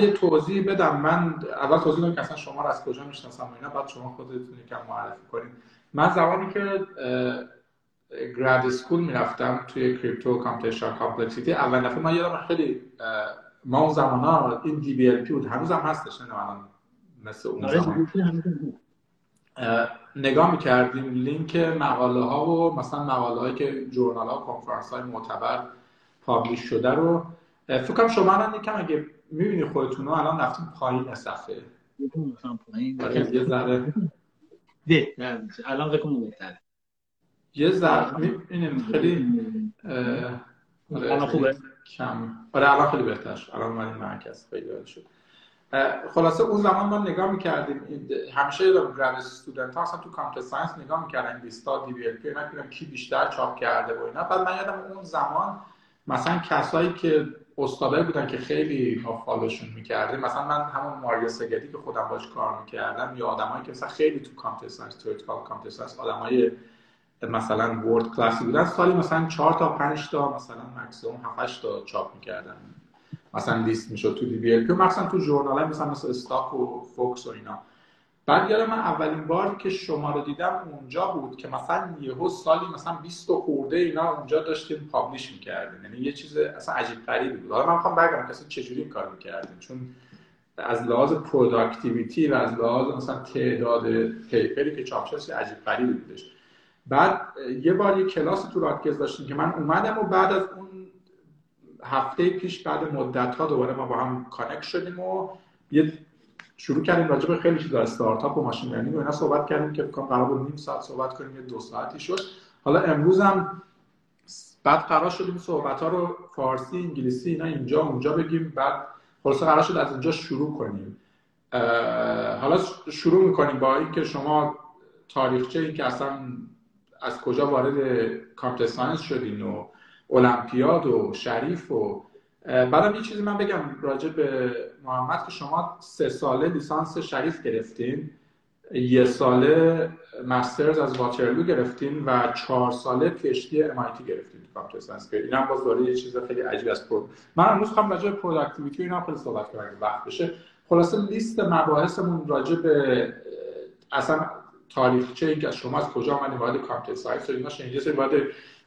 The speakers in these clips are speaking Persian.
یه توضیح بدم. من اول توضیح بدم که اصلا شما رو از کجا می‌شناسم و اینا. بعد شما خودتون یکم معرفی کنید من زمانی که grad school می‌رفتم توی crypto computation complexity اول دفعه من یادم خیلی ما اون زمان ها این DBLP بود. هنوز هم هستش نه الان مثل اون آره، زمان. نگاه می‌کردیم لینک مقاله ها و مثلا مقاله هایی که journal ها کنفرانس های معتبر publish شده رو. فکر کنم شما الان یکم اگه می‌بینی خودتون رو الان رفتیم پایین صفحه. آره، یه ذره. الان فکر کنم بهتره. یه ذره. می‌بینیم خیلی آره، الان خوبه؟ کم. آره الان خیلی بهتر شد. الان من این مرکز خیلی عالی شد. خلاصه اون زمان ما نگاه می‌کردیم. همیشه grad student ها اصلا تو computer science نگاه می‌کردن. این لیستا DBLP اینا که کی بیشتر چاپ کرده و اینا. بعد من یادم اون زمان مثلا کسایی که استادایی بودن که خیلی ما follow شون می‌کردیم. مثلا من همون ماریو سگدی که خودم باش کار می‌کردم یا آدمایی که مثلا خیلی تو کامپیوتر theoretical computer آدمای مثلا world class ی بودن سالی مثلا 4 تا 5 تا مثلا مکسیمم 7 8 تا چاپ می‌کردن. مثلا لیست می‌شد تو DBLP مثلا تو ژورنال مثلا مثل STOC و FOCS و اینا. بعد یادم من اولین بار که شما رو دیدم اونجا بود که مثلا یهو سالی مثلا 20 تا خورده اینا اونجا داشتین publish می‌کردین. یعنی یه چیز اصلا عجیب غریبی بود. حالا من می‌خوام بگم که اصلا چجوری کار می‌کردین چون از لحاظ productivity و از لحاظ مثلا تعداد paper ی که چاپ شد عجیب غریبی بودش. بعد یه بار یه کلاس تو راتگرز داشتیم که من اومدم و بعد از اون هفته پیش بعد مدت ها دوباره ما با هم connect شدیم و یه شروع کردیم راجع به خیلی چیزا استارتاپ و machine learning و اینا صحبت کردیم که فکر قرار بود نیم ساعت صحبت کنیم یه دو ساعتی شد. حالا امروز هم بعد قرار شدیم صحبت ها رو فارسی انگلیسی اینا اینجا اونجا بگیم بعد خلاصه قرار شد از اینجا شروع کنیم. حالا شروع می‌کنیم با اینکه شما تاریخچه این که اصلا از کجا وارد computer science شدین و المپیاد و شریف و بعدم یه چیزی من بگم راجع به محمد که شما سه ساله لیسانس شریف گرفتین یه ساله masters از واترلو گرفتین و چهار ساله PhD MIT گرفتین تو computer science این هم باز داره یه چیز خیلی عجیب از pro من امروز خواهم راجع به productivity اینا خیلی صحبت کنم وقت بشه. خلاصه لیست مباحثمون راجع به اصلا تاریخچه این که شما از کجا آمدید وارد computer science و اینا شدید وارد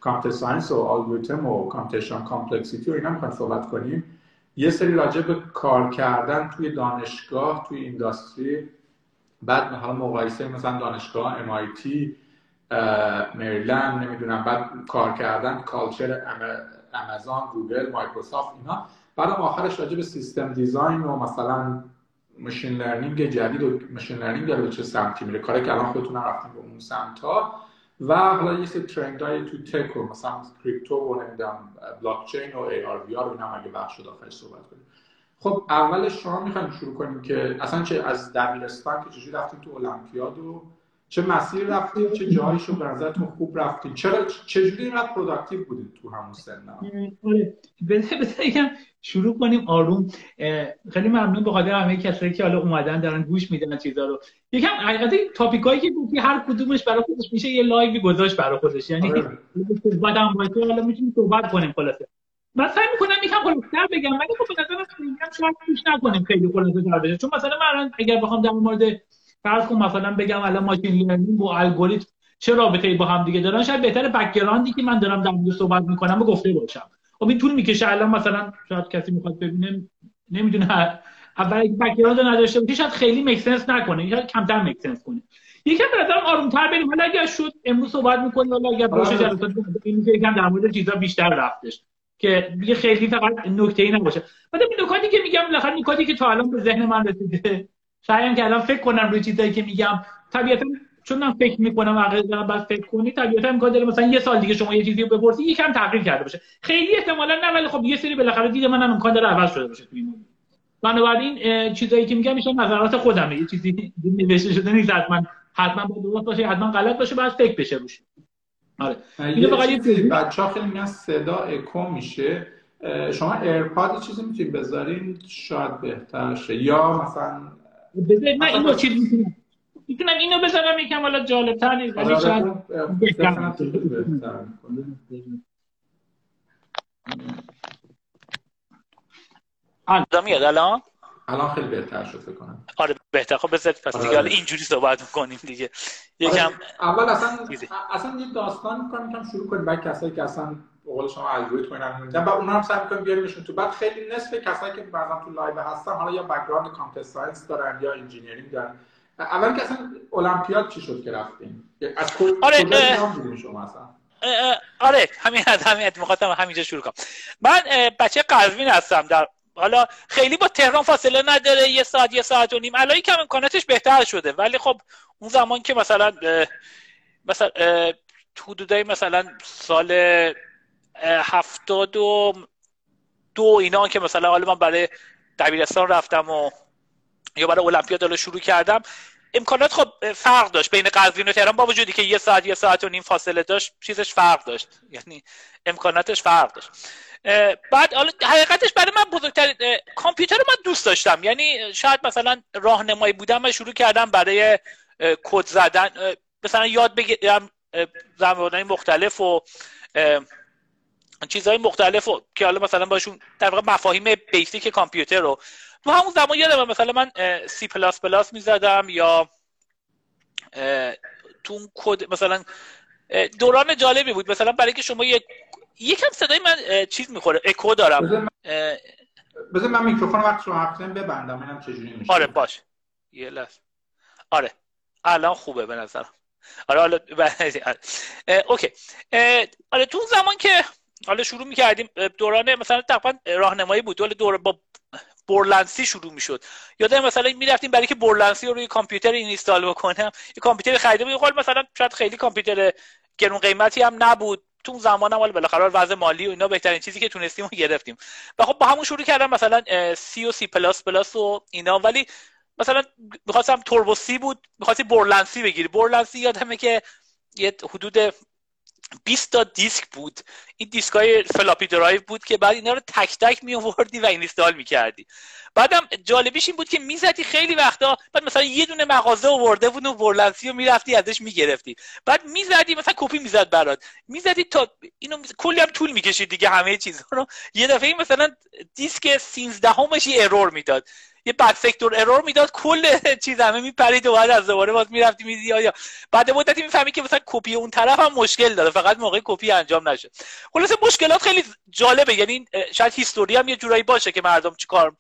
computer science و الگوریتم و computation complexity و اینا می‌خوایم صحبت کنیم. یه سری راجع به کار کردن توی دانشگاه توی industry بعد حالا مقایسه مثلا دانشگاه MIT مریلند نمی‌دونم بعد کار کردن culture آمازون گوگل مایکروسافت اینا. بعد آخرش راجع به system design و مثلا machine learning جدید و machine learning داره به چه سمتی میره. کاری که الان خودتون رفتیم به اون سمت ها و حالا یه سری trend های تو tech و مثلا کریپتو و نمی‌دونم بلاک چین و AR VR اینا هم اگه بخش آخرش صحبت کنیم. خب اولش شما می‌خوایم شروع کنیم که اصلا چه از دبیرستان که چجوری رفتیم تو المپیاد و چه مسیر رفتیم چه جایی شو به نظرتون خوب رفتیم. چرا چجوری اینقدر productive بودید تو همون سن بذار شروع کنیم آروم. خیلی ممنون به خاطر همه کسایی که حالا اومدن دارن گوش میدن چیزا رو. یکم حقیقتا topic ایی که گفتی هر کدومش برای خودش میشه یه live ی گذاشت برای خودش. یعنی بعد هم باشه حالا می‌تونیم صحبت کنیم خلاصه. من سعی می‌کنم یکم خلاصتر بگم ولی خب به نظرم میگم شاید گوش نکنیم خیلی خلاصه تر بشه. چون مثلا من اگر بخوام در مورد فرض کن مثلا بگم الان machine learning و الگوریتم چه رابطه‌ای با هم دیگه دارن؟ شاید بهتر background ی که من دارم در مورد صحبت می‌کنم و گفته باشم. خب این طول می‌کشه الان مثلا شاید کسی می‌خواد ببینه نمی‌دونه. اول بک‌گراند نداشته باشه شاید خیلی مکسنس نکنه. شاید کمتر مکسنس کنه. یکم به نظرم آرومتر بریم. حالا اگر شد امروز صحبت می‌کنیم. حالا اگر باشه جلسات این یکم در مورد چیزا بیشتر رفتش. که دیگه خیلی فقط نکته ای نباشه. بعد این نکاتی که میگم بالاخره نکاتی که تا الان به ذهن من رسیده سعیم که الان فکر کنم روی چیزایی که میگم طبیعتا چون من فکر می‌کنم عقل دارم بعد فکر کنی طبیعتا امکان داره مثلا یه سال دیگه شما یه چیزی رو بپرسی یکم تغییر کرده باشه. خیلی احتمالا نه ولی خب یه سری بالاخره دید منم امکان داره عوض شده باشه تو این موضوع بنابراین چیزایی که میگم میشه نظرات خودمه. یه چیزی نوشته شده نیست حتما حتما درست باشه حتما غلط باشه بعد فکر بشه روش. آره. اینو فقط یه بچه‌ها خیلی میگن صدا اکو میشه. شما AirPod چیزی می‌تونید بذارین؟ شاید بهتر شه. یا مثلا بذارید من اینو چیز می‌تونم می‌تونم اینو بذارم یکم حالا جالب تر نیست ولی شاید صدا میاد؟ الان؟ الان خیلی بهتر شد فکر کنم. آره بهتر. خب بذار پس دیگه آره. اینجوری صحبت می‌کنیم دیگه. یکم آره. اول اصلا اصلا یه داستان می‌کنم یکم شروع کنیم. بعد کسایی که اصلا قول شما الگوریتم اینا میدن. و اونا هم سعی می‌کنیم بیاریمشون تو بعد خیلی نصف کسایی که بعضا تو live هستن حالا یا background computer science دارن یا engineering دارن. اول که اصلا المپیاد چی شد که رفتیم؟ از کجا آره شما اصلا؟ آره همین از همین می‌خواستم همینجا شروع کنم. من بچه قزوین هستم در حالا خیلی با تهران فاصله نداره یه ساعت یه ساعت و نیم. الان کم امکاناتش بهتر شده ولی خب اون زمان که مثلا مثلا حدودای مثلا سال هفتاد و دو اینا که مثلا حالا من برای دبیرستان رفتم و یا برای المپیاد شروع کردم امکانات خب فرق داشت بین قزوین و تهران با وجودی که یه ساعت یه ساعت و نیم فاصله داشت چیزش فرق داشت. یعنی امکاناتش فرق داشت. بعد حقیقتش برای من بزرگتر کامپیوتر رو من دوست داشتم. یعنی شاید مثلا راهنمایی بودم و شروع کردم برای کد زدن. مثلا یاد بگیرم زبانهای مختلف و چیزهای مختلف و که حالا مثلا باشون در واقع مفاهیم basic کامپیوتر رو. تو همون زمان یادم مثلا من سی پلاس پلاس می‌زدم یا تو اون کد مثلا دوران جالبی بود. مثلا برای که شما یک یکم صدای من چیز می‌خوره اکو دارم. بذار من میکروفون وقت شما حرف ببندم ببینم چجوری میشه. آره باش. یه لحظه. آره. الان خوبه به نظرم. آره حالا okay. آره تو زمان که حالا شروع می‌کردیم دوران مثلا تقریبا راهنمایی بود دور دور با Borland C شروع می‌شد. یادم مثلا می‌رفتیم برای که Borland C رو روی کامپیوتر این install بکنم. یه کامپیوتر خریده بود مثلا شاید خیلی کامپیوتر گرون قیمتی هم نبود. تو اون زمان هم بالاخره وضع مالی و اینا بهترین چیزی که تونستیم رو گرفتیم. و خب با همون شروع کردم مثلا سی و سی پلاس پلاس و اینا. ولی مثلا می‌خواستم Turbo C بود. می‌خواستی Borland C بگیری. Borland C یادمه که یه حدود 20 تا دیسک بود. این دیسک های floppy drive بود که بعد اینا رو تک تک می آوردی و install می کردی بعدم جالبیش این بود که می‌زدی خیلی وقتا بعد مثلا یه دونه مغازه آورده بود و Borland C رو می‌رفتی ازش می‌گرفتی. بعد می‌زدی مثلا کپی می‌زد برات. می‌زدی تا اینو کلی هم طول می‌کشید دیگه همه چیزها رو. یه دفعه مثلا دیسک 13 همش error می‌داد. یه bad sector error می‌داد کل چیز همه میپرید و بعد از دوباره باز می‌رفتی میدی یا بعد مدتی می‌فهمی که مثلا کپی اون طرف هم مشکل داره فقط موقع کپی انجام نشه. خلاصه مشکلات خیلی جالبه یعنی شاید history هم یه جورایی باشه که مردم چیکار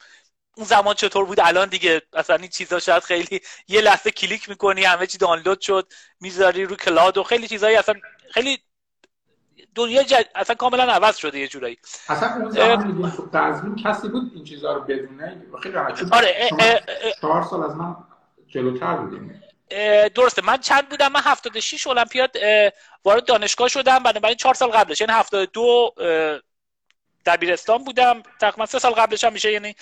اون زمان چطور بود الان دیگه اصلا این چیزا شاید خیلی یه لحظه کلیک می‌کنی همه چی دانلود شد می‌ذاری رو cloud و خیلی چیزایی اصلا خیلی دنیا جد... اصلا کاملا عوض شده یه جورایی. اصلا اون زمان کسی بود این چیزا رو بدونه خیلی آره چهار سال از من جلوتر بودیم درسته. من چند بودم؟ من 76 المپیاد وارد دانشگاه شدم. بنابراین چهار سال قبلش یعنی 72 دبیرستان بودم. تقریبا سه سال قبلش هم میشه یعنی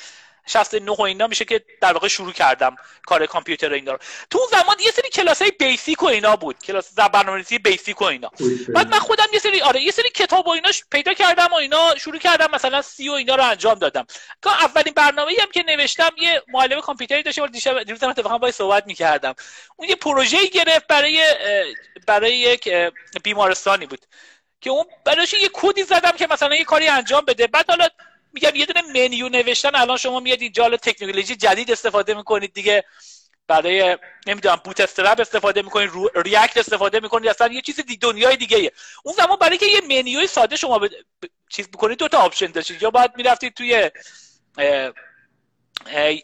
69 و اینا میشه که در واقع شروع کردم کار کامپیوتر اینا رو. تو اون زمان یه سری کلاس های بیسیک و اینا بود. کلاس برنامه‌نویسی بیسیک و اینا. بعد من خودم یه سری آره یه سری کتاب و ایناش پیدا کردم و اینا شروع کردم مثلا سی و اینا رو انجام دادم. که اولین برنامه‌ای هم که نوشتم یه معلم کامپیوتری داشتم دیشب دیروز اتفاقا باهاش صحبت می‌کردم. اون یه پروژه‌ای گرفت برای برای یک بیمارستانی بود. که اون براش یه کدی زدم که مثلا یه کاری انجام بده. بعد حالا میگم یه دونه منیو نوشتن الان شما میاد اینجا تکنولوژی جدید استفاده می‌کنید دیگه برای نمی‌دونم Bootstrap استفاده می‌کنید رو React استفاده می‌کنید اصلا یه چیز دی دنیای دیگه ایه. اون زمان برای که یه منیوی ساده شما ب... چیز بکنید دو تا option داشتید یا باید می‌رفتید توی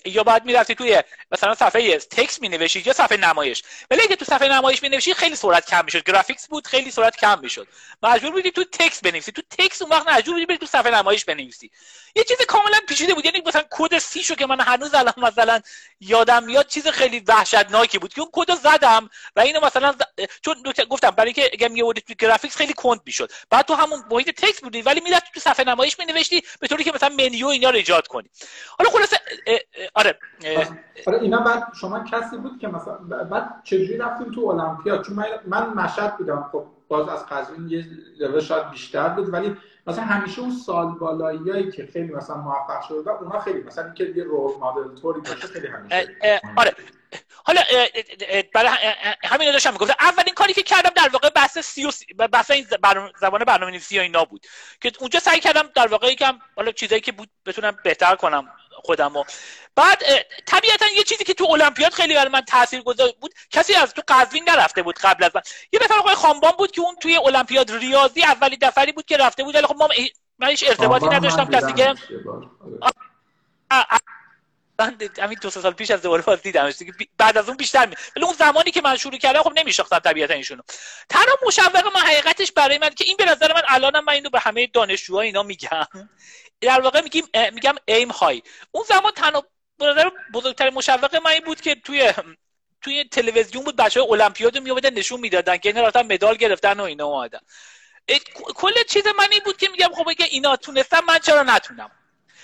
یا باید می‌رفتی توی مثلا صفحه text می‌نوشتید یا صفحه نمایش. ولی اگه تو صفحه نمایش می‌نوشتید خیلی سرعت کم می‌شد. graphics بود خیلی سرعت کم می‌شد. مجبور بودی تو text بنویسی. تو text اون وقت مجبور بودی تو صفحه نمایش بنویسی. یه چیز کاملا پیچیده بود. یعنی مثلا کد C شو که من هنوز الان مثلا یادم میاد چیز خیلی وحشتناکی بود. که اون کد زدم و اینو مثلا چون گفتم برای اینکه اگه میوردی تو graphics خیلی کند می‌شد. بعد تو همون محیط تکس بودی ولی می‌رفتی تو صفحه نمایش می نوشتی به طوری که مثلا منیو اینا رو ایجاد کنی. حالا خلاصه آره آره اینا بعد شما کسی بود که مثلا بعد چجوری رفتیم تو المپیاد؟ چون من من مشهد بودم خب باز از قزوین یه لول شاید بیشتر بود ولی مثلا همیشه اون سال بالاییایی که خیلی مثلا موفق شده و اونا خیلی مثلا که یه رول مدل طوری باشه خیلی همیشه آره. حالا برای همین داشتم می‌گفتم. اولین کاری که کردم در واقع بحث سی و سی بحث این زبان برنامه‌نویسی اینا بود. که اونجا سعی کردم در واقع یکم حالا چیزایی که بود بتونم بهتر کنم. خودم بعد طبیعتا یه چیزی که تو المپیاد خیلی برای من تاثیر گذار بود کسی از تو قزوین نرفته بود قبل از من. یه نفر آقای خانبان بود که اون توی المپیاد ریاضی اولی دفری بود که رفته بود ولی خب ما من هیچ ارتباطی نداشتم کسی که من همین دو سال پیش از دوباره باز دیدمش. بعد از اون بیشتر می ولی اون زمانی که من شروع کردم خب نمیشناختم طبیعتا ایشونو تنها مشوق من حقیقتش برای من که این به نظر من الانم من اینو به همه دانشجوها اینا میگم. در واقع میگیم میگم ایم های. اون زمان تنها نظر بزرگترین مشوق من این بود که توی توی تلویزیون بود بچه های المپیاد میومدن نشون می‌دادن که اینا مدال گرفتن و اینا اومدن. کل چیز من این بود که میگم خب اگه اینا تونستم من چرا نتونم؟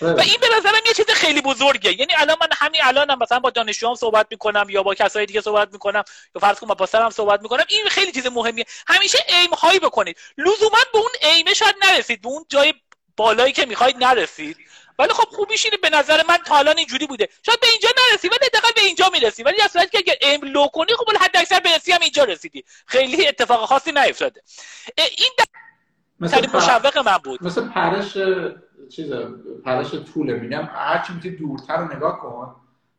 و این به نظرم یه چیز خیلی بزرگه یعنی الان من همین الانم مثلا با دانشجوام صحبت می‌کنم یا با کسای دیگه صحبت می‌کنم یا فرض کن با پاسرم صحبت می‌کنم این خیلی چیز مهمیه. همیشه ایم هایی بکنید. لزوما به اون ایمه شاید نرسید به اون جای بالایی که می‌خواید نرسید. ولی خب خوبیش اینه به نظر من تا الان اینجوری بوده. شاید به اینجا نرسی ولی حداقل به اینجا می‌رسی. ولی در صورتی که اگه ایم لو کنی خب حد اکثر برسی هم اینجا رسیدی. خیلی اتفاق خاصی نیفتاده. این مثل مشوق من بود. مثل پرش چیز پرش طوله. میگم هر چی می‌تونی دورتر رو نگاه کن.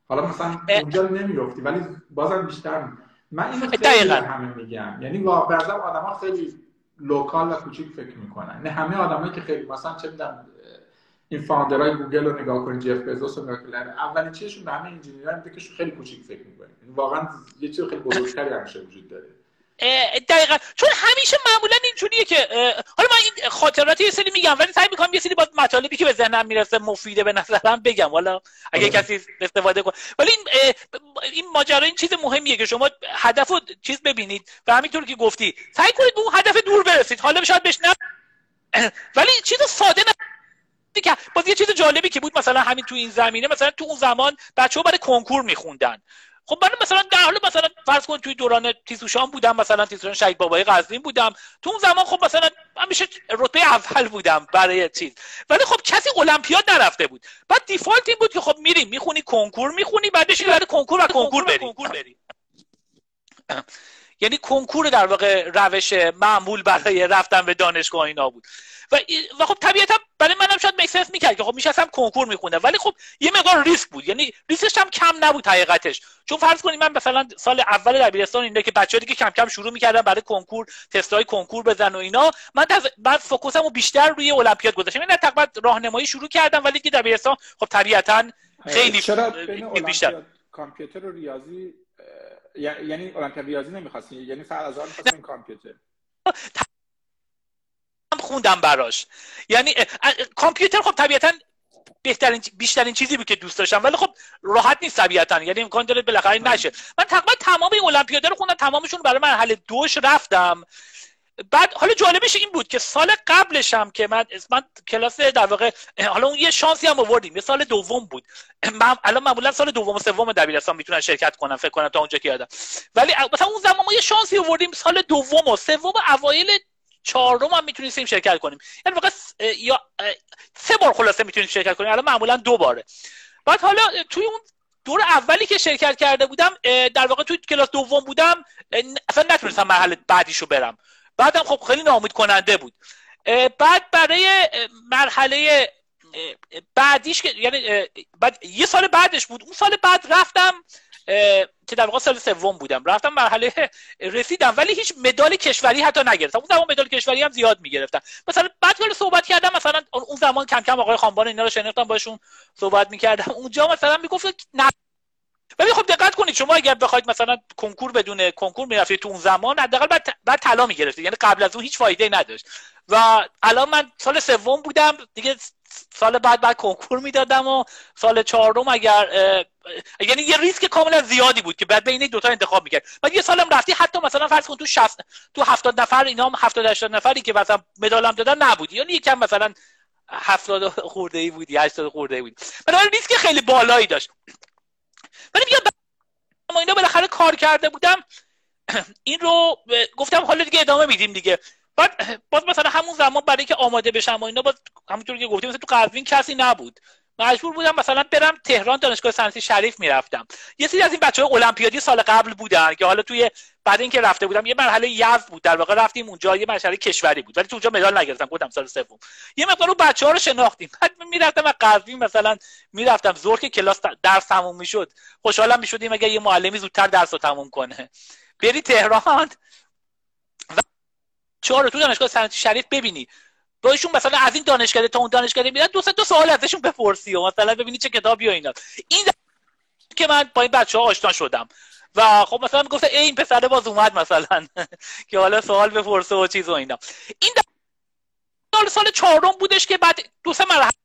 حالا مثلا اونجا نمی‌رفتی ولی بازم بیشتر من اینو خیلی همه میگم. یعنی واقعا آدما خیلی local و کوچیک فکر می‌کنن. نه همه آدمایی که خیلی مثلا چه می‌دونم این founder ای گوگل رو نگاه کنید جف بزوس رو نگاه کنید اولین چیزشون به همه engineer ها میگه که خیلی کوچیک فکر می‌کنه یعنی واقعا یه چیز خیلی بزرگتری همیشه وجود داره. دقیقا. چون همیشه معمولا اینجوریه که حالا من این خاطرات یه سری میگم ولی سعی می‌کنم یه سری با مطالبی که به ذهنم می‌رسه مفیده به نظرم بگم. حالا اگه آره. کسی استفاده کنه. ولی این این ماجرا این چیز مهمیه که شما هدف رو چیز ببینید. و همینطور که گفتی سعی کنید به اون هدف دور برسید. حالا شاید بهش ولی چیز ساده نه که باز یه چیز جالبی که بود مثلا همین تو این زمینه مثلا تو اون زمان بچه ها برای کنکور میخوندن. خب من مثلا در حال مثلا فرض کن توی دوران تیزوشان بودم مثلا تیزوشان شهید بابای قزوین بودم. تو اون زمان خب مثلا همیشه رتبه اول بودم برای چیز. ولی خب کسی المپیاد نرفته بود. بعد default این بود که خب میریم می‌خونی کنکور می‌خونی بعدش برای کنکور و کنکور بری یعنی کنکور در واقع روش معمول برای رفتن به دانشگاه اینا بود. و, و خب طبیعتا برای منم شاید make sense می‌کرد که خب میشستم کنکور میخوندم. ولی خب یه مقدار ریسک بود. یعنی ریسکش هم کم نبود حقیقتش. چون فرض کنید من مثلا سال اول دبیرستان اینه که بچه‌ها دیگه کم کم شروع می‌کردن برای کنکور تستای کنکور بزن و اینا. من بعد فوکوسمو بیشتر روی المپیاد گذاشتم. یعنی تقریبا راهنمایی شروع کردم ولی که دبیرستان خب طبیعتا خیلی چرا بیشتر. کامپیوتر و ریاضی یعنی المپیاد ریاضی نمی‌خواستی یعنی فقط از آن کامپیوتر. خوندم براش. یعنی کامپیوتر خب طبیعتا بهترین بیشترین چیزی بود که دوست داشتم ولی خب راحت نیست طبیعتا. یعنی امکان داره بالاخره نشه. من تقریبا تمام المپیادا رو خوندم تمامشون برای مرحله دوش رفتم. بعد حالا جالبش این بود که سال قبلش هم که من من کلاس در واقع حالا اون یه شانسی هم آوردیم. یه سال دوم بود. من الان معمولا سال دوم و سوم دبیرستان می‌تونن شرکت کنم فکر کنم تا اونجا که یادم. ولی مثلا اون زمان ما یه شانسی آوردیم سال دوم و سوم اوایل چهارم هم می‌تونیم شرکت کنیم. یعنی واقعا یا سه بار خلاصه می‌تونیم شرکت کنیم. الان معمولا دو باره. بعد حالا توی اون دور اولی که شرکت کرده بودم در واقع توی کلاس دوم بودم اصلا نتونستم مرحله بعدیشو برم. بعدم خب خیلی نامید کننده بود بعد برای مرحله بعدیش یعنی بعد یه سال بعدش بود. اون سال بعد رفتم که در واقع سال سوم بودم. رفتم مرحله رسیدم ولی هیچ مدال کشوری حتی نگرفتم. اون زمان مدال کشوری هم زیاد می‌گرفتم. مثلا بعد که صحبت کردم مثلا اون زمان کم کم آقای خانبان اینا رو شناختم باشون صحبت می‌کردم. اونجا مثلا می‌گفت ولی خب دقت کنید شما اگر بخواید مثلا کنکور بدون کنکور می‌رفتید تو اون زمان حداقل بعد بعد طلا می‌گرفتید یعنی قبل از اون هیچ فایده نداشت. و الان من سال سوم بودم دیگه سال بعد بعد کنکور می‌دادم و سال چهارم اگر یعنی یه ریسک کاملا زیادی بود که بعد بین دو تا انتخاب می‌کرد. بعد یه سالم رفتی حتی مثلا فرض کن تو 60 تو 70 نفر اینا هم 70 80 نفری که مثلا مدالم دادن نبود یعنی یکم مثلا 70 خورده ای بودی 80 خورده ای بود بنابراین ریسک خیلی بالایی داشت. ولی میگم ما اینا بالاخره کار کرده بودم. این رو گفتم حالا دیگه ادامه میدیم دیگه. بعد باز مثلا همون زمان برای که آماده بشم و اینا باز همونطور که گفتیم مثلا تو قزوین کسی نبود. مجبور بودم مثلا برم تهران دانشگاه صنعتی شریف می‌رفتم. یه سری از این بچه های المپیادی سال قبل بودن که حالا توی بعد اینکه رفته بودم یه مرحله یزد بود. در واقع رفتیم اونجا یه مرحله کشوری بود. ولی تو اونجا مدال نگرفتم گفتم سال سوم. یه مقدار اون بچه‌ها رو شناختیم. بعد می‌رفتم از قزوین مثلا می‌رفتم. ظهر که کلاس درس تموم می‌شد خوشحالم می‌شدیم اگه یه معلمی زودتر درس رو تموم کنه. بری تهران. چهار تو دانشگاه صنعتی شریف ببینی. باشون مثلا از این دانشکده تا اون دانشکده میرن دو دو سوال ازشون بپرسی و مثلا ببینی چه کتابی و اینا. این که من با این بچه ها آشنا شدم. و خب مثلا گفته ای این پسره باز اومد مثلا. که حالا سوال بپرسه و چیز و اینا. این سال سال چهارم بودش که بعد دو سه مرحله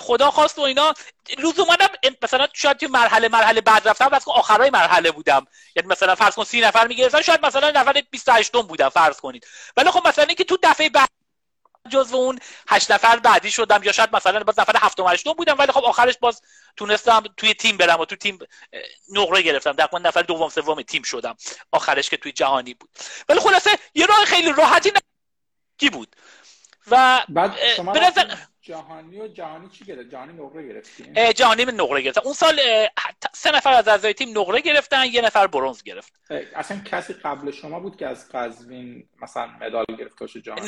خدا خواست و اینا. لزوما مثلا شاید توی مرحله مرحله بعد رفتم بس آخرای مرحله بودم. یعنی مثلا فرض کن 30 نفر می‌گرفتن شاید مثلا نفر 28 بودم فرض کنید. ولی خب مثلا اینکه تو دفعه بعد جزو اون هشت نفر بعدی شدم یا شاید مثلا باز نفر هفتم هشتم بودم ولی خب آخرش باز تونستم توی تیم برم و تو تیم نقره گرفتم. در نفر دوم سوم تیم شدم. آخرش که توی جهانی بود. ولی خلاصه یه راه خیلی راحتی کی بود؟ و بعد شما جهانی و جهانی چی گرفت؟ جهانی نقره گرفتیم. جهانی نقره گرفتن اون سال سه نفر از اعضای تیم نقره گرفتن یه نفر برنز گرفت. اصلا کسی قبل شما بود که از قزوین مثلا مدال گرفت باشه جهانی؟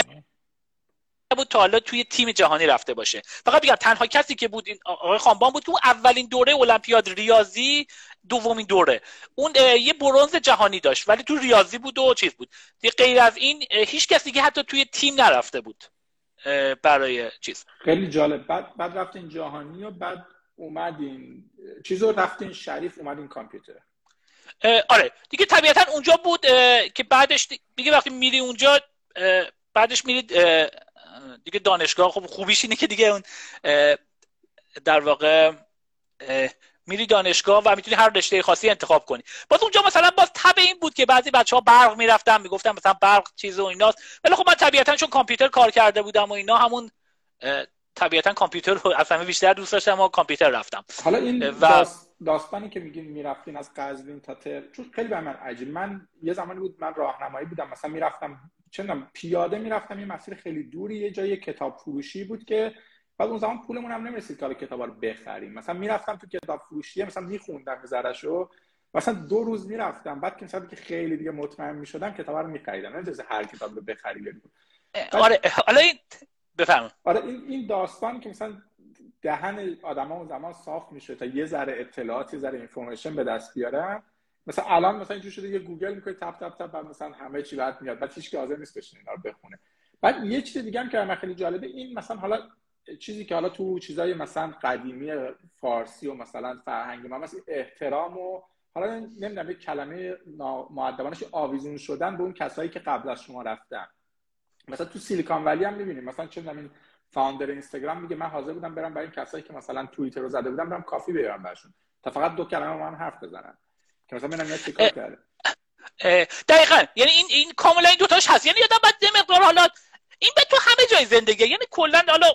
بود تا حالا توی تیم جهانی رفته باشه. فقط بگم تنها کسی که بود این آقای خانبان بود که اون اولین دوره المپیاد ریاضی دومین دوره. اون یه برونز جهانی داشت ولی تو ریاضی بود و چیز بود. غیر از این هیچ کسی که حتی توی تیم نرفته بود. برای چیز. خیلی جالب. بعد بعد رفتین جهانی و بعد اومدین چیز رو رفتین شریف اومدین کامپیوتر. آره. دیگه طبیعتا اونجا بود که بعدش دیگه وقتی میری اونجا بعدش میرید دیگه دانشگاه خب خوبیش اینه که دیگه اون در واقع میری دانشگاه و می‌تونی هر رشته خاصی انتخاب کنی. باز اونجا مثلا باز تبع این بود که بعضی بچه ها برق می‌رفتن می‌گفتن مثلا برق چیز و ایناست. ولی خب من طبیعتا چون کامپیوتر کار کرده بودم و اینا همون طبیعتا کامپیوتر رو از همه بیشتر دوست داشتم و کامپیوتر رفتم. حالا این و... داستانی که میگین می‌رفتین از قزوین تا تر چون خیلی به من عجیب. من یه زمانی بود من راهنمایی بودم مثلا می‌رفتم چه پیاده می‌رفتم یه مسیر خیلی دوری یه جای کتاب فروشی بود که بعد اون زمان پولمون هم نمی‌رسید که کتاب رو بخریم. مثلا می‌رفتم تو کتاب فروشی مثلا میخوندم رو مثلا دو روز می‌رفتم. بعد که مثلا که خیلی دیگه مطمئن می‌شدم کتاب رو میخریدم. نمیشه هر کتاب رو بخری آره حالا این بفهم آره این این داستان که مثلا دهن آدما اون زمان صاف میشه تا یه ذره اطلاعات یه ذره information به دست بیارن. مثلا الان مثلا اینجوری شده یه گوگل می‌کنی تپ تپ تپ بعد مثلا همه چی بعد میاد. بعد هیچ کی حاضر نیست بشینه اینا رو بخونه. بعد یه چیز دیگه هم که من خیلی جالبه این مثلا حالا چیزی که حالا تو چیزای مثلا قدیمی فارسی و مثلا فرهنگ ما مثلا احترام و حالا نمی‌دونم یه کلمه معدبانش آویزون شدن به اون کسایی که قبل از شما رفتن. مثلا تو سیلیکان ولی هم می‌بینیم. مثلا چه این فاوندر اینستاگرام میگه من حاضر بودم برم برای کسایی که مثلا توییتر رو زده بودم برم کافی بیارم براشون. تا فقط دو کلمه من حرف بزنن. که مثلا ببینم چیکار کرده. دقیقا. یعنی این این کاملا این دوتاش هست. یعنی یادم بعد مقدار حالا این به تو همه جای زندگی یعنی کلا حالا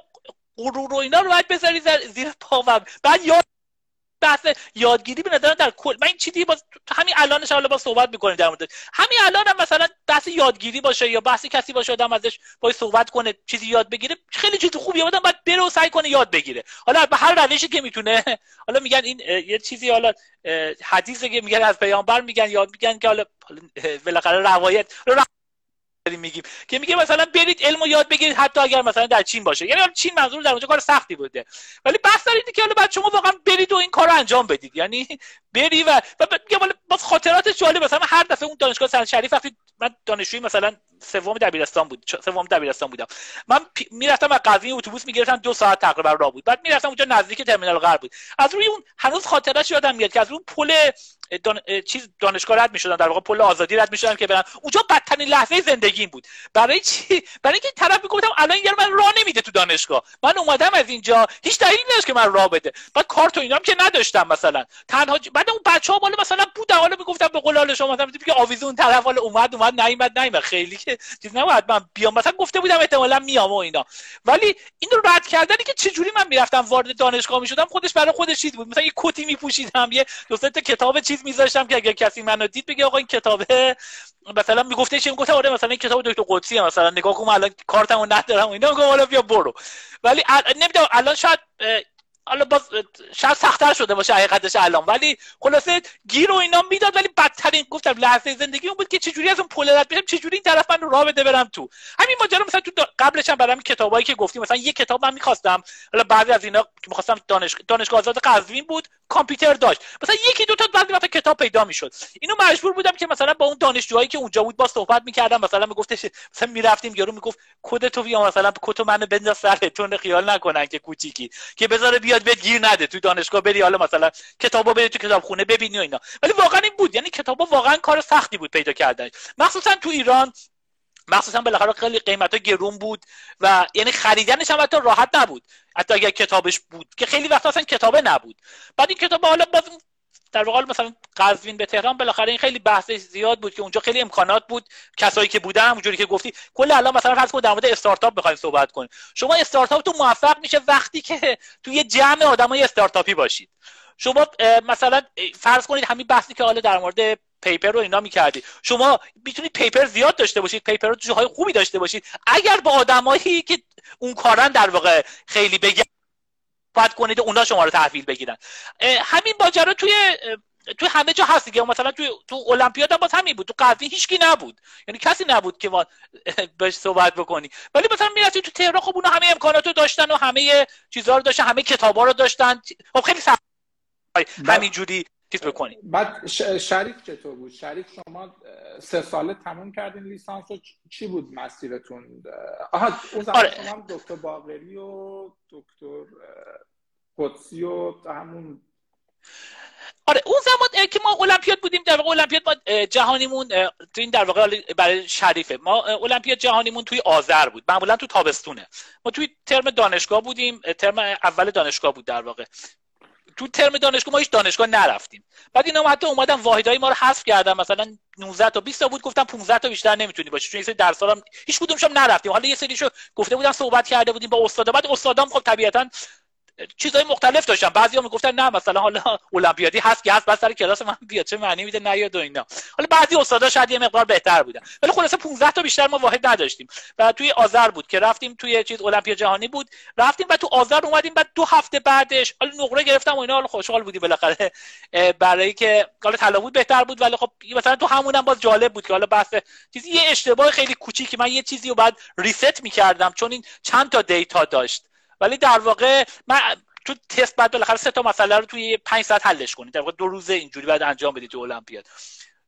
غرور و اینا رو باید بذاری زیر پا و بعد یاد بحث یادگیری به نظرم در کل من این چیزی باز همین الانش حالا با صحبت می‌کنیم در مورد همین الان هم مثلا بحث یادگیری باشه یا بحث کسی باشه آدم ازش باید صحبت کنه چیزی یاد بگیره خیلی چیز خوبیه آدم باید بره و سعی کنه یاد بگیره. حالا به هر روشی که می‌تونه. حالا میگن این یه چیزی حالا حدیثی که میگن از پیامبر میگن یاد میگن که حالا بالاخره روایت میگیم. که میگه مثلا برید علمو یاد بگیرید حتی اگر مثلا در چین باشه. یعنی چین منظور در اونجا کار سختی بوده. ولی بحث دارید که حالا بعد شما واقعا برید و این کارو انجام بدید. یعنی بری و میگم باز خاطرات جالب مثلا هر دفعه اون دانشگاه سن شریف وقتی من دانشجوی مثلا سوم دبیرستان بود. سوم دبیرستان بودم. من می‌رفتم از قزوین اتوبوس می‌گرفتم دو ساعت تقریبا راه بود. بعد می‌رفتم اونجا نزدیک ترمینال غرب بود. از روی اون هنوز خاطرش یادم میاد که از اون پل دان... چیز دانشگاه رد می‌شدن در واقع پل آزادی رد می‌شدن که برن. اونجا بدترین لحظه زندگیم بود. برای چی؟ برای اینکه طرف می‌گفتم الان یارو من راه نمیده تو دانشگاه. من اومدم از اینجا. هیچ دلیلی نداشت که من راه بده. بعد کارت و اینام که نداشتم مثلا. تنها بعد اون بچه‌ها بالا مثلا بودن. حالا می‌گفتم به قول شما مثلا که آویزون طرف حالا اومد اومد نیومد نیومد. خیلی که چیز نبود من بیام. مثلا گفته بودم احتمالا میام و اینا. ولی این رو رد کردنی که چه جوری من می‌رفتم وارد دانشگاه می‌شدم خودش برای خودش چیز بود. مثلا یه کتی میپوشیدم یه دو تا کتاب چیز میذاشتم که اگر کسی منو دید بگه آقا این کتابه. مثلا می‌گفته چی؟ می‌گفته آره مثلا این کتاب دکتر قدسی مثلا نگاه کنم الان کارتمو ندارم اینا. میگم حالا بیا برو. ولی نمی‌دونم الان شاید حالا باز شاید سختتر شده باشه حقیقتش الان. ولی خلاصه گیر و اینا می‌داد ولی بدترین گفتم لحظه زندگی اون بود که چجوری از اون پل رد بشم چجوری این طرف من راه بده برم تو. همین ماجرا مثلا تو قبلش هم برام کتابایی که گفتیم مثلا یه کتاب من می‌خواستم. حالا بعضی از اینا که می‌خواستم دانش... دانشگاه آزاد قزوین بود. کامپیوتر داشت. مثلا یکی دو تا بعضی وقت کتاب پیدا می‌شد. اینو مجبور بودم که مثلا با اون دانشجوهایی که اونجا بود با صحبت می‌کردم مثلا میگفتش مثلا می‌رفتیم یارو می‌گفت کد تو بیا مثلا کد منو بنداز سرتون خیال نکنن که کوچیکی. که بذاره بیاد بهت گیر نده تو دانشگاه بری حالا مثلا کتابو بری تو کتابخونه ببینی و اینا. ولی واقعا این بود. یعنی کتابا واقعا کار سختی بود پیدا کردن مخصوصا تو ایران مخصوصا بالاخره خیلی قیمت گرون بود و یعنی خریدنش هم حتی راحت نبود. حتی اگر کتابش بود که خیلی وقت اصلا کتابه نبود. بعد این کتاب حالا باز در واقع مثلا قزوین به تهران بالاخره این خیلی بحث زیاد بود که اونجا خیلی امکانات بود. کسایی که بودن همونجوری که گفتی. کل الان مثلا فرض کن در مورد استارتاپ بخوایم صحبت کنیم. شما استارتاپ تو موفق میشه وقتی که تو یه جمع آدمای استارتاپی باشید. شما مثلا فرض کنید همین بحثی که حالا در مورد پیپر رو اینا می‌کردید شما می‌تونید پیپر زیاد داشته باشید پیپر رو جاهای خوبی داشته باشید اگر با آدمایی که اون کارن در واقع خیلی بگن باید کنید اونا شما رو تحویل بگیرن. همین ماجرا توی توی همه جا هست دیگه. مثلا توی تو المپیاد هم باز همین بود. تو قضیه هیچکی نبود. یعنی کسی نبود که ما بهش صحبت بکنی. ولی مثلا می‌رفتی تو تهران خب اونا همه امکانات رو داشتن و همه چیزها رو داشتن همه کتابا رو داشتن. خب خیلی سخت. همینجوری چیز بکنی بعد شریف چطور بود؟ شریف شما سه ساله تموم کردین لیسانس و چی بود مسیرتون؟ آها اون زمان آره. شما دکتر باقری و دکتر قدسی و همون. آره اون زمان که ما المپیاد بودیم در واقع المپیاد ما جهانیمون تو این در واقع برای شریفه. ما المپیاد جهانیمون توی آذر بود. معمولا تو تابستونه. ما توی ترم دانشگاه بودیم ترم اول دانشگاه بود در واقع. تو ترم دانشگاه ما هیچ دانشگاه نرفتیم. بعد اینا حتی اومدن واحدای ما رو حذف کردن مثلا 19 تا 20 تا بود گفتم 15 تا بیشتر نمی‌تونی باشی چون یه سری درس هیچ کدومش هم نرفتیم. حالا یه سریشو گفته بودن صحبت کرده بودیم با استادا بعد استادام خب طبیعتا چیزای مختلف داشتن بعضیا می‌گفتن نه مثلا حالا المپیادی هست که هست بعد سر کلاس من بیاد چه معنی میده نیاد و اینا. حالا بعضی استادا شاید یه مقدار بهتر بودن. ولی خلاصه 15 تا بیشتر ما واحد نداشتیم. و توی آذر بود که رفتیم توی چیز المپیا جهانی بود. رفتیم و تو آذر اومدیم بعد دو هفته بعدش حالا نقره گرفتم و اینا حالا خوشحال بودی بالاخره. برای که حالا طلا بود بهتر بود ولی خب مثلا تو همونم باز جالب بود که حالا بحث چیزی یه اشتباه خیلی کوچیکی. من یه چیزی رو بعد ریست می‌کردم چون این چند تا دیتا داشت. ولی در واقع من تو تست بعد بالاخره سه تا مسئله رو توی 5 ساعت حلش کنید در واقع دو روز اینجوری بعد انجام بدید تو المپیاد.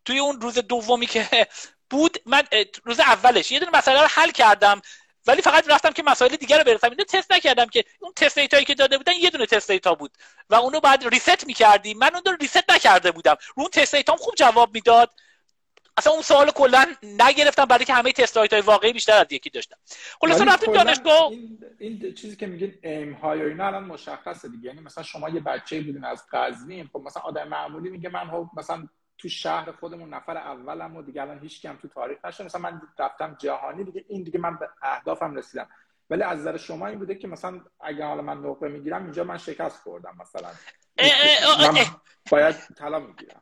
توی اون روز دومی که بود من روز اولش یه دونه مسئله رو حل کردم. ولی فقط رفتم که مسائل دیگر رو برسم. اینو تست نکردم که اون test data یی که داده بودن یه دونه test data بود. و اونو بعد reset می‌کردیم من اون رو reset نکرده بودم. رو اون test data م خوب جواب می‌داد. اصلا اون سوال کلا نگرفتم برای که همه تست های واقعی بیشتر از یکی داشتم. خلاص رفتیم دانشگاه. این, این چیزی که میگین aim های و اینا الان مشخصه دیگه. یعنی مثلا شما یه بچه بودین از قزوین خب مثلا آدم معمولی میگه من خب مثلا تو شهر خودمون نفر اولم و دیگه الان هیچ هم تو تاریخ نشه مثلا من رفتم جهانی دیگه این دیگه من به اهدافم رسیدم. ولی از نظر شما این بوده که مثلا اگه حالا من نقطه می‌گیرم اینجا من شکست خوردم مثلا. من باید طلا می‌گیرم.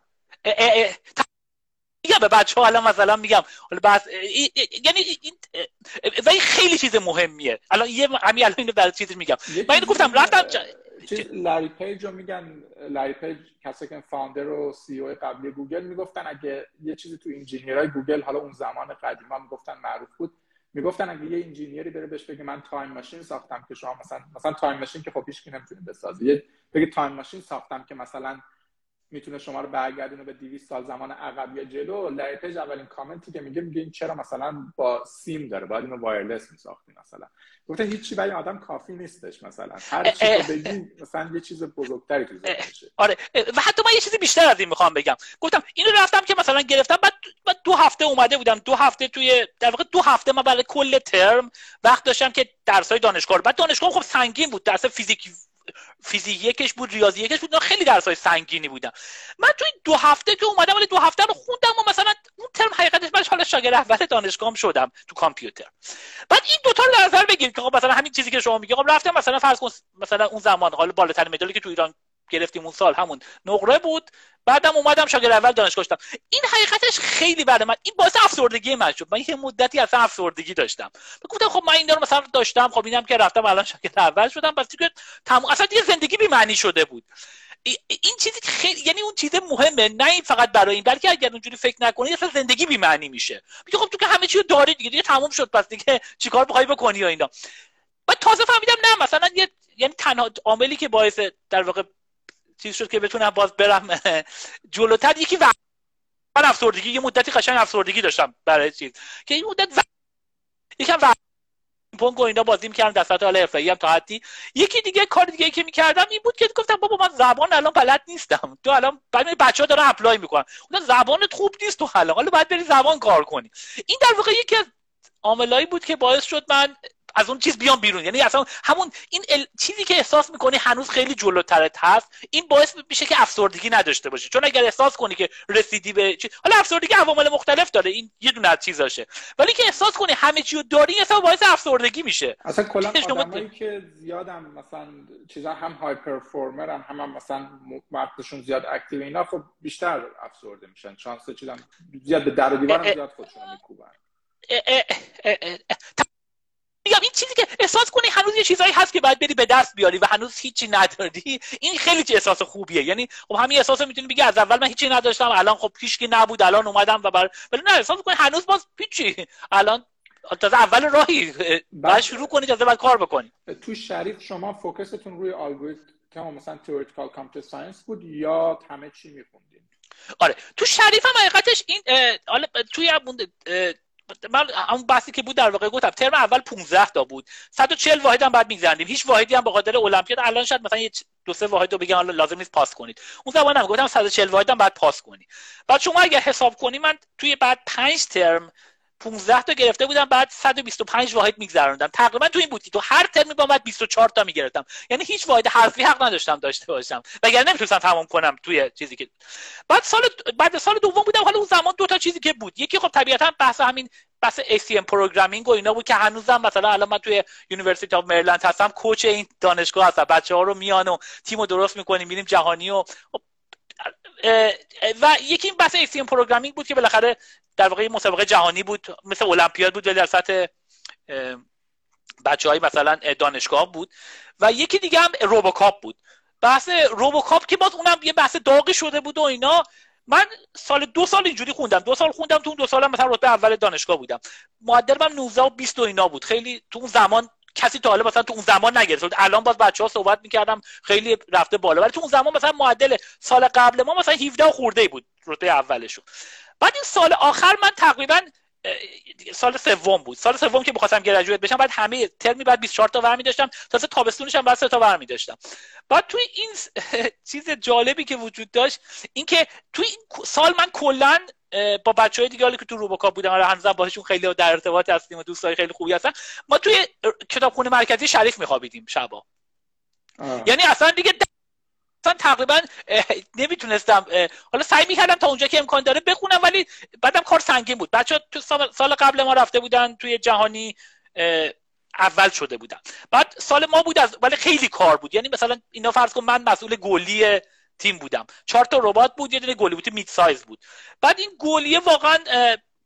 میگم به بچه ها الان مثلا میگم حالا بس یعنی ولی خیلی چیز مهمیه. الان یه همین الان اینو برای چیزی میگم. من اینو گفتم رفتم چیز لاری پیج رو میگن لاری پیج کسی که founder و CEO قبلی گوگل می‌گفتن اگه یه چیزی تو engineer ای گوگل حالا اون زمان قدیما می‌گفتن معروف بود می‌گفتن اگه یه engineer ی بره بهش بگه من time machine ساختم که شما مثلا مثلا time machine که خب هیچ کی نمی‌تونه بسازه. یه بگه time machine ساختم که مثلا می‌تونه شما رو برگردونه به 200 سال زمان عقب یا جلو. لری پیج اولین کامنتی که میگه میگه این چرا مثلا با سیم داره؟ باید اینو wireless میساختی مثلا. گفته هیچی برای آدم کافی نیستش مثلا. هر چی رو بگی مثلا یه چیز بزرگتری تو آره. و حتی من یه چیزی بیشتر از این می‌خوام بگم. گفتم اینو رفتم که مثلا گرفتم بعد, بعد دو هفته اومده بودم. دو هفته توی در واقع دو هفته من برای کل ترم وقت داشتم که درسای دانشگاه بعد دانشگاه خب سنگین بود. درس فیزیک فیزیک بود ریاضی یکش بود خیلی درس های سنگینی بودم من توی دو هفته که اومدم ولی دو هفته رو خوندم و مثلا اون ترم حقیقتش من حالا شاگرد اول دانشگاهم شدم تو کامپیوتر. بعد این دوتا رو نظر بگیرید که خب مثلا همین چیزی که شما میگی خب رفتم مثلا فرض کن مثلا اون زمان حالا بالاترین مدالی که تو ایران گرفتیم اون سال همون نقره بود. بعدم اومدم شاگرد اول دانشگاه شدم. این حقیقتش خیلی برای من این باعث افسردگی من شد. من یه مدتی اصلا افسردگی داشتم. گفتم خب من این رو مثلا داشتم خب اینم که رفتم الان شاگرد اول شدم. پس دیگه تم... اصلا دیگه زندگی بی معنی شده بود. این چیزی خیلی یعنی اون چیز مهمه نه این فقط برای این بلکه اگر اونجوری فکر نکنی اصلا زندگی بی معنی میشه. میگه خب تو که همه چی داری دیگه دیگه تموم شد. پس دیگه چیکار بخوای بکنی یا اینا. بعد تازه فهمیدم نه مثلا یه یعنی تنها عاملی که باعث در واقع چیز شد که بتونم باز برم جلوتر. یکی و من افسردگی یه مدتی قشنگ افسردگی داشتم برای چیز. که این مدت و... یکم و پونگ و اینا بازی می‌کردم دستات حال حرفه‌ای هم تا حدی. یکی دیگه کار دیگه که می‌کردم این بود که گفتم بابا من زبان الان بلد نیستم. تو الان بعد بچه‌ها دارن اپلای می‌کنن. اون زبانت خوب نیست تو الان. حالا باید بری زبان کار کنی. این در واقع یکی از عاملایی بود که باعث شد من از اون چیز بیام بیرون. یعنی اصلا همون این چیزی که احساس می‌کنی هنوز خیلی جلوترت هست این باعث میشه که افسردگی نداشته باشی. چون اگر احساس کنی که رسیدی به چی... حالا افسردگی عوامل مختلف داره این یه دونه از چیزاشه. ولی که احساس کنی همه چی رو داری اصلا باعث افسردگی میشه. اصلا کلا آدمایی که زیادم مثلا چیزا هم های پرفورمر هم هم, مثلا مغزشون زیاد اکتیو اینا خب بیشتر افسرده میشن. شانس چیزا زیاد به در و دیوار زیاد خودشون میکوبن. میگم این چیزی که احساس کنی هنوز یه چیزایی هست که باید بری به دست بیاری و هنوز هیچی نداری این خیلی چه احساس خوبیه. یعنی خب همین احساس می‌تونی بگی از اول من هیچی نداشتم الان خب هیچکی نبود الان اومدم و بر... ولی نه احساس کنی هنوز باز هیچی. الان تازه اول راهی. باید شروع کنی تازه باید کار بکنی. تو شریف شما focus تون روی الگوریتم مثلا theoretical computer science بود یا همه چی میخوندین؟ آره. تو شریف هم حقیقتش این حالا توی من اون بحثی که بود در واقع گفتم ترم اول 15 تا بود. 140 واحد هم بعد میگذرندیم هیچ واحدی هم به خاطر المپیاد الان شاید مثلا یه دو سه واحد رو بگن لازم نیست پاس کنید. اون زمان هم گفتم 140 واحد هم بعد پاس کنی بعد شما اگر حساب کنی من توی بعد 5 ترم 15 تا گرفته بودم بعد 125 واحد میگذروندم. تقریبا تو این بود تو هر ترمی با بعد 24 تا می‌گرفتم. یعنی هیچ واحد حرفی حق نداشتم داشته باشم. وگرنه نمی‌تونستم تمام کنم توی چیزی که بعد سال بعد سال دوم بودم. حالا اون زمان دو تا چیزی که بود. یکی خب طبیعتا بحث همین بحث ACM programming و اینا بود که هنوزم مثلا الان من توی University of Maryland هستم coach این دانشگاه هستم. بچه ها رو میان و تیم رو درست می‌کنیم میریم جهانی و خب، و یکی این بحث ACM programming بود که بالاخره در واقع مسابقه جهانی بود مثل المپیاد بود ولی در سطح بچه های مثلا دانشگاه بود. و یکی دیگه هم RoboCup بود. بحث روبوکاپ که باز اونم یه بحث داغی شده بود و اینا. من سال دو سال اینجوری خوندم. دو سال خوندم تو اون دو سال مثلا رتبه اول دانشگاه بودم. معدل من 19 و 20 و اینا بود. خیلی تو اون زمان کسی تا حالا مثلا تو اون زمان نگرفت الان باز بچه ها صحبت می‌کردم خیلی رفته بالا. ولی تو اون زمان مثلا معدل سال قبل ما مثلا 17 خورده بود رتبه اولشون. بعد این سال آخر من تقریبا سال سوم بود. سال سوم که بخواستم گریجویت بشم بعد همه ترمی بعد 24 تا ورمی داشتم تازه تابستونش هم بعد 3 تا ورمی داشتم بعد توی این چیز جالبی که وجود داشت اینکه توی این سال من کلا با بچه های دیگه حالی که تو روبوکا بودم حالا هنوزم باهاشون خیلی در ارتباط هستیم و دوستای خیلی خوبی هستن. ما توی کتابخونه مرکزی شریف میخوابیدیم شبا. یعنی اصلا دیگه اصلا تقریبا نمی‌تونستم حالا سعی می‌کردم تا اونجا که امکان داره بخونم ولی بعدم کار سنگین بود. بچه تو سال قبل ما رفته بودن توی جهانی اول شده بودن. بعد سال ما بود از ولی خیلی کار بود. یعنی مثلا اینا فرض کن من مسئول گلی تیم بودم. چهار تا ربات بود یه دونه گلی بود مید سایز بود. بعد این گلیه واقعا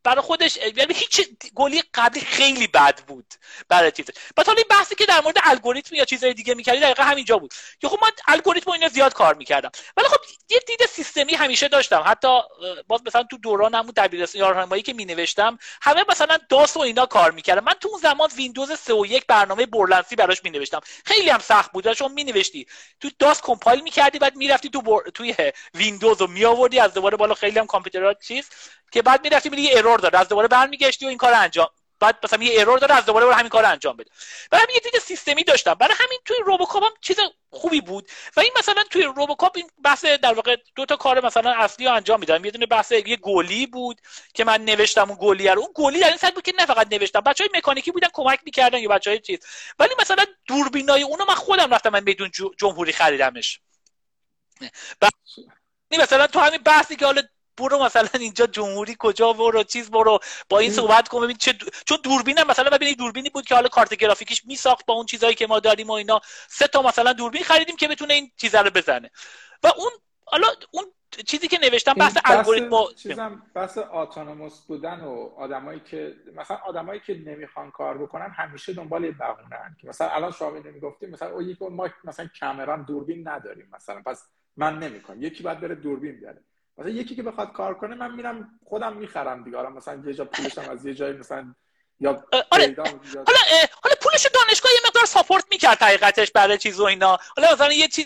برای خودش یعنی هیچ گلی قبلی خیلی بد بود برای چیز بعد حالا این بحثی که در مورد الگوریتم یا چیزهای دیگه می‌کردی دقیقا همینجا بود. که خب من الگوریتم اینا زیاد کار می‌کردم. ولی خب یه دید سیستمی همیشه داشتم. حتی باز مثلا تو دوران همون دبیرستان راهنمایی که مینوشتم همه مثلا داس و اینا کار می‌کردم من تو اون زمان ویندوز 3 و یک برنامه برلنسی براش مینوشتم. خیلی هم سخت بود. چون مینوشتی. تو DOS compile می‌کردی بعد می‌رفتی تو بر... توی ویندوز و میآوردی از دوباره بالا خیلی هم کامپیوترها چیز. که بعد می‌رفتی یه error داره از دوباره برمیگشتی و این کار انجام بعد مثلا یه error داره از دوباره برای همین کار انجام بده. برای همین یه دید سیستمی داشتم. برای همین توی RoboCup هم چیز خوبی بود. و این مثلا توی RoboCup این بحث در واقع دو تا کار مثلا اصلی رو انجام می‌دادم. یه دونه بحث یه goalie بود که من نوشتم اون goalie رو. اون goalie در این صورت بود که نه فقط نوشتم بچهای مکانیکی بودن کمک می‌کردن یا بچهای چیز. ولی مثلا دوربینای اونو من خودم رفتم من جمهوری خریدمش. مثلا تو همین بحثی که حالا برو مثلا اینجا جمهوری کجا برو چیز برو. با این صحبت کن ببین چه چون دوربینم مثلا ببینید دوربینی بود که حالا کارت گرافیکیش میساخت با اون چیزایی که ما داریم و اینا. سه تا مثلا دوربین خریدیم که بتونه این چیزا رو بزنه. و اون حالا اون چیزی که نوشتم بحث الگوریتم چیزم بحث اتونوموس بودن و آدمایی که مثلا آدمایی که نمی‌خوان کار بکنن همیشه دنبال بهونه که مثلا الان شما نمی‌گفتیم مثلا او یک ما مثلا کامران دوربین نداریم مثلا پس من نمی‌کنم یکی باید بره دوربین بیاره. مثلا یکی که بخواد کار کنه من میرم خودم می‌خرم دیگه مثلا یه جا پولشم از یه جایی مثلا یا آره. حالا حالا پولش دانشگاه یه مقدار ساپورت می‌کرد حقیقتش برای چیز و اینا حالا مثلا یه چیز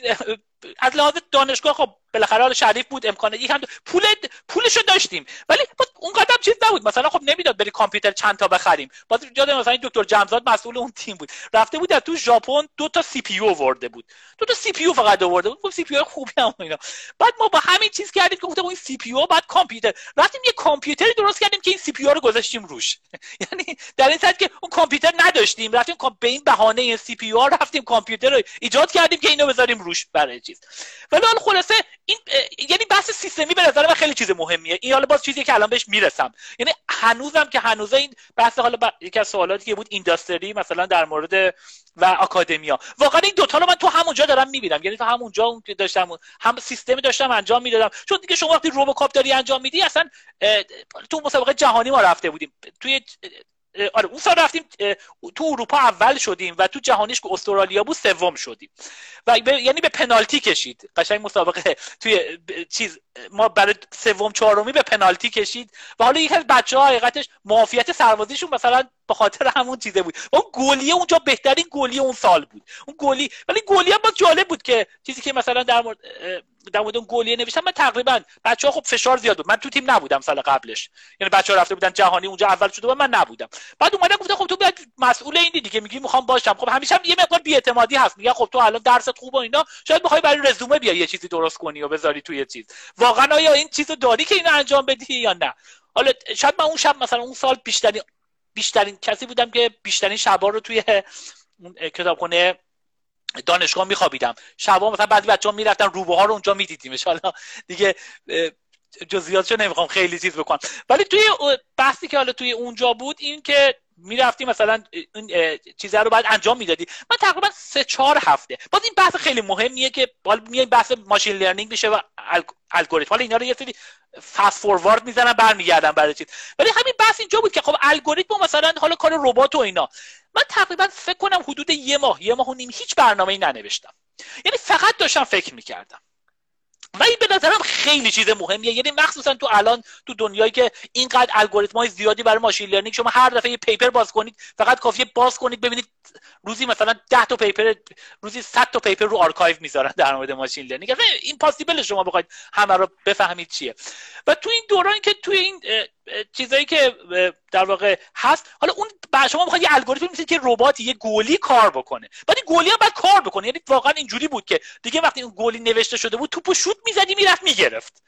از لحاظ دانشگاه خب بالاخره حال شریف بود امکانه یکم پول پولشو داشتیم. ولی اون قدم چیز نبود. مثلا خب نمی‌داد بری کامپیوتر چند تا بخریم. باز یاد مثلا دکتر جمزاد مسئول اون تیم بود. رفته بود تو ژاپن دو تا سی پی آورده بود. دو تا CPU فقط آورده بود. CPU خوبی هم اینا. بعد ما با همین چیز کردیم که گفتم این CPU بعد کامپیوتر رفتیم یه کامپیوتری درست کردیم که این CPU رو گذاشتیم روش. یعنی در این صورت که اون کامپیوتر نداشتیم. رفتیم به این بهانه این CPU رفتیم کامپیوتر رو ایجاد کردیم که اینو بذاریم روش برای چیز. ولی خلاصه این یعنی بحث سیستمی به نظر من خیلی چیز مهمیه. این حالا باز چیزی که الان بهش می‌رسم. یعنی هنوزم که هنوز این بحث حالا ب... یکی از سوالاتی که بود industry مثلا در مورد و آکادمیا. واقعا این دوتا رو من تو همونجا دارم می‌بینم. یعنی تو همونجا داشتم هم سیستمی داشتم انجام می‌دادم. چون دیگه شما وقتی روبوکاپ داری انجام میدی اصلا تو مسابقه جهانی ما رفته بودیم. توی آره اون سال رفتیم تو اروپا اول شدیم و تو جهانیش که استرالیا بود سوم شدیم. و یعنی به پنالتی کشید. قشنگ مسابقه توی چیز ما برای سوم چهارمی به پنالتی کشید. و حالا یکی از بچه ها حقیقتش معافیت سربازیشون مثلا به خاطر همون چیزه بود. و اون گلیه اونجا بهترین گلیه اون سال بود. اون گلی ولی گلیه هم جالب بود که چیزی که مثلا در مورد در مورد اون گلیه نوشتم من تقریبا بچه ها خب فشار زیاد بود. من تو تیم نبودم سال قبلش. یعنی بچه ها رفته بودن جهانی اونجا اول شده و من نبودم. بعد اومدن گفتن خب تو باید مسئول این دیگه میگی می‌خوام باشم. خب همیشه هم یه مقدار بی‌اعتمادی هست. میگه خب تو الان درست خوب و اینا. شاید بخوای برای رزومه بیای یه چیزی درست کنی و بذاری توی چیز. واقعا آیا این چیزو داری که اینو انجام بدی یا نه؟ حالا شاید من اون شب مثلا اون سال بیشترین بیشترین کسی بودم که بیشترین شبا رو توی کتابخونه دانشگاه میخوابیدم. شبا مثلا بعضی بچه‌ها می‌رفتن روبه ها رو اونجا می‌دیدیم حالا دیگه جزئیاتشو نمی‌خوام خیلی چیز بکنم. ولی توی بحثی که حالا توی اونجا بود این که می‌رفتی مثلا این چیزها رو باید انجام می‌دادی. من تقریبا سه چهار هفته. باز این بحث خیلی مهمیه که حالا میای بحث ماشین لرنینگ میشه و الگوریتم حالا اینا رو یه سری فست فوروارد می‌زنن برمیگردن برای چیز. ولی همین بحث اینجا بود که خب الگوریتم مثلا حالا کار ربات و اینا. من تقریبا فکر کنم حدود یه ماه یه ماه و نیم هیچ برنامه‌ای ننوشتم. یعنی فقط داشتم فکر می‌کردم. و این به نظرم خیلی چیز مهمیه. یعنی مخصوصا تو الان تو دنیایی که اینقدر الگوریتم های زیادی برای machine learning شما هر دفعه یه paper باز کنید فقط کافیه باز کنید ببینید روزی مثلا 10 تا paper روزی 100 تا paper رو arXiv می‌ذارن در مورد machine learning. impossible شما بخواید همه رو بفهمید چیه. و تو این دوران که توی این چیزایی که در واقع هست حالا اون شما می‌خواید یه الگوریتم میسید که ربات یه گلی کار بکنه. بعد این گلی هم باید کار بکنه. یعنی واقعا اینجوری بود که دیگه وقتی اون گلی نوشته شده بود توپو شوت می‌زدی می‌رفت می‌گرفت.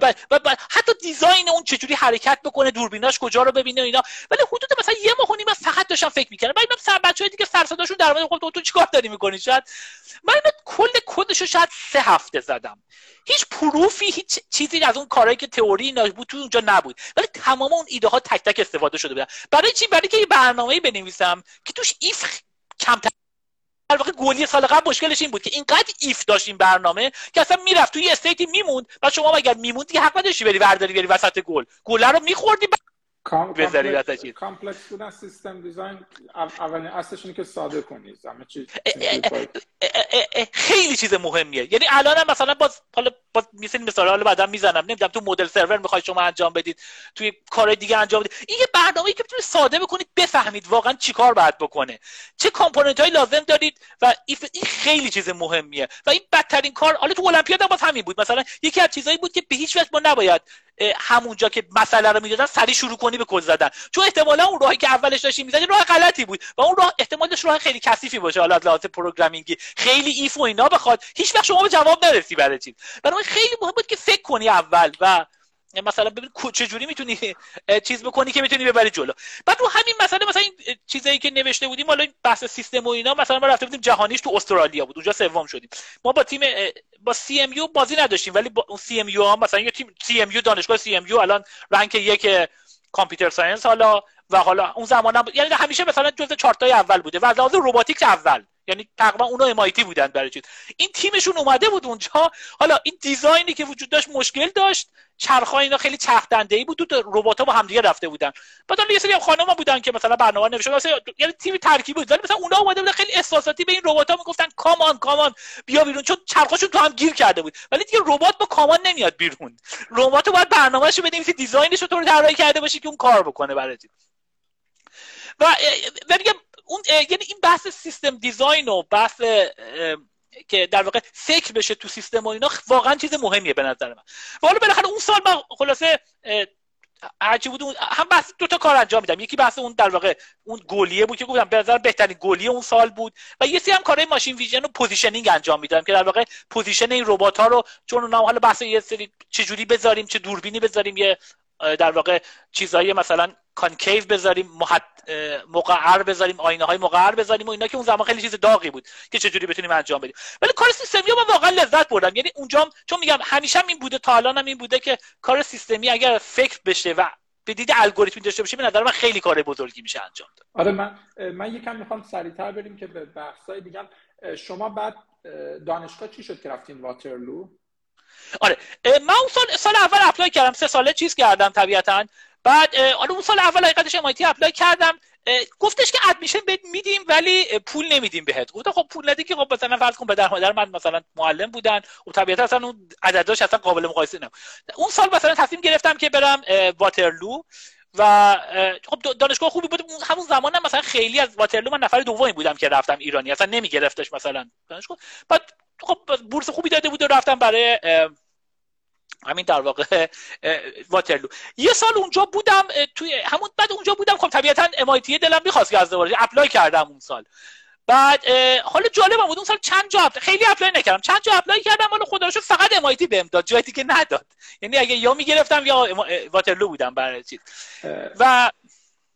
و, و, حتی دیزاین اون چجوری حرکت بکنه دوربیناش کجا رو ببینه اینا. ولی حدود مثلا یه ماه و نیم فقط داشتم فکر می‌کردم. بعد سر بچهای دیگه سر صداشون در مورد خب تو چیکار داری می‌کنی؟ شاید من کل کدش رو شاید سه هفته زدم. هیچ proof ی هیچ چیزی از اون کارهایی که تئوری بود تو اونجا نبود. ولی تمام اون ایده ها تک تک استفاده شده بودن. برای چی؟ برای که یه برنامه‌ای بنویسم که توش if کمتر در واقع goalie سال قبل مشکلش این بود که اینقدر if داشت این برنامه که اصلا می‌رفت توی state ی میموند. و شما اگر میموند دیگه حق نداشتی بری برداری بری وسط گل. گل رو میخوردی بذاری complex بودن system design اولین اصلش اینه که ساده کنی همه چیز خیلی چیز مهمیه. یعنی الان هم مثلا باز حالا باز میسین مثال حالا بعدا می‌زنم. نمی‌دونم تو مدل سرور می‌خوای شما انجام بدید. توی کار دیگه انجام بدید. این یه برنامه‌ای که بتونید ساده بکنید بفهمید واقعا چیکار باید بکنه. چه component هایی لازم دارید و این خیلی چیز مهمیه. و این بدترین کار حالا تو المپیاد هم باز همین بود. مثلا یکی از چیزایی بود که به هیچ وجه ما نباید همونجا که مسئله رو می‌دادن سری شروع کنی به کد زدن. چون احتمالا اون راهی که اولش داشتی می‌زدی راه غلطی بود. و اون راه احتمالش راه خیلی کثیفی باشه. حالا از لحاظ programming ی خیلی if و اینا بخواد. هیچ وقت شما به جواب نرسی برای چیز. برای خیلی مهم بود که فکر کنی اول و مثلا ببین چه جوری می‌تونی چیز بکنی که می‌تونی ببری جلو. بعد رو همین مسئله مثلا این چیزایی که نوشته بودیم حالا بحث سیستم و اینا مثلا ما رفته بودیم جهانیش تو استرالیا بود اونجا سوم شدیم. ما با تیم با CMU بازی نداشتیم ولی با اون CMU مثلا یه تیم CMU دانشگاه CMU الان rank یک computer science حالا و حالا اون زمان هم یعنی همیشه مثلا جزء چارتای اول بوده و لحاظ robotics اول. یعنی تقریبا اونا MIT بودن برای چیز. این تیمشون اومده بود اونجا. حالا این دیزاینی که وجود داشت مشکل داشت. چرخا اینا خیلی چرخدنده ای بود دو ربات با همدیگه رفته بودن. بعد یه سری خانم‌ها بودن که مثلا برنامه مثلا یعنی تیم ترکیبی بود. ولی مثلا اونا اومده بودن خیلی احساساتی به این ربات‌ها می‌گفتن کامان کامان بیا بیرون. چون چرخاشون تو هم گیر کرده بود. ولی دیگه ربات با کامان نمیاد بیرون. ربات باید برنامه‌شو بنویسی دیزاینش رو طور طراحی کرده باشی که اون کار بکنه برای و و اون یعنی این بحث system design و بحث که در واقع فکر بشه تو سیستم و اینا واقعا چیز مهمیه به نظر من. و حالا بالاخره اون سال من خلاصه هرچی بود اون هم بحث دو تا کار انجام میدم. یکی بحث اون در واقع اون goalie بود که گفتم به نظر بهترین goalie اون سال بود و یه سری هم کارهای machine vision و positioning انجام میدم که در واقع position این ربات ها رو چون اونها حالا بحث یه سری چه جوری بذاریم چه دوربینی بذاریم یه در واقع چیزایی مثلا کانکیو بذاریم محد... مقعر بذاریم آینه های مقعر بذاریم و اینا که اون زمان خیلی چیز داغی بود که چجوری بتونیم انجام بدیم. ولی کار سیستمی رو من واقعا لذت بردم. یعنی اونجا چون میگم همیشه هم این بوده تا الان هم این بوده که کار سیستمی اگر فکر بشه و به دید الگوریتمی داشته باشه به نظر من خیلی کار بزرگی میشه انجام داد. آره من من یکم می‌خوام سریعتر بریم که به بحثای دیگه شما بعد دانشگاه چی شد که رفتین واترلو؟ آره من اون سال سال اول apply کردم. سه ساله چیز کردم طبیعتا. بعد آره اون سال اول حقیقتش MIT apply کردم. گفتش که admission بهت میدیم ولی پول نمیدیم بهت. گفتم خب پول ندی که خب مثلا فرض کن پدر مادر من مثلا معلم بودن و طبیعتا اصلا اون عدداش اصلا قابل مقایسه نه اون سال مثلا تصمیم گرفتم که برم واترلو و خب دانشگاه خوبی بود. همون زمان هم مثلا خیلی از واترلو من نفر دومی بودم که رفتم ایرانی. اصلا نمیگرفتش مثلا دانشگاه. بعد خب بورس خوبی داده بود و رفتم برای همین در واقع واترلو یه سال اونجا بودم توی همون بعد اونجا بودم خب طبیعتا MIT دلم می‌خواست که از دوباره apply کردم اون سال. بعد حالا جالبم بود اون سال چند جا خیلی apply نکردم. چند جا apply کردم حالا خدا فقط MIT بهم داد جایی که نداد. یعنی اگه یا می‌گرفتم یا واترلو بودم برای چیز. و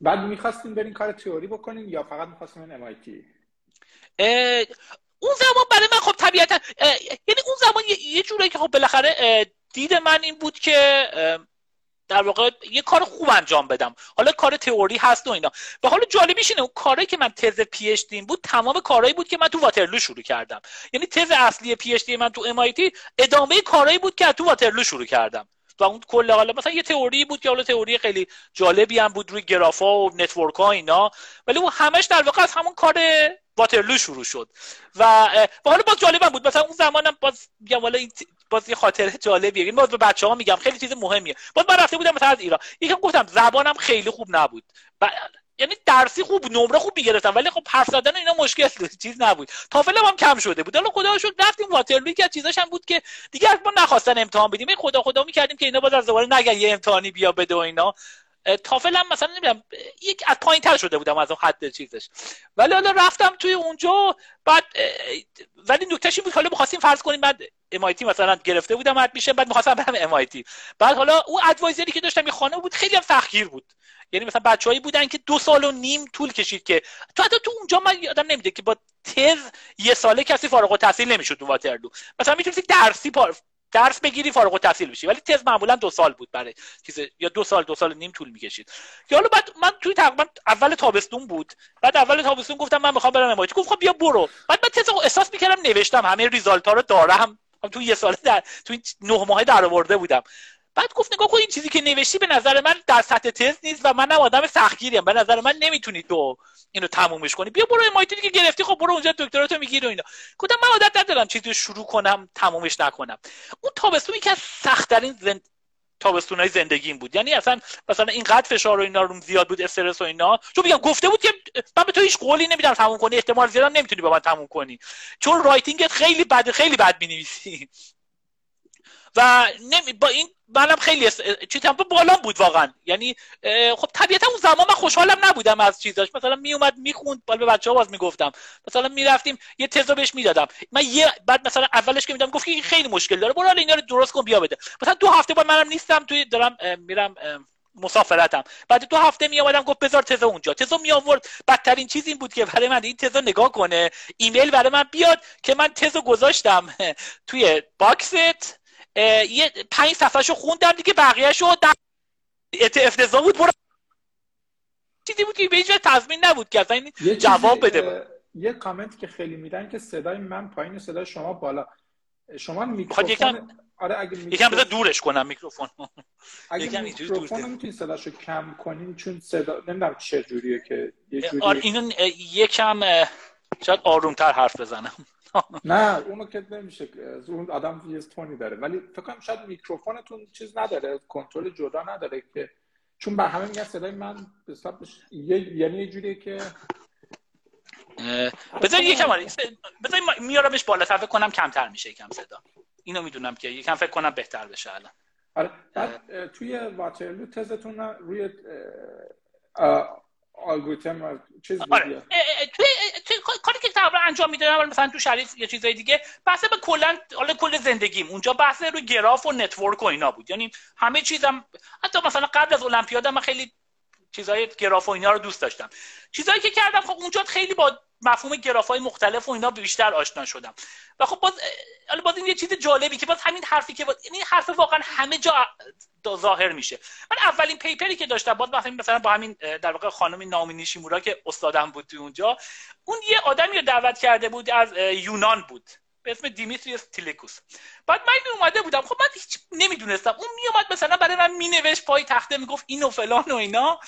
بعد می‌خواستین برین کار تئوری بکنین یا فقط می‌خواستین MIT اون زمان برای من خب طبیعتا یعنی اون زمان یه جوری که خب بالاخره دید من این بود که در واقع یه کار خوب انجام بدم. حالا کار تئوری هست و اینا. و حالا جالبیش اینه اون کاری که من تز PhD بود تمام کارهایی بود که من تو واترلو شروع کردم. یعنی تز اصلی PhD من تو MIT ادامه کارهایی بود که تو واترلو شروع کردم. و اون کل حالا مثلا یه تئوری بود که حالا تئوری خیلی جالبی هم بود روی گرافا و network ها اینا. ولی اون همش در واقع از همون کار واترلو شروع شد. و و حالا باز جالبم بود. مثلا اون زمانم باز میگم حالا این باز یه خاطره جالبیه. این باز به بچه ها میگم خیلی چیز مهمیه. باز من رفته بودم مثلا از ایران. یکم گفتم زبانم خیلی خوب نبود. و یعنی درسی خوب نمره خوب می‌گرفتم. ولی خب حرف زدن اینا مشکل چیز نبود. تافلم هم کم شده بود. حالا خدا شد رفتیم واترلو. که چیزاش هم بود که دیگه ما نخواستن امتحان بدیم. خدا خدا می‌کردیم که اینا باز از دوباره نگن یه امتحانی بیا بده و اینا. تافل هم مثلا نمی‌دونم یک از پایین تر شده بودم از اون حد چیزش. ولی حالا رفتم توی اونجا بعد ولی نکتهش بود حالا می‌خواستیم فرض کنیم بعد MIT مثلا گرفته بودم میشه بعد می‌خواستم برم MIT بعد حالا اون ادوایزری که داشتم یه خانه بود خیلی هم سختگیر بود. یعنی مثلا بچه‌هایی بودن که دو سال و نیم طول کشید که تو حتی تو اونجا من یادم نمیده که با تز یه ساله کسی فارغ التحصیل نمی‌شد تو واترلو مثلا می‌تونستی درسی درس بگیری فارغ التحصیل بشی. ولی تز معمولا دو سال بود برای چیز یا دو سال دو سال نیم طول می‌کشید. که حالا بعد من توی تقریبا اول تابستون بود. بعد اول تابستون گفتم من می‌خوام برم امایتی گفت خب بیا برو. بعد من تز احساس می‌کردم نوشتم. همه ریزالت ها رو دارم. تو یه سال در تو نه ماه در آورده بودم. بعد گفت نگاه کن این چیزی که نوشتی به نظر من در سطح تست نیست و منم آدم سختگیریم. به نظر من نمی‌تونی تو اینو تمومش کنی. بیا برو امایتی که گرفتی خب برو اونجا دکتراتو می‌گیری و اینا. گفتم من عادت ندارم چیزی شروع کنم تمومش نکنم. اون تابستون که از سختترین زند... تابستون های زندگیم بود. یعنی اصلا مثلا اینقدر فشار و اینا روم زیاد بود استرس و اینا. چون میگم گفته بود که من به تو هیچ قولی نمیدم تموم کنی احتمال زیاد نمی‌تونی با من تموم کنی. چون رایتینگت خیلی بد خیلی بد می‌نویسی. و نمی با این منم خیلی چی تمپو بالا بود واقعا. یعنی خب طبیعتا اون زمان من خوشحالم نبودم از چیزاش. مثلا می اومد می‌خوند بالا به بچه‌ها باز می‌گفتم. مثلا می‌رفتیم یه تزا بهش می‌دادم من یه بعد مثلا اولش که میدم گفت این خیلی مشکل داره برو اینا رو درست کن بیا بده. مثلا دو هفته بعد منم نیستم توی دارم میرم مسافرتم. بعد دو هفته می آمدم گفت بذار تزا اونجا. تزا می آورد. بدترین چیز این بود که برای من این تزا نگاه کنه. ایمیل برای من بیاد که من تزا گذاشتم توی box ت. یه پنج صفحهشو خوندم دیگه بقیهشو در افتضاح بود برو. چیزی بود که به تضمین نبود که اصلا جواب بده. یه کامنت که خیلی میدن که صدای من پایین صدای شما بالا. شما میکروفون یکم آره اگه یکم بذار دورش کنم میکروفون. اگه میکروفون می‌تونی صداشو کم کنین چون صدا نمی‌دونم چه جوریه که یه جوریه آره اینو یکم شاید آرومتر حرف بزنم. نه اونو که نمیشه اون آدم یه تونی داره. ولی فکر کنم شاید میکروفونتون چیز نداره کنترل جدا نداره که. چون به همه میگن صدای من حساب یه یعنی یه جوریه که بذار یکم آره بذار میارمش بالاتر. فکر کنم کمتر میشه یکم صدا. اینو می‌دونم که یکم فکر کنم بهتر بشه الان. آره بعد توی واترلو تزتون روی الگوریتم چیز آره. توی کاری که تقریبا انجام می‌دادم مثلا تو شریف یه چیزای دیگه بحث به کلا حالا کل زندگیم. اونجا بحث روی گراف و network و اینا بود. یعنی همه چیزم حتی مثلا قبل از المپیاد من خیلی چیزای گراف و اینا رو دوست داشتم. چیزایی که کردم خب اونجا خیلی با مفهوم گراف های مختلف و اینا بیشتر آشنا شدم. و خب باز حالا باز این یه چیز جالبی که باز همین حرفی که باز این حرف واقعا همه جا ظاهر میشه. من اولین پیپری که داشتم باز مثلا با همین در واقع خانم نامی نیشیمورا که استادم بود اونجا اون یه آدمی رو دعوت کرده بود از یونان بود. به اسم دیمیتریوس تیلیکوس. بعد من می اومده بودم. خب من هیچ نمی‌دونستم. اون میومد مثلا برای من مینوشت پای تخته می‌گفت این و فلان و اینا.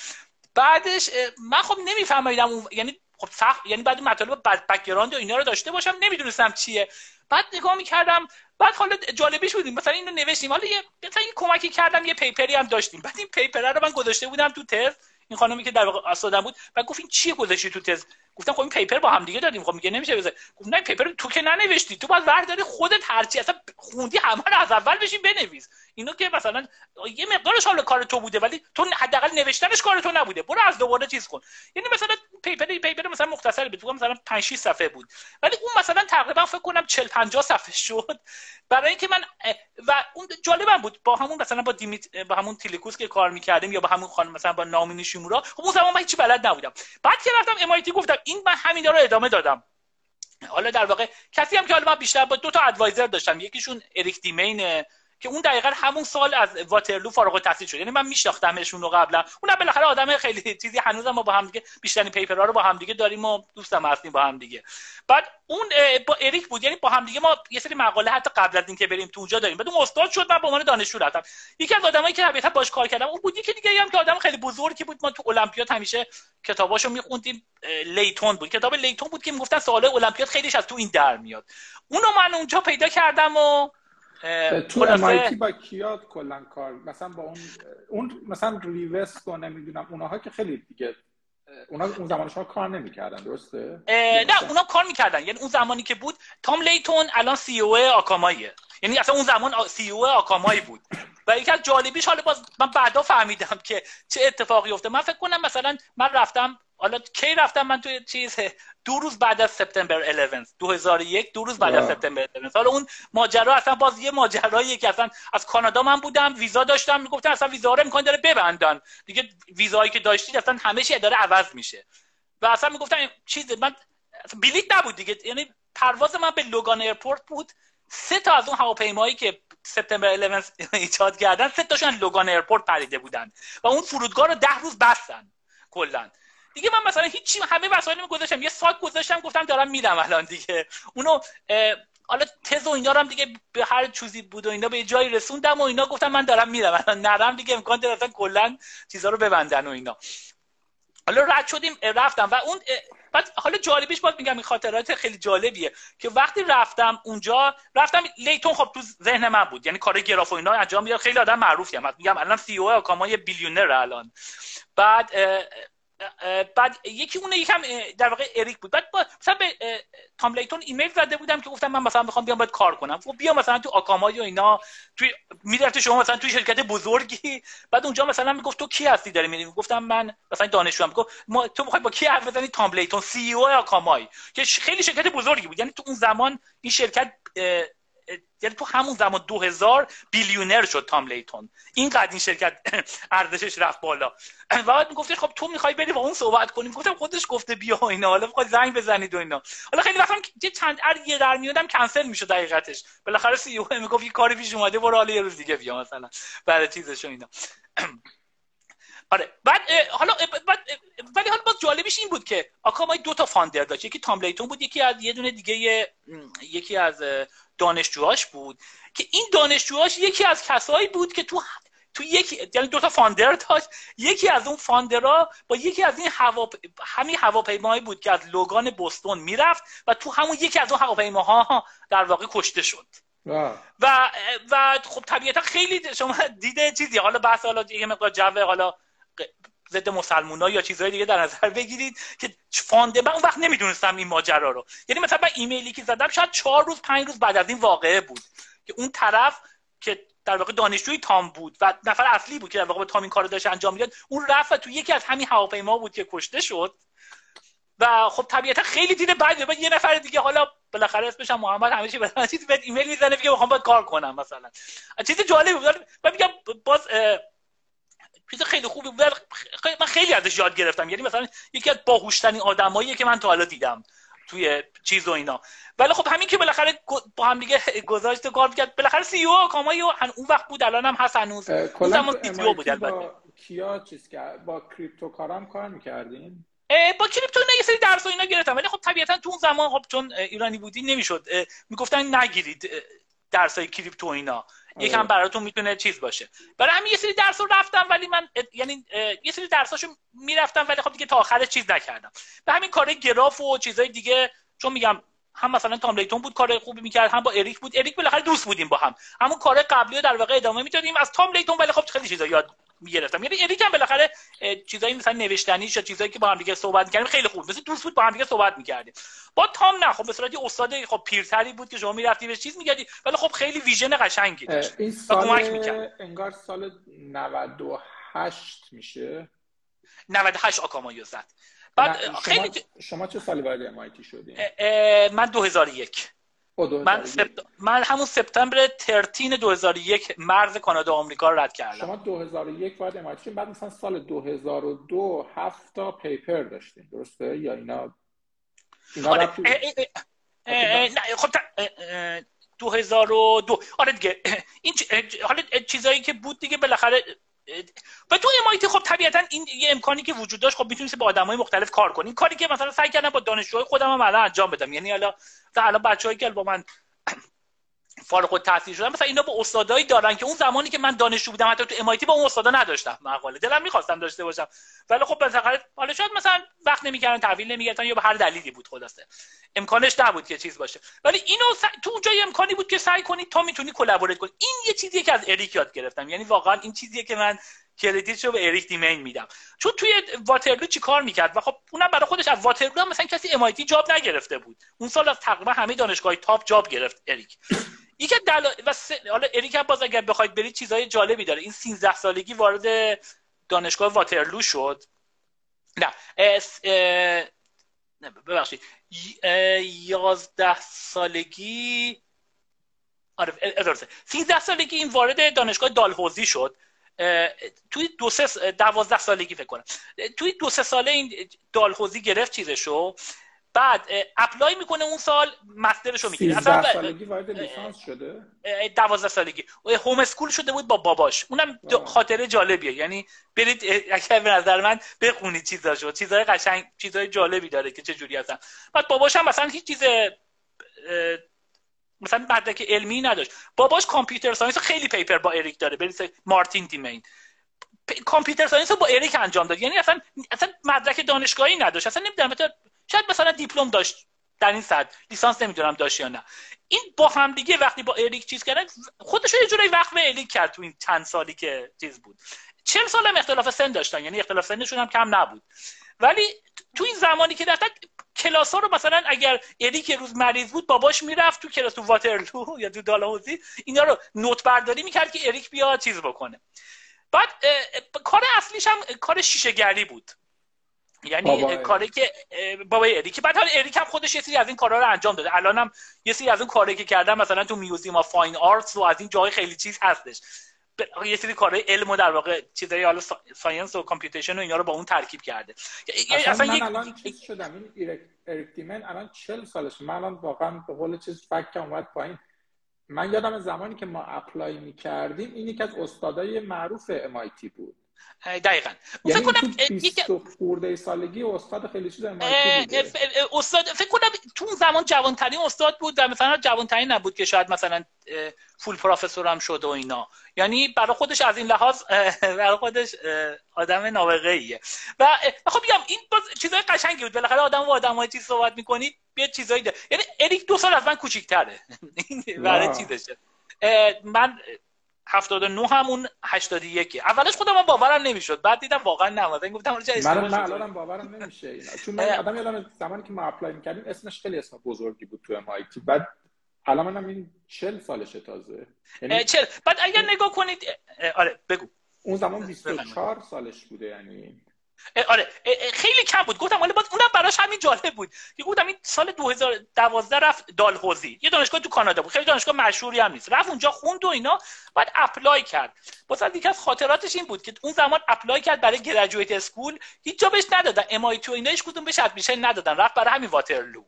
بعدش من خب نمیفهمیدم یعنی خب سخت یعنی بعد مطالب background و اینا رو داشته باشم نمی‌دونستم چیه. بعد نگاه می‌کردم. بعد حالا جالبیش بودیم مثلا اینو نوشتیم. حالا یه مثلا این کمکی کردم یه paper ی هم داشتیم. بعد این paper رو من گذاشته بودم تو تز این خانمی که در واقع استادم بود. و گفت این چیه گذاشتی تو تز گفتم خب این paper با هم دیگه دادیم خب میگه نمیشه بذار. گفت نه paper تو که ننوشتی. تو باید داری خودت هرچی اصلا خوندی همه رو از اول بشین بنویس. اینو که مثلا یه مقدارش حالا کار تو بوده ولی تو حداقل نوشتنش کار تو نبوده. برو از دوباره چیز کن. یعنی مثلا paper paper مثلا مختصر بود. مثلا 5 6 صفحه بود. ولی اون مثلا تقریبا فکر کنم 40 50 صفحه شد. برای اینکه من و اون جالبم بود. با همون مثلا با دیمیت با همون تیلیکوس که کار می‌کردیم یا با همون خانم مثلا با نائومی نیشیمورا خب اون زمان من هیچ بلد نبودم. بعد که رفتم MIT گفتم این من همین رو ادامه دادم. حالا در واقع کسی هم که حالا من بیشتر با دو تا ادوایزر داشتم. یکیشون اریک دیمین که اون دقیقا همون سال از واترلو فارغ التحصیل شد. یعنی من میشناختمشون رو قبلا. اونم بالاخره آدم خیلی چیزی هنوزم ما با هم دیگه بیشترین پیپرها رو با هم دیگه داریم و دوستم هستیم با هم دیگه. بعد اون با اریک بود. یعنی با هم دیگه ما یه سری مقاله حتی قبل از اینکه بریم تو اونجا داریم. بعد اون استاد شد من به عنوان دانشجو رفتم. یکی از آدمایی که طبیعتا باش کار کردم اون بود. یکی دیگه هم که آدم خیلی بزرگی بود. ما تو المپیاد همیشه کتاباشو میخوندیم لیتون بود. کتاب لیتون بود که می‌گفتن سوال المپیاد خیلیش از تو این در میاد. اونو من اونجا پیدا کردم و تو MIT با کیات کلا کار. مثلا با اون اون مثلا ریوست و نمی‌دونم اونها که خیلی دیگه اونا اون زمان شما کار نمی‌کردن درسته؟ نه اونا کار می‌کردن. یعنی اون زمانی که بود تام لیتون الان سی او آکاماییه یعنی اصلا اون زمان سی او آکامایی بود. و یکی از جالبیش حالا باز من بعدا فهمیدم که چه اتفاقی افته من فکر کنم مثلا من رفتم حالا کی رفتم من توی چیز؟ دو روز بعد از سپتامبر 11 2001 دو روز بعد از سپتامبر 11 حالا اون ماجرا اصلا باز یه ماجراییه که اصلا از کانادا من بودم ویزا داشتم می‌گفتن اصلا ویزا رو امکان داره ببندن. دیگه ویزایی که داشتید اصلا همه چی داره عوض میشه. و اصلا می‌گفتن چیز من بلیت نبود دیگه. یعنی پرواز من به Logan Airport بود. سه تا از اون هواپیمایی که سپتامبر 11 ایجاد کردن سه تاشون Logan Airport پریده بودن و اون فرودگاه رو ده روز بستن کلا. دیگه من مثلا هیچی همه وسایلمو گذاشتم یه ساک گذاشتم گفتم دارم میرم الان دیگه. اونو حالا تز و اینا رو هم دیگه به هر چیزی بود و اینا به جایی رسوندم و اینا گفتم من دارم میرم الان نرم دیگه امکان داره اصلا کلا چیزا رو ببندن و اینا. حالا رد شدیم رفتم و اون بعد حالا جالبیش باید میگم این خاطرات خیلی جالبیه که وقتی رفتم اونجا رفتم لیتون خب تو ذهن من بود. یعنی کار گراف و اینا انجام می‌داد. خیلی آدم معروفی هم. میگم الان سی او آکاما یه بیلیونر الان. بعد بعد یکی اون یکم در واقع اریک بود. بعد با مثلا به تام لیتون ایمیل زده بودم که گفتم من مثلا می‌خوام بیام باهات کار کنم. خب بیا مثلا تو Akamai و اینا توی می‌رفت شما مثلا توی شرکت بزرگی. بعد اونجا مثلا می‌گفت تو کی هستی داری میری؟ گفتم من مثلا دانشجو ما تو می‌خوای با کی حرف بزنی؟ تام لیتون CEO Akamai. که خیلی شرکت بزرگی بود. یعنی تو اون زمان این شرکت یعنی تو همون زمان 2000 billionaire شد تام لیتون. اینقدر این شرکت ارزشش رفت بالا. و بعد میگفتش خب تو می‌خوای بری با اون صحبت کنیم گفتم خودش گفته بیا اینا. حالا می‌خوای زنگ بزنید و اینا. حالا خیلی وقتا یه چند ار یه در میادم کنسل میشه دقیقتش بالاخره سی او می‌گفت یه کاری پیش اومده برو حالا یه روز دیگه بیا مثلا. بعد چیزش اینا. آره. بعد حالا بعد ولی حالا باز جالبش این بود که آکامای دو تا فاندر داشت. یکی تام لیتون بود یکی از یه دونه دیگه یکی از دانشجوهاش بود. که این دانشجوهاش یکی از کسایی بود که تو تو یکی یعنی دو تا فاندر داشت. یکی از اون فاندرها با یکی از این هوا همین هواپیمایی بود که از لوگان بوستون می‌رفت و تو همون یکی از اون هواپیماها در واقع کشته شد. و و خب طبیعتا خیلی شما دیده چیزی. حالا بحث حالا یه مقدار جو حالا ضد مسلمونا یا چیزهای دیگه در نظر بگیرید که فانده من اون وقت نمی‌دونستم این ماجرا رو. یعنی مثلا من ایمیلی که زدم شاید چهار روز پنج روز بعد از این واقعه بود که اون طرف که در واقع دانشجوی تام بود و نفر اصلی بود که در واقع تام این کارو داشت انجام می‌داد اون رفت تو یکی از همین هواپیما بود که کشته شد. و خب طبیعتا خیلی دیده بعد یه نفر دیگه حالا بالاخره اسمش هم محمد بدن چیزی بهت ایمیل می‌زنه میگه می‌خوام باید کار کنم مثلا. چیز جالبی بود. من میگم باز چیز خیلی خوبی بود. من خیلی ازش یاد گرفتم. یعنی مثلا یکی از باهوشترین آدماییه که من تا حالا دیدم توی چیز و اینا. ولی خب همین که بالاخره با هم دیگه گذاشت و کار کرد بالاخره سی او کامای اون وقت بود الان هم هست هنوز. اون زمان بود البته. کیا چیز کرد؟ با کریپتو کارام کار می‌کردین؟ با کریپتو نه یه سری درس و اینا گرفتم. ولی خب طبیعتا تو اون زمان خب چون ایرانی بودی نمی‌شد. می‌گفتن نگیرید. درس های کریپتو اینا. یکم آره. براتون می‌تونه چیز باشه. برای همین یه سری درس رو رفتم ولی من یعنی یه سری درساشو می‌رفتم ولی خب دیگه تا آخر چیز نکردم. به همین کار گراف و چیزای دیگه چون میگم هم مثلا تام لیتون بود کار خوبی می‌کرد هم با اریک بود. اریک بالاخره دوست بودیم با هم. همون کار قبلی رو در واقع ادامه می‌دادیم. از تام لیتون ولی خب خیلی چیزا یاد می‌گرفتم. یعنی اریک هم بالاخره چیزایی مثلا نوشتنی یا چیزایی که با هم دیگه صحبت می‌کردیم خیلی خوب. مثل دوست بود با هم دیگه صحبت می‌کردیم. با تام نه. خب به صورت استاد خب پیرتری بود که شما می‌رفتی به چیز میگردی ولی خب خیلی ویژن قشنگی داشت. این سال انگار سال 98 میشه. 98 آکامایو زد. بعد خیلی شما چه سالی وارد MIT شدین من 2001 من, سپت... من همون سپتامبر 13 2001 مرز کانادا و آمریکا رو رد کردم. شما 2001 وارد MIT بعد مثلا سال 2002 هفت تا پیپر داشتین. درسته؟ یا اینا اینا آره. خب 2002 آره دیگه این حالا چیزایی که بود دیگه بالاخره و تو امایتی خب طبیعتا این یه امکانی که وجود داشت خب می‌تونید با آدمای مختلف کار کنین کاری که مثلا سعی کردم با دانشجوهای خودم هم الان انجام بدم. یعنی حالا الان بچه‌ای که با من فارغ التحصیل شدن. مثلا اینا با استادایی دارن که اون زمانی که من دانشجو بودم حتی تو امایتی با اون استادا نداشتم مقاله. دلم می‌خواستم داشته باشم. ولی خب بالاخره حالا شاید مثلا وقت نمی‌کردن تحویل نمی‌گرفتن یا به هر دلیلی بود خلاصه. امکانش نبود که چیز باشه. ولی اینو س... تو اونجا امکانی بود که سعی کنی تا می‌تونی collaborate کنی. این یه چیزیه که از اریک یاد گرفتم. یعنی واقعا این چیزیه که من credit ش رو به اریک دیمین میدم. چون توی واترلو چی کار می‌کرد؟ و خب اونم برای خودش از واترلو مثلا کسی MIT job نگرفته بود. اون سال از تقریبا همه دانشگاه top job گرفت اریک. یکی دل... و س... حالا اریک هم باز اگر بخواید برید چیزای جالبی داره. این 13 سالگی وارد دانشگاه واترلو شد. نه. اس... نه ببخشید. یازده سالگی آره 13 سالگی این وارد دانشگاه دالهوزی شد. توی دو سه دوازده سالگی فکر کنم. توی دو سه ساله این دالهوزی گرفت چیزشو؟ بعد apply می‌کنه اون سال master شو می‌گیره. اصلا سالگی وارد لیسانس شده؟ 12 سالگی. homeschool شده بود با باباش. اونم خاطره جالبیه. یعنی برید اگر به نظر من بخونید چیزاشو. چیزای قشنگ چیزای جالبی داره که چه جوری هستن. بعد باباش هم مثلا هیچ چیز مثلا مدرک علمی نداشت. باباش computer science خیلی paper با اریک داره. برید مارتین دیمین. computer science رو با اریک انجام داد. یعنی اصلا اصلا مدرک دانشگاهی نداشت. اصلا نمی‌دونم شاید مثلا دیپلم داشت در این حد لیسانس نمی‌دونم داشت یا نه. این با هم دیگه وقتی با اریک چیز کردن خودش یه جوری وقت به اریک کرد تو این چند سالی که چیز بود. چهل سال هم اختلاف سن داشتن یعنی اختلاف سنشون هم کم نبود. ولی تو این زمانی که دقیقا کلاس ها رو مثلا اگر اریک روز مریض بود باباش می‌رفت تو کلاس تو واترلو یا تو دالاوزی اینا رو نوت برداری می‌کرد که اریک بیا چیز بکنه. بعد کار اصلیش هم کار شیشه گری بود. یعنی کاری که بابای اریک بعد حالا اریک هم خودش یه سری از این کارا رو انجام داده. الانم یه سری از اون کاری که کردن مثلا تو Museum of Fine Arts و از این جای خیلی چیز هستش. یه سری کارهای علم و در واقع چیزای حالا science و computation و اینا رو با اون ترکیب کرده. اصلا, اصلا من الان چیز شدم. این اریک دیمن الان 40 سالش من الان واقعا به قول چیز فکر اومد پایین. من یادم زمانی که ما apply می‌کردیم این یکی از استادای معروف MIT بود. دقیقا. یعنی فکر کنم یک خورده سالگی استاد خیلی چیز استاد فکر کنم تو اون زمان جوانترین استاد بود و مثلا جوانترین نبود که شاید مثلا فول پروفسور هم شد و اینا. یعنی برای خودش از این لحاظ برای خودش آدم نابغه ایه و خب بگم این باز چیزای قشنگی بود. بالاخره آدم و آدمای چیز صحبت می‌کنی بیا چیزایی ده. یعنی اریک دو سال از من کوچیک‌تره. برای چیزشه. من 79 همون 81 اولش خودم من باورم نمی‌شد. بعد دیدم واقعا نه مثلا گفتم چه من من الانم باورم نمیشه. اینا چون من آدم یادم زمانی که ما apply می‌کردیم اسمش خیلی اسم بزرگی بود تو MIT بعد الان منم این 40 سالشه تازه. یعنی 40 بعد اگر نگاه کنید آره بگو. اون زمان 24 سالش بوده یعنی آره خیلی کم بود. گفتم باز اونم براش همین جالب بود که گفتم این سال 2012 رفت دالهوزی. یه دانشگاه تو کانادا بود. خیلی دانشگاه مشهوری هم نیست. رفت اونجا خوند و اینا بعد apply کرد. باز یکی از خاطراتش این بود که اون زمان apply کرد برای graduate school. هیچ جا بهش ندادن. MIT و اینا هیچ کدوم بهش admission ندادن. رفت برای همین واترلو.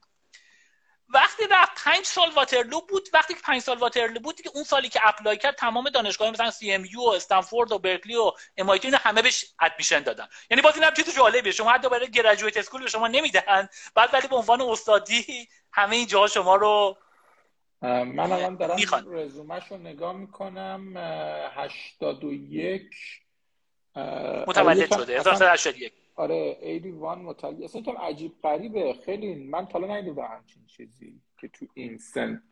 وقتی رفت پنج سال واترلو بود وقتی که پنج سال واترلو بود که اون سالی که apply کرد تمام دانشگاه مثلا CMU و استنفورد و برکلی و ام همه بهش admission دادن. یعنی باز اینم چیز جالبیه شما حتی برای graduate school به شما نمیدن بعد ولی به عنوان استادی همه این جاها شما رو من الان دارم رزومش رو نگاه می‌کنم. 81 متولد شده 1981 آره 81 متولد اصلا کم عجیب غریبه. خیلی من حالا ندیدم همچین چیزی که تو این سن.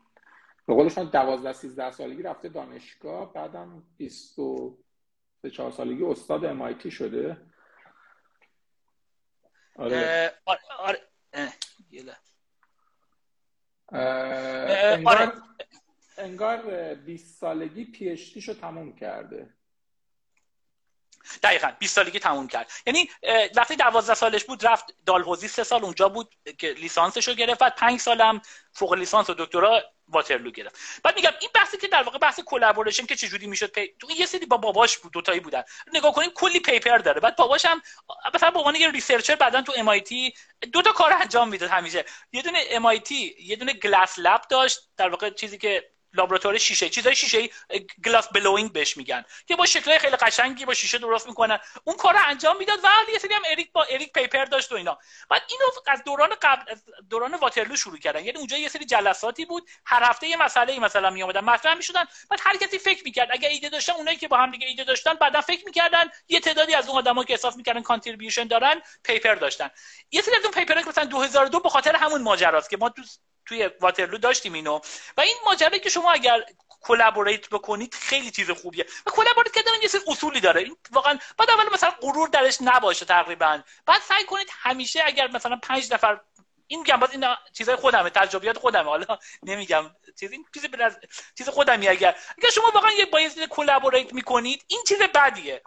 به قولشون 12 13 سالگی رفته دانشگاه بعدم 23 4 سالگی استاد MIT شده. آره. آره, آره. انگار آره. انگار 20 سالگی PhD شو تموم کرده. دقیقا 20 سالگی تموم کرد. یعنی وقتی 12 سالش بود رفت دالهوزی سه سال اونجا بود که لیسانسش رو گرفت. بعد 5 سالم فوق لیسانس و دکترا واترلو گرفت. بعد میگم این بحثی که در واقع بحث collaboration که چجوری می‌شد پی... تو یه سری با باباش بود دوتایی بودن. نگاه کنیم کلی paper داره. بعد باباش هم مثلا به عنوان یه researcher بعدا تو MIT دو تا کار انجام می‌داد همیشه. یه دونه MIT یه دونه glass lab داشت. در واقع چیزی که لابراتوار شیشه. چیزای شیشه glass blowing بهش میگن که با شکلای خیلی قشنگی با شیشه درست می‌کنن. اون کار انجام می‌داد و یه سری هم اریک با اریک paper داشت و اینا. بعد اینو از دوران قبل دوران واترلو شروع کردن. یعنی اونجا یه سری جلساتی بود. هر هفته یه مسئله مثلا می اومدن مطرح می‌شدن. بعد هر کسی فکر می‌کرد. اگه ایده داشتن اونایی که با هم دیگه ایده داشتن بعدا فکر می‌کردن. یه تعدادی از اون آدمایی که احساس می‌کردن contribution دارن paper داشتن. یه سری از اون paper ها مثلا 2002 به خاطر همون ماجراست که ما توی واترلو داشتیم اینو. و این ماجرا که شما اگر collaborate بکنید خیلی چیز خوبیه. و collaborate کردن یه سری اصولی داره. این واقعا بعد اول مثلا غرور درش نباشه تقریبا. بعد سعی کنید همیشه اگر مثلا پنج نفر این میگم باز این چیزای خودمه تجربیات خودمه. حالا نمیگم چیز این چیز چیز خودمی اگر اگر شما واقعا یه با یه collaborate می‌کنید این چیز بدیه.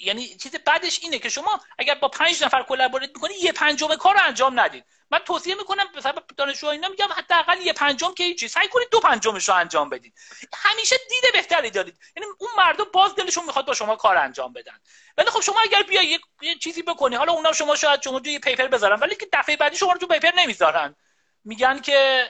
یعنی چیز بعدش اینه که شما اگر با پنج نفر collaborate می‌کنید یه پنجم کار رو انجام ندید. من توصیه می‌کنم مثلا دانشجو اینا میگم حداقل یه پنجم که هیچی. سعی کنید دو پنجمش رو انجام بدید. همیشه دید بهتری دارید. یعنی اون مردم باز دلشون می‌خواد با شما کار انجام بدن. ولی خب شما اگر بیا یه, چیزی بکنی حالا اونا شما شاید شما یه paper بذارن ولی که دفعه بعدی شما رو تو paper نمی‌ذارن. میگن که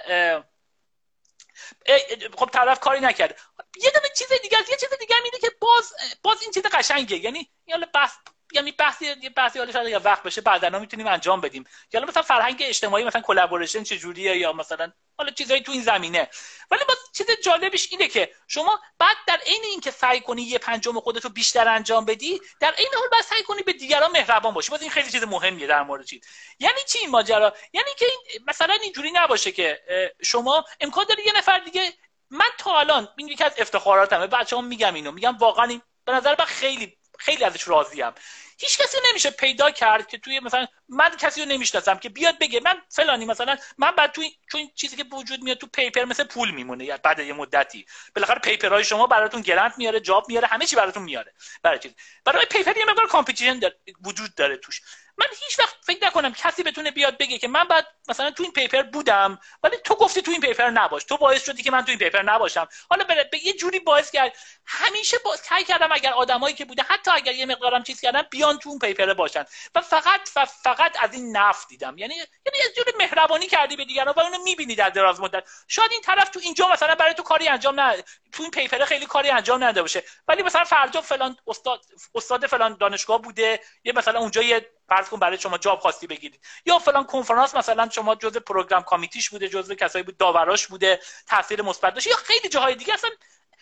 خب طرف کاری نکرده یه دونه چیز دیگه یه چیز دیگه میده که باز باز این چیز قشنگه. یعنی حالا بس یعنی بحثی یه بحثی حالا شاید وقت بشه بعدا می‌تونیم انجام بدیم. یا مثلا فرهنگ اجتماعی مثلا collaboration چجوریه یا مثلا حالا چیزایی تو این زمینه. ولی باز چیز جالبش اینه که شما بعد در عین اینکه سعی کنی یه پنجم خودت رو بیشتر انجام بدی در عین حال باید سعی کنی به دیگران مهربان باشی. باز این خیلی چیز مهمیه در مورد چیز یعنی چی این ماجرا؟ یعنی که این مثلا اینجوری نباشه که شما امکان داره یه نفر دیگه من تا الان این یکی از افتخاراتمه. بچه‌ها میگم اینو. میگم واقعا این به نظر من خیلی خیلی ازش راضیم. هیچ کسی نمیشه پیدا کرد که توی مثلا من کسی رو نمی‌شناسم که بیاد بگه من فلانی مثلا من بعد توی چون چیزی که وجود میاد تو paper مثل پول میمونه بعد یه مدتی. بالاخره paper های شما براتون grant میاره job میاره همه چی براتون میاره. برای چیز. برای paper یه مقدار competition وجود داره توش. من هیچ وقت فکر نکنم کسی بتونه بیاد بگه که من بعد مثلا تو این paper بودم ولی تو گفتی تو این paper نباش. تو باعث شدی که من تو این paper نباشم. حالا به یه جوری باعث کرد همیشه با... سعی کردم اگر آدمایی که بوده حتی اگر یه مقدارم چیز کردم بیان تو اون paper باشن. و فقط و فقط از این نفت دیدم. یعنی یعنی یه جوری مهربانی کردی به دیگران. و اونو می‌بینی در دراز مدت. شاید این طرف تو اینجا مثلا برای تو کاری انجام نه تو این paper خیلی کاری انجام نده باشه. ولی مثلا فردا فلان استاد استاد فلان دانشگاه بوده. یه مثلا اونجا یه فرض کن برای شما job خواستی بگیرید. یا فلان کنفرانس مثلا شما جزء program committee ش بوده جزء کسایی بود داوراش بوده تاثیر مثبت داشته یا خیلی جاهای دیگه. اصلا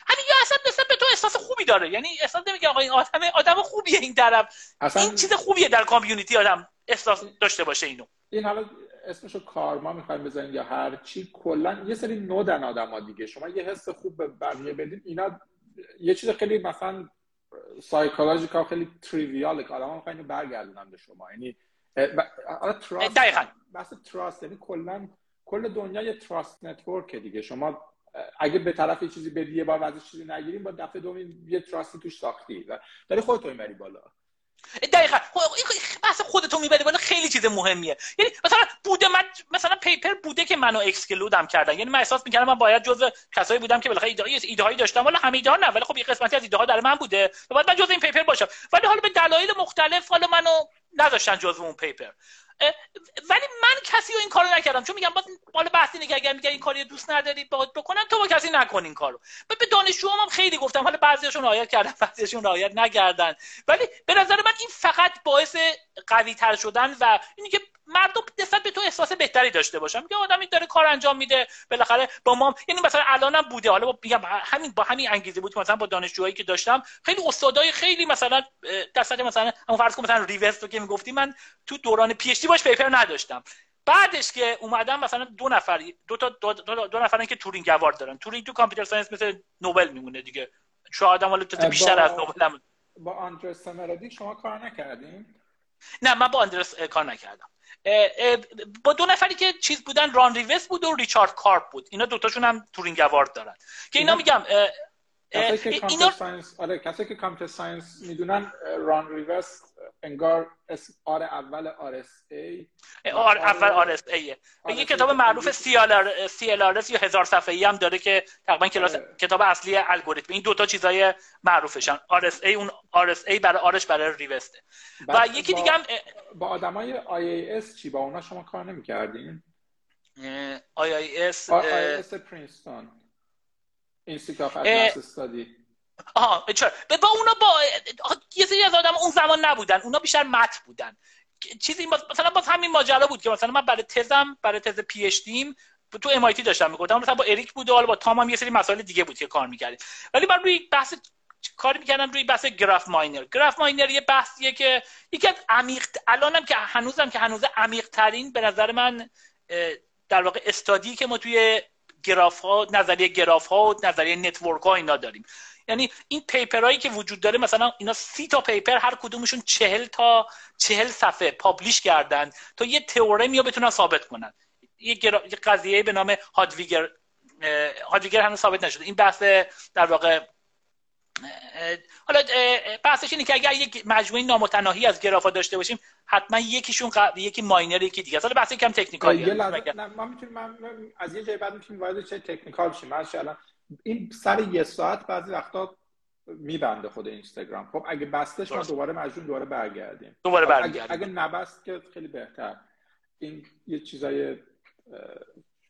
همین یا اصلا مثلا به تو احساس خوبی داره. یعنی احساس نمیگه آقا این آدم آدم خوبیه این طرف. اصلا... این چیز خوبیه در community آدم احساس داشته باشه اینو. این حالا اسمشو کارما می‌خوایم بزنیم یا هر چی کلا یه سری نودن آدما دیگه. شما یه حس خوب به بقیه بدین. اینا یه چیز خیلی مثلا psychological خیلی trivial ه که آدم اینو برگردونن به شما. یعنی حالا trust دقیقاً. بحث trust یعنی کلا کل دنیا یه trust network دیگه. شما اگه به طرف یه چیزی بدی یه بار ازش چیزی نگیریم با دفعه دومی یه trust ی توش ساختی داری خودتو می‌بری بالا. دقیقا. این بحث خودتو می‌بری بالا خیلی چیز مهمیه. یعنی مثلا بوده من مثلا paper بوده که منو exclude م کردن. یعنی من احساس می‌کردم من باید جزء کسایی بودم که بالاخره ایده ایده هایی داشتم. ولی همه ایده ها نه ولی خب یه قسمتی از ایده ها در من بوده. و بعد من جزء این paper باشم. ولی حالا به دلایل مختلف حالا منو نداشتن جزء اون پیپر. ولی من کسی رو این کارو نکردم. چون میگم باز بحثی نگه اگر میگه این کاری دوست نداری باید بکنن تو با کسی نکن این کارو. به دانشجو هم خیلی گفتم. حالا بعضیشون رعایت کردن بعضیشون رعایت نکردن. ولی به نظر من این فقط باعث قوی تر شدن و اینی که مردم نسبت به تو احساس بهتری داشته باشن. میگه آدمی داره کار انجام میده. بالاخره با ما یعنی مثلا الانم بوده. حالا با میگم همین با همین انگیزه بود مثلا با دانشجوهایی که داشتم خیلی استادای خیلی مثلا دست مثلا اون فرض کن مثلا ریوست رو که می‌گفتی من تو دوران پی باش پیپر نداشتم. بعدش که اومدم مثلا دو نفر دو تا دو, دو, دو نفرن که تورینگ اوارد دارن. تورینگ تو کامپیوتر ساینس مثل نوبل میمونه دیگه. شو آدم حالا بیشتر از نوبل هم با آندرس شما کار نکردین؟ نه من با آندرس کار نکردم. با دو نفری که چیز بودن ران ریوس بود و ریچارد کارپ بود. اینا دوتاشون هم تورینگ اوارد دارن. که اینا میگم کسی که اینا... science آره کسی که computer science می‌دونن Ron Rivest انگار اسم آر اول آر اس ای. آر اول آر اس ای یه کتاب معروف CL CLR یا هزار صفحه ای هم داره که تقریبا کلاس آره. کتاب اصلی الگوریتم. این دوتا چیزای معروفشن. RSA اون RSA برای R ش برای Rivest ه و یکی دیگه هم با آدمای IAS چی؟ با اونا شما کار نمی‌کردین؟ آی ای اس آی ای اس Princeton. اف استادی آها با اونا با یه سری از آدم اون زمان نبودن. اونا بیشتر math بودن. چیزی مثلا باز همین ماجرا بود که مثلا من برای تزم برای تز PhD م تو MIT داشتم می‌گفتم. مثلا با اریک بود و حالا با تام هم یه سری مسائل دیگه بود که کار می‌کردیم. ولی من روی بحث کاری می‌کردم روی بحث graph minor. graph minor یه بحثیه که یکی از عمیق الانم که هنوزم که هنوز عمیق ترین به نظر من در واقع استادی که ما توی گراف ها نظریه گراف ها و نظریه network ها اینا داریم. یعنی این paper هایی که وجود داره مثلا اینا سی تا paper هر کدومشون چهل تا چهل صفحه publish کردن تا یه theorem ی رو بتونن ثابت کنن. یه, گرا... یه قضیه به نام Hadwiger Hadwiger هنوز ثابت نشده. این بحث در واقع حالا بحثش اینه که اگر یک مجموعه نامتناهی از گرافا داشته باشیم حتما یکیشون قبل یکی ماینر یکی دیگه. حالا بحث کم تکنیکالیه. ما می‌تونیم از یه جای بعد می‌تونیم وارد چه تکنیکال شیم. مثلا این سر یه ساعت بعضی وقتا میبنده خود اینستاگرام. خب اگه بستش ما دوباره مجبور دوباره برگردیم. دوباره برگردیم اگه, اگه نبست که خیلی بهتر. این یه چیزای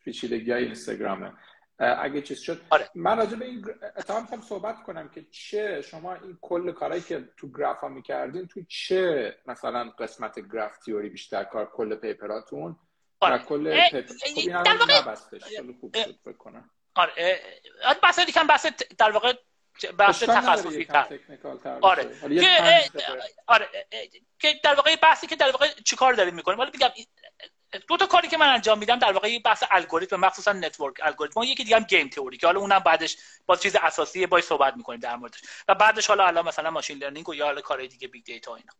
پیچیدگی های اینستاگرامه. اگه چیز شد. آره. من راجع به این اتفاقا صحبت کنم که چه شما این کل کارهایی که تو گراف ها می‌کردین تو چه مثلا قسمت گراف تیوری بیشتر کار کل پیپراتون آره. کل paper خب این نبستش. خیلی خوب شد فکر کنم. آره بحث دیگه بحث در واقع بحث تخصصی تر. آره. که آره که در واقع بحثی که در واقع چیکار داریم می‌کنیم؟ ولی بگم دو تا کاری که من انجام میدم در واقع بحث الگوریتم مخصوصا network الگوریتم یکی دیگه هم game theory که حالا اونم بعدش با چیز اساسی با صحبت می‌کنیم در موردش. و بعدش حالا الان مثلا machine learning و یا حالا کارهای دیگه big data اینا.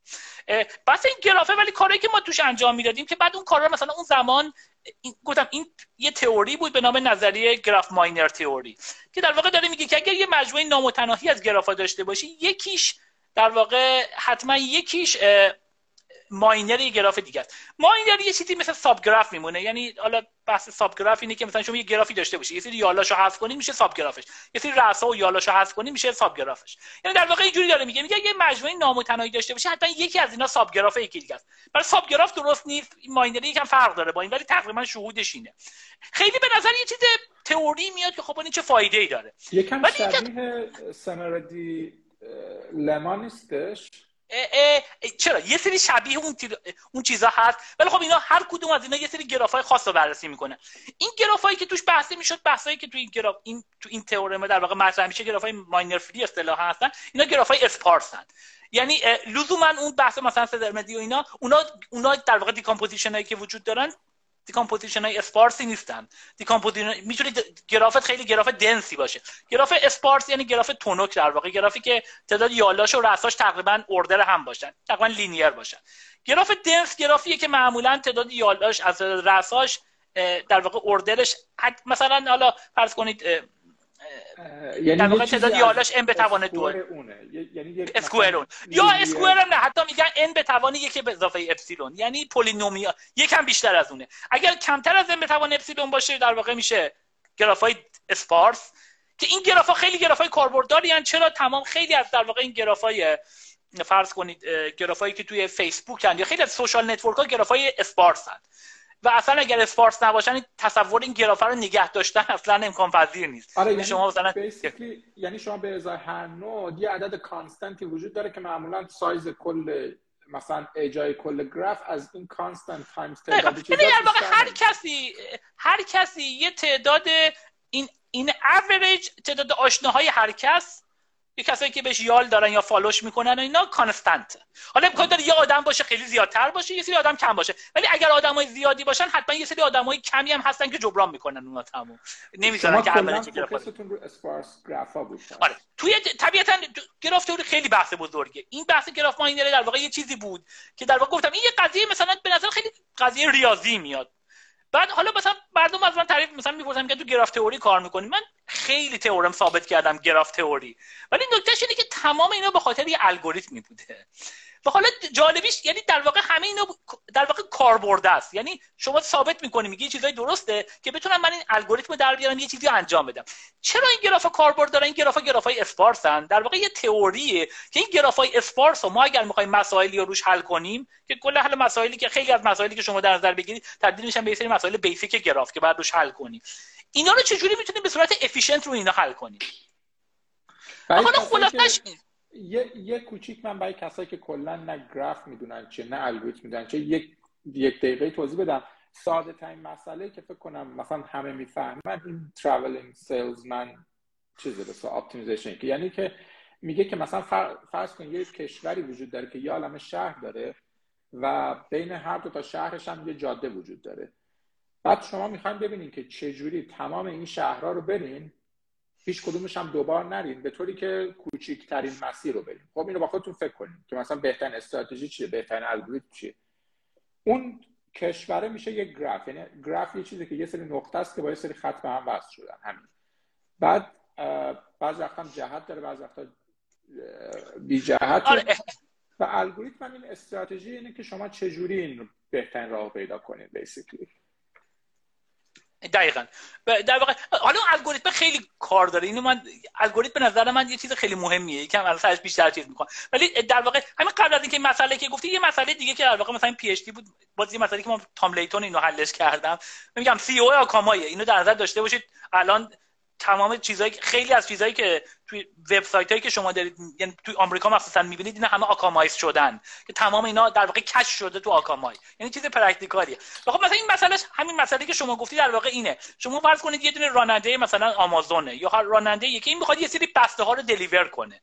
بحث این گرافه ولی کاری که ما توش انجام می‌دادیم که بعد اون کارا مثلا اون زمان این گفتم این یه تئوری بود به نام نظریه گراف ماینر تئوری که در واقع داره میگه که اگر یه مجموعه نامتناهی از گرافا داشته باشی یکیش در واقع حتما یکیش ماینر یه گراف دیگه است. ماینر یه چیزی مثل ساب گراف میمونه. یعنی حالا بحث ساب گراف اینه که مثلا شما یه گرافی داشته باشی. یه سری یالاشو حذف کنی میشه ساب گرافش یه سری رأسا و یالاشو حذف کنی میشه ساب گرافش یعنی در واقع اینجوری داره میگه. میگه یه مجموعه نامتناهی داشته باشه حتما یکی از اینا ساب گراف یکی دیگه است. برای ساب گراف درست نیست. ماینر یکم فرق داره با این ولی تقریبا شهودش اینه. خیلی به نظر یه چیز تئوری میاد که خب این چه فایده ای داره. یکم شبیه سناردی لمانیستش چرا؟ یه سری شبیه اون اون چیزا هست. ولی خب اینا هر کدوم از اینا یه سری گرافای خاص رو بررسی می‌کنه. این گرافایی که توش بحثی می‌شد بحثایی که تو این گراف این تو این تئورم در واقع مطرح میشه گرافای ماینر فری اصطلاح هستن اینا گرافای اسپارسن یعنی لزوما اون بحث مثلا سدرمدی و اینا اونا اونا در واقع دیکامپوزیشن هایی که وجود دارن دیکامپوزیشن های اسپارسی نیستن. دیکامپوزیشن می‌تونه گرافت خیلی گراف دنسی باشه. گراف اسپارس یعنی گراف تونوک در واقع. گرافی که تعداد یالاش و رساش تقریبا اوردر هم باشن. تقریبا لینیر باشن. گراف دنس گرافیه که معمولا تعداد یالاش از رساش در واقع اوردرش مثلا حالا فرض کنید یعنی در واقع تعداد یالاش n به توان دو. یعنی square اون. یا square هم نه حتی میگن n به توان یک به اضافه اپسیلون. یعنی polynomial یکم بیشتر از اونه. اگر کمتر از n به توان اپسیلون باشه در واقع میشه گرافای sparse که این گرافا خیلی گرافای کاربردی هن. چرا تمام خیلی از در واقع این گرافای فرض کنید گرافایی که توی فیسبوک هن یا خیلی از social network ها گرافای sparse هن. و اصلا اگر sparse نباشن تصور این گرافه رو نگه داشتن اصلا امکان پذیر نیست. آره یعنی شما مثلا یعنی شما به ازای هر node یه عدد constant ی وجود داره که معمولا سایز کل مثلا اجای کل گراف از این constant times تعداد یعنی هر کسی هر کسی یه تعداد این این اوریج تعداد آشناهای هر کس یه کسایی که بهش یال دارن یا follow ش می‌کنن اینا constant حالا امکان داره یه آدم باشه خیلی زیادتر باشه یه سری آدم کم باشه. ولی اگر آدمای زیادی باشن حتما یه سری آدمای کمی هم هستن که جبران می‌کنن اونا تموم. نمی‌ذارن که اولی بود آره. توی طبیعتا گراف تئوری خیلی بحث بزرگه. این بحث گراف ماینر در واقع یه چیزی بود که در واقع گفتم این یه قضیه مثلا به نظر خیلی قضیه ریاضی میاد. بعد حالا مثلا مردم از من تعریف مثلا می‌پرسن که تو گراف تئوری کار می‌کنی؟ من خیلی تئورم ثابت کردم گراف تئوری. ولی نکتهش اینه که تمام اینا به خاطر یه الگوریتمی بوده. و حالا جالبیش یعنی در واقع همه اینا در واقع کاربرد است. یعنی شما ثابت می‌کنی میگی چیزای درسته که بتونم من این الگوریتم در بیارم یه چیزی انجام بدم. چرا این گراف کاربرد داره این گراف گرافای sparse ن. در واقع یه تئوریه که این گرافای sparse ما اگر می‌خوایم مسائلی رو روش حل کنیم که کل حل مسائلی که خیلی از مسائلی که شما در نظر بگیرید تبدیل میشن به سری مسائل basic گراف که بعد روش حل کنیم. اینا رو چجوری می‌تونیم به صورت efficient رو اینا حل کنیم؟ حالا خلاصش یه یه کوچیک من برای کسایی که کلا نه گراف می‌دونن چه نه الگوریتم می‌دونن چه یک یک دقیقه توضیح بدم. ساده ترین مسئله که فکر کنم مثلا همه می‌فهمن این traveling salesman چیزه به optimization که یعنی که میگه که مثلا فرض کن یه کشوری وجود داره که یه عالم شهر داره و بین هر دو تا شهرش هم یه جاده وجود داره. بعد شما می‌خواین ببینین که چجوری تمام این شهرها رو برین هیچ کدومش هم دوبار نرین به طوری که کوچکترین مسیر رو بریم. خب اینو با خودتون فکر کنید که مثلا بهترین استراتژی چیه بهترین الگوریتم چیه. اون کشوره میشه یک گراف یعنی گراف یه چیزی که یه سری نقطه است که با یه سری خط به هم وصل شدن همین. بعد بعض وقتا جهت داره بعض وقتا بی جهت. آره. و الگوریتم این استراتژی اینه که شما چجوری این بهترین راه پیدا کنید بیسیکلی دقیقا. در واقع حالا الگوریتم خیلی کار داره. اینو من الگوریتم به نظر من یه چیز خیلی مهمیه. یکم الان سرش بیشتر چیز می‌کنم ولی در واقع همین قبل از اینکه مسئله که گفتی یه مسئله دیگه که در واقع مثلا PhD بود. باز یه مسئله که ما تام لیتون اینو حلش کردم. میگم CEO آکامایه. اینو در نظر داشته باشید. الان تمام چیزایی خیلی از چیزایی که توی وبسایت هایی که شما دارید یعنی توی آمریکا مخصوصا می‌بینید اینا همه Akamaize شدن. که تمام اینا در واقع cache شده تو آکامای. یعنی چیز practical یه. خب مثلا این مسئله همین مسئله که شما گفتی در واقع اینه. شما فرض کنید یه دونه راننده مثلا آمازونه یا راننده یکی. این می‌خواد یه سری بسته ها رو deliver کنه.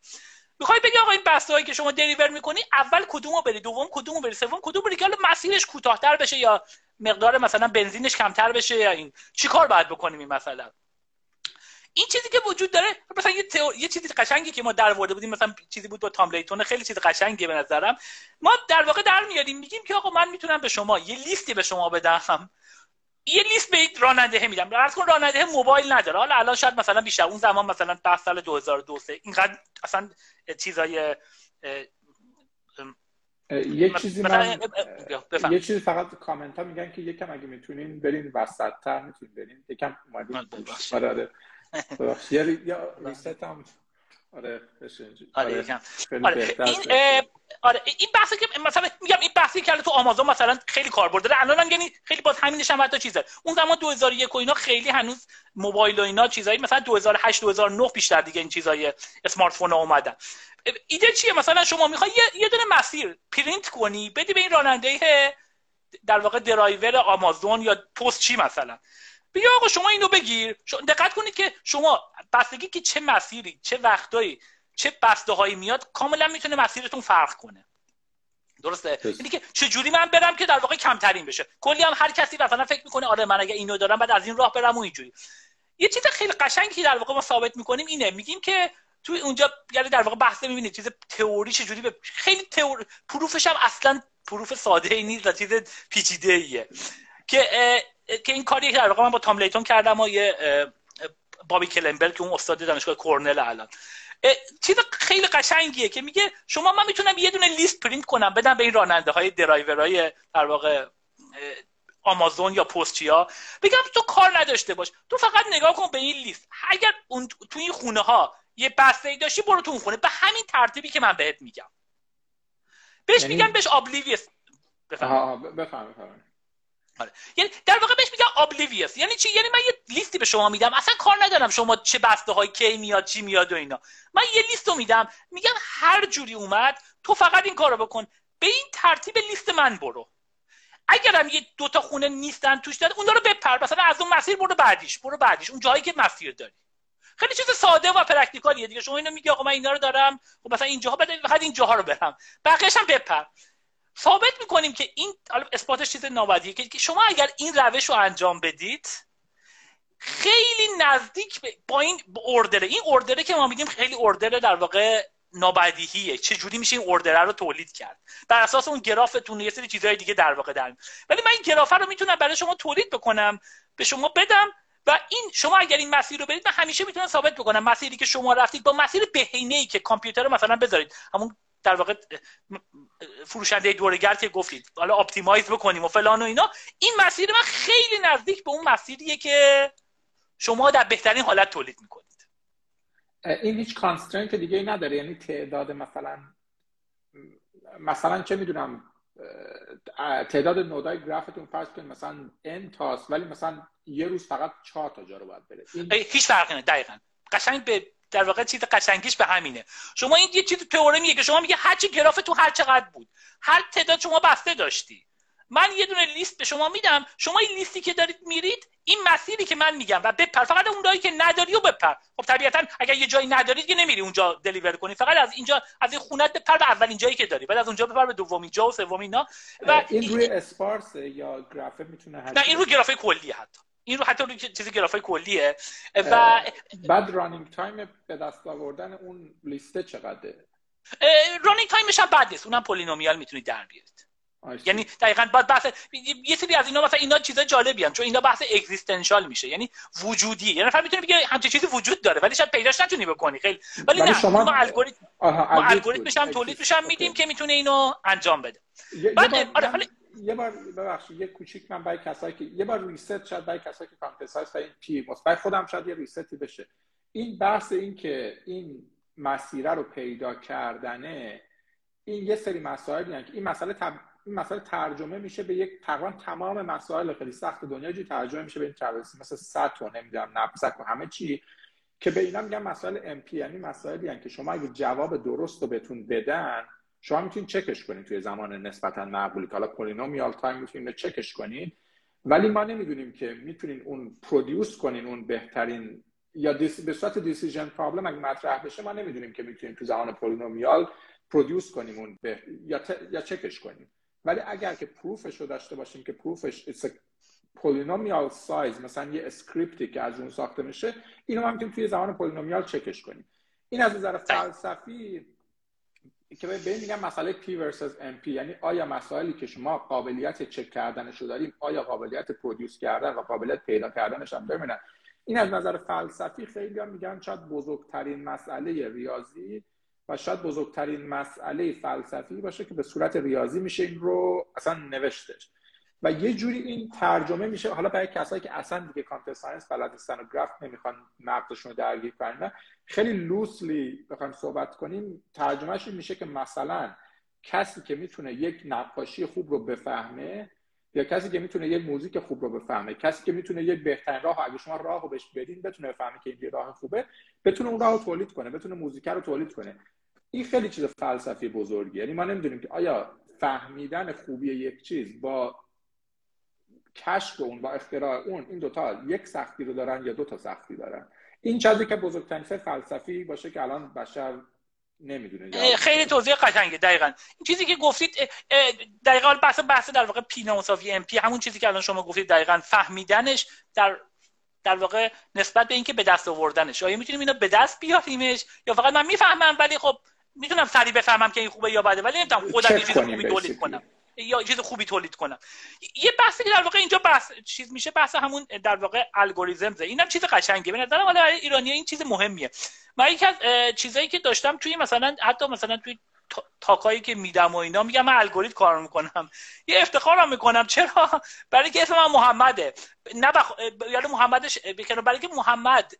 می‌خوای بگی آقا این بسته هایی که شما دلیور می‌کنی اول کدومو بری؟ دوم کدومو بری؟ سوم کدوم بری که حالا مسیرش کوتاهتر بشه یا مقدار مثلا بنزینش کمتر بشه یا این. چی کار باید بکنیم این مثلا این چیزی که وجود داره مثلا یه, یه چیزی قشنگی که ما در ورده بودیم مثلا چیزی بود با تاملیتون خیلی چیز قشنگی به نظرم. ما در واقع در میاریم میگیم که آقا من می‌تونم به شما یه لیستی به شما بدم. یه لیست به راننده میدم. فرض کن راننده موبایل نداره. حالا الان شاید مثلا بیشتر اون زمان مثلا 10 سال 2002 اینقدر اصلا چیزای یه چیزی من یه چیزی فقط کامنت ها میگن که یکم اگه می‌تونین برین وسط تر می‌تونین برین. یکم اومدین یا ریست هم آره آره, آره. این آره این بحثی که مثلا میگم این بحثی که تو آمازون مثلا خیلی کاربرد داره الان یعنی خیلی باز همینش هم حتی چیزه. اون زمان 2001 و اینا خیلی هنوز موبایل و اینا چیزایی مثلا 2008 2009 بیشتر دیگه این چیزای smartphone اومدن. ایده چیه؟ مثلا شما می‌خوای یه, یه دونه مسیر پرینت کنی بدی به این راننده در واقع درایور آمازون یا پست چی مثلا؟ بیا آقا شما اینو بگیر. دقت کنید که شما بستگی که چه مسیری چه وقتایی چه بسته هایی میاد کاملا می‌تونه مسیرتون فرق کنه. درسته؟ یعنی که چه جوری من برم که در واقع کمترین بشه. کلی هم هر کسی مثلا فکر می‌کنه آره من اگه اینو دارم بعد از این راه برم و اینجوری. یه چیز خیلی قشنگی که در واقع ما ثابت می‌کنیم اینه. میگیم که توی اونجا یعنی در واقع بحث می‌بینید. چیز تئوری چجوری به خیلی تئوری proof ش هم اصلا proof ساده ای نیست و چیز پیچیده ایه که که این کاری در واقع من با تام لیتون کردم و یه بابی کلاینبرگ که اون استاد دانشگاه کورنل الان. چیز خیلی قشنگیه که میگه شما من می‌تونم یه دونه لیست پرینت کنم بدم به این راننده های درایورهای در واقع آمازون یا پستچیا. بگم تو کار نداشته باش تو فقط نگاه کن به این لیست. اگر اون تو این خونه ها یه بسته ای داشتی برو تو اون خونه. به همین ترتیبی که من بهت میگم. بهش یعنی میگن بهش ابلیویس بفهم بفهم آره. یعنی در واقع بهش میگم ابلیویس یعنی چی؟ یعنی من یه لیستی به شما میدم. اصلا کار ندارم شما چه بسته های کی میاد چی میاد و اینا. من یه لیست رو میدم. میگم هر جوری اومد تو فقط این کارو بکن. به این ترتیب لیست من برو. اگرم یه دوتا خونه نیستن توش داد اون رو بپر. مثلا از اون مسیر برو بعدیش. برو بعدیش. اون جایی که مسیر داری. خیلی چیز ساده و پرکتیکالیه دیگه. شما اینو میگی آقا من اینا رو دارم. خب مثلا اینجاها بده فقط اینجاها رو برم. بقیه‌ش هم بپر. ثابت می‌کنیم که این اثباتش چیز نابدیه که شما اگر این روش رو انجام بدید خیلی نزدیک با این اوردره. این اوردره که ما میگیم خیلی اوردره در واقع نابدیهیه. چه جوری میشه این اوردره رو تولید کرد؟ بر اساس اون گرافتون یه سری چیزهای دیگه در واقع در ولی من این گرافه رو می‌تونم برای شما تولید بکنم به شما بدم و این شما اگر این مسیر رو برید من همیشه می‌تونم ثابت بکنم. مسیری که شما رفتید با مسیر بهینه ای که کامپیوتر رو مثلا بذارید. همون در واقع فروشنده دوره‌گرد که گفتید حالا optimize بکنیم و فلان و اینا. این مسیر من خیلی نزدیک به اون مسیریه که شما در بهترین حالت تولید می‌کنید. این هیچ constraint دیگه ای نداره. یعنی تعداد مثلا مثلا چه می‌دونم تعداد نودای گرافتون فرض کنید مثلا n تاست ولی مثلا یه روز فقط چهار تا جا رو باید بره. هیچ فرقی نه دقیقاً. قشنگ به در واقع چیز قشنگیش به همینه. شما این یه چیز تئورمیه که شما میگه هر چی گراف تو هر چقدر بود هر تعداد شما بسته داشتی. من یه دونه لیست به شما میدم شما این لیستی که دارید میرید این مسیری که من میگم و بپر. فقط اون جایی که نداری و بپر. خب طبیعتا اگر یه جایی ندارید که نمیری اونجا دلیور کنی. فقط از اینجا از این خونت بپر به اولین جایی که داری. بعد از اونجا بپر به دومین جا و سومین اینا. و این روی sparse یا گرافه می‌تونه نه این روی گرافه کلی حتی. این رو حتی چیزی گرافای کلیه. و بعد running time به دست آوردن اون لیسته چقدره؟ running time ش هم بد نیست اونم polynomial می‌تونید در بیارید. یعنی دقیقا بعد بحث یه سری از اینا مثلا اینا چیزا جالبی هم چون اینا بحث existential میشه. یعنی وجودی یعنی نفر می‌تونه بگه همچین چیزی وجود داره ولی شاید پیداش نتونی بکنی. خیلی ولی نه شما ما الگوریتم ما الگوریتمش هم تولید میشم میدیم که می‌تونه اینو انجام بده. بعد آره یه بار ببخشید یه کوچیک من برای کسایی که یه بار ریست شاید برای کسایی که کامپیوتر و این پی مثبت خودم شاید یه ریستی بشه. این بحث این که این مسیره رو پیدا کردنه این یه سری مسائلی که این مسئله تب... این مسئله ترجمه میشه به یک تقریبا تمام مسائل خیلی سخت دنیا جو ترجمه میشه به این ترجمه. مثل سطح و نمی‌دونم نفسک و همه چی که به اینا میگن مسائل NP یعنی مسائلی که شما اگه جواب درست رو بهتون بدن شما می‌تونید چکش کنید توی زمان نسبتا معقولی. که حالا polynomial time می‌تونید چکش کنید. ولی ما نمی‌دونیم که می‌تونین اون produce کنین اون بهترین یا deci... به صورت decision problem اگه مطرح بشه ما نمی‌دونیم که می‌تونیم تو زمان polynomial produce کنیم اون به... یا, یا چکش کنیم. ولی اگر که proof ش رو داشته باشیم که proof ش polynomial size مثلا یه script ی که از اون ساخته میشه اینو ما می‌تونیم توی زمان polynomial check ش کنیم. این از نظر فلسفی که به میگم مسئله P versus NP یعنی آیا مسائلی که شما قابلیت چک کردنش رو داریم آیا قابلیت produce کردن و قابلیت پیدا کردنش هم؟ ببینن. این از نظر فلسفی خیلی هم میگن شاید بزرگترین مسئله ریاضی و شاید بزرگترین مسئله فلسفی باشه که به صورت ریاضی میشه این رو اصلا نوشتش. و یه جوری این ترجمه میشه. حالا برای کسایی که اصلا دیگه computer science بلد نیستن و گراف نمی‌خوان مغزشون رو درگیر کنن خیلی loosely بخوایم صحبت کنیم. ترجمهش میشه که مثلا کسی که می‌تونه یک نقاشی خوب رو بفهمه یا کسی که می‌تونه یک music خوب رو بفهمه کسی که می‌تونه یک بهترین راه اگه شما راه رو بهش بدین بتونه بفهمه که این راه خوبه بتونه اون راه رو تولید کنه بتونه music رو تولید کنه. این خیلی چیز فلسفی بزرگی یعنی ما نمی‌دونیم که آیا فهمیدن خوبی یک چیز با کشف اون و اختراع اون این دوتا یک سختی رو دارن یا دو تا سختی دارن. این چیزی که بزرگترین فلسفی باشه که الان بشر نمی‌دونه خیلی توضیح قشنگه دقیقا. این چیزی که گفتید دقیقا بحث بحث در واقع پی مساوی ام پی همون چیزی که الان شما گفتید دقیقا فهمیدنش در در واقع نسبت به اینکه به دست آوردنش. آیا می‌تونیم اینو به دست بیاریمش یا فقط من می‌فهمم ولی خب می‌تونم سریع بفهمم که این خوبه یا بده ولی نمی‌تونم خودم یه چیز خوبی تولید کنم. یا چیز خوبی تولید کنم. یه بحثی که در واقع اینجا بحث چیز میشه بحث همون در واقع الگوریتمزه اینم چیز قشنگه به نظرم حالا ایرانی این چیز مهمیه. من یکی از چیزایی که داشتم توی مثلا حتی مثلا توی تاکایی که میدم و اینا میگم من الگوریتم کار می‌کنم. یه افتخارم می‌کنم. چرا؟ برای که اسم من محمده. نه بخ... یعنی محمدش برای که محمد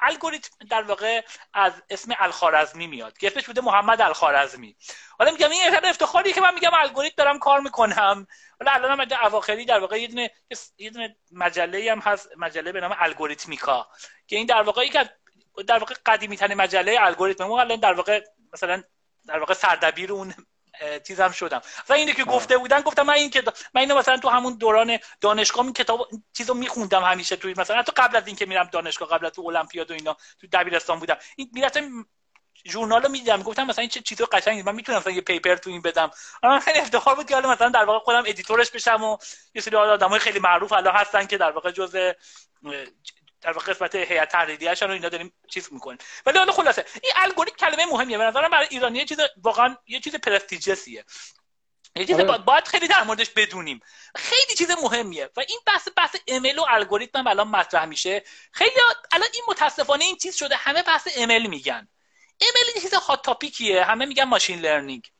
الگوریتم در واقع از اسم الخارزمی میاد. که اسمش بوده محمد الخارزمی. حالا میگم این افتخاری که من میگم الگوریتم دارم کار می‌کنم. حالا الان هم اواخری در واقع یه دونه یه دونه مجله هم هست مجله به نام الگوریتمیکا که این در واقع یک در واقع قدیمی ترین مجله الگوریتم. الان در واقع مثلا در واقع سردبیر اون چیزم شدم. و اینه که گفته بودن گفتم من این که من اینو مثلا تو همون دوران دانشگاه این کتاب چیزو میخوندم همیشه توی مثلا حتی قبل از اینکه میرم دانشگاه قبل از تو المپیاد و اینا تو دبیرستان بودم. این می‌رفتم journal رو می‌دیدم. گفتم مثلا این چه چیز قشنگی. من می‌تونم مثلا یه paper تو این بدم. اما خیلی افتخار بود که حالا مثلا در واقع خودم editor ش بشم و یه سری آدمای خیلی معروف الان هستن که در واقع جزء در واقع قسمت هیئت تحریریه رو اینا داریم چیز می‌کنیم. ولی حالا خلاصه این الگوریتم کلمه مهمیه. به نظرم برای ایرانی چیز واقعا یه چیز prestigious یه. یه چیز آره. باید خیلی در موردش بدونیم. خیلی چیز مهمیه. و این بحث بحث ML و الگوریتم هم الان مطرح میشه. خیلی الان این متاسفانه این چیز شده. همه بحث ایمیل میگن. ایمیل چیز hot topic یه همه میگن machine learning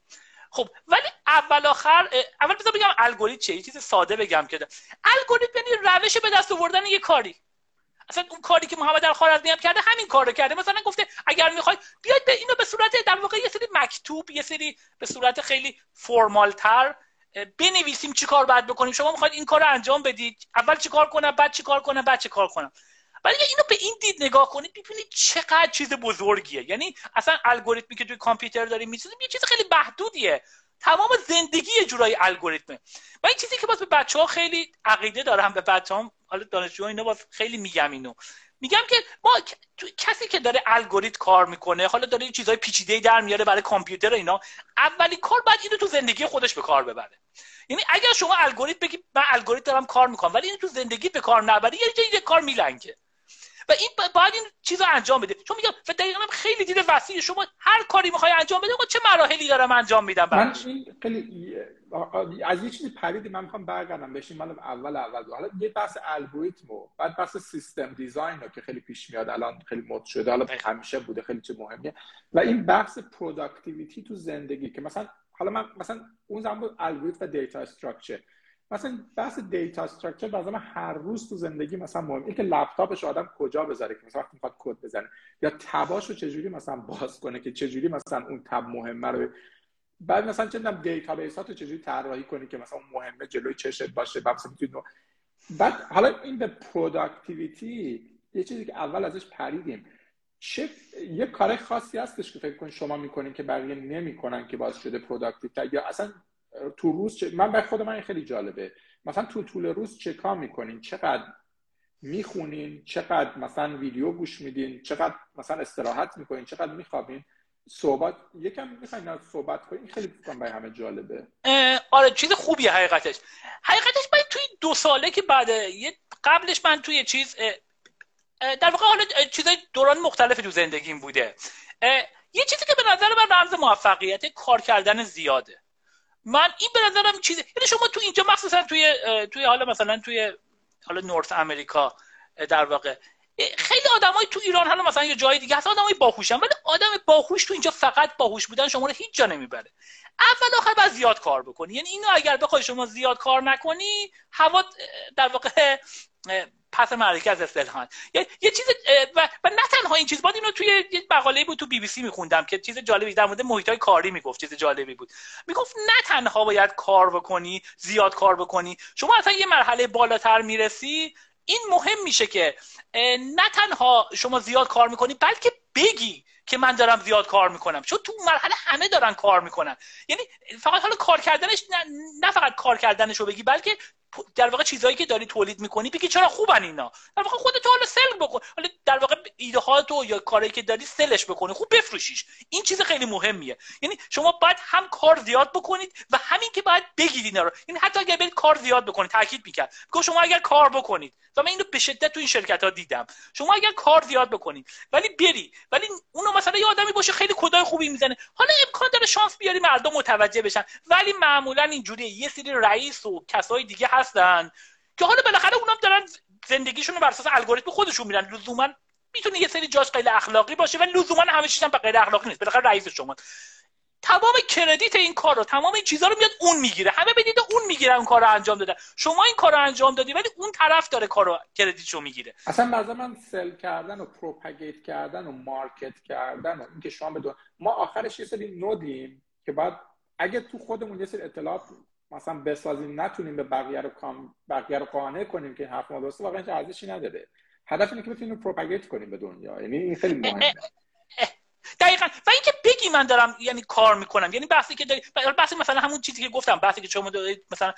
خب ولی اول آخر اول بذار بگم الگوریتم چیه؟ یه چیز ساده بگم که الگوریتم یعنی روش به دست آوردن یه کاری. اصلا اون کاری که محمد الخوارزمی هم کرده همین کارو کرده. مثلا گفته اگر می‌خواید بیاید به اینو به صورت در واقع یه سری مکتوب یه سری به صورت خیلی formal تر بنویسیم چی کار باید بکنیم. شما می‌خواید این کار رو انجام بدید. اول چی کار کنم بعد چی کار کنم بعد چی کار کنم. ولی اینو به این دید نگاه کنید ببینید چقدر چیز بزرگیه. یعنی اصلا الگوریتمی که توی کامپیوتر داریم می‌سازیم یه چیز خیلی محدودیه. تمام زندگی یه جورایی الگوریتمه. و این چیزی که باز به بچه ها خیلی عقیده دارم به بچه هم حالا دانشجو اینا باز خیلی میگم اینو. میگم که ما کسی که داره الگوریتم کار می‌کنه حالا داره چیزای پیچیده در میاره برای کامپیوتر اینا اولی کار باید اینو تو زندگی خودش به کار ببره. یعنی اگر شما الگوریتم بگی من الگوریتم دارم کار می‌کنم ولی اینو تو زندگی به کار نبری یه جایی کار میلنگه. و این باید این چیز رو انجام بده. چون میگم و دقیقا خیلی دید وسیع شما هر کاری می‌خوای انجام بده چه مراحلی دارم انجام میدم من این خیلی از یه چیزی پریدی من می‌خوام برگردم بشیم من اول اول حالا یه بحث الگوریتم و بعد بحث system design رو که خیلی پیش میاد الان خیلی مد شده حالا همیشه بوده خیلی چه مهمیه. و این بحث productivity تو زندگی که مثلا حالا من مثلا اون زمان بود الگوریتم و data structure مثلا بحث data structure بعضا هر روز تو زندگی مثلا مهم که لپتاپش آدم کجا بذاره که مثلا وقتی می‌خواد کد بزنه. یا tab اشو چجوری مثلا باز کنه که چجوری مثلا اون tab مهمه رو بعد مثلا چه data database ها تو چجوری طراحی کنی که مثلا مهمه جلوی چشت باشه بعد مثلا بعد حالا این به productivity یه چیزی که اول ازش پریدیم. چه یه کار خاصی هستش که فکر کن شما می‌کنین که بقیه نمی‌کنن که باز شده productive یا اصلا تو روز چه... من به خود من خیلی جالبه. مثلا تو طول روز چه کار می‌کنین؟ چقدر می‌خونین؟ چقدر مثلا ویدیو گوش میدین؟ چقدر مثلا استراحت می‌کنین؟ چقدر میخوابین؟ صحبت یکم می‌خواین صحبت کنیم خیلی فکرم برای همه جالبه. آره چیز خوبیه حقیقتش. حقیقتش من توی دو ساله که بعد یه قبلش من توی چیز در واقع حالا چیزای دوران مختلفی تو زندگیم بوده. یه چیزی که به نظر من رمز موفقیت کار کردن زیاده. من این به نظرم چیزی یعنی شما تو اینجا مخصوصا توی توی حالا مثلا توی حالا نورث امریکا در واقع خیلی آدمای تو ایران حالا مثلا یه جای دیگه هست آدمای باهوشن ولی آدم باهوش تو اینجا فقط باهوش بودن شما رو هیچ جا نمی‌بره. اول آخر باید زیاد کار بکنی. یعنی اینو اگر بخوای شما زیاد کار نکنی هوا در واقع پس معرکه از یه چیز و, و نه تنها این چیز بود اینو توی یه مقاله بود تو بی بی سی میخوندم که چیز جالبی در مورد محیط های کاری می‌گفت چیز جالبی بود. می‌گفت نه تنها باید کار بکنی زیاد کار بکنی شما اصلا یه مرحله بالاتر می‌رسی این مهم میشه که نه تنها شما زیاد کار می‌کنی بلکه بگی که من دارم زیاد کار می‌کنم. چون تو مرحله همه دارن کار می‌کنن. یعنی فقط حالا کار کردنش نه, نه فقط کار کردنش رو بگی بلکه در واقع چیزهایی که داری تولید می‌کنی بگی چرا خوبن اینا؟ در واقع خودت حالا سل بکن. حالا در واقع ایده تو یا کاری که داری سلش بکنی خوب بفروشیش. این چیز خیلی مهمیه. یعنی شما باید هم کار زیاد بکنید و همین که باید بگید اینا رو. یعنی حتی اگر برید کار زیاد بکنید تاکید می‌کرد. بگو شما اگر کار بکنید و من اینو به شدت تو این شرکت ها دیدم. شما اگر کار زیاد بکنید ولی بری ولی اونو مثلا یه آدمی باشه خیلی کدای خوبی می‌زنه. حالا امکان داره شانس بیاری مردم متوجه بشن. ولی معمولا اینجوریه. یه سری رئیس و کسای دیگه هستن که حالا بالاخره اونم دارن زندگیشون رو بر اساس الگوریتم خودشون میرن. لزوما می‌تونه یه سری جاش غیر اخلاقی باشه ولی لزوما همه چیزا به غیر اخلاقی نیست. بالاخره رئیس شما. تمام credit این کار رو تمام این چیزها رو میاد اون می‌گیره. همه بدید اون می‌گیره اون کار رو انجام داده شما این کار رو انجام دادی ولی اون طرف داره کار رو credit شو می‌گیره. اصلا بعضا من sell کردن و propagate کردن و market کردن و اینکه شما بدون ما آخرش یه سری node یم که بعد اگه تو خودمون یه سری اطلاعات مثلا بسازیم نتونیم به بقیه رو کام بقیه رو قانع کنیم که حرف ما درسته واقعا ارزشی نداره. هدف اینه که بتونیم propagate کنیم به دنیا. یعنی این خیلی مهمه. دقیقا. و اینکه بگی من دارم یعنی کار می‌کنم یعنی بحثی که داری بحثی مثلا همون چیزی که گفتم بحثی که شما دارید مثلا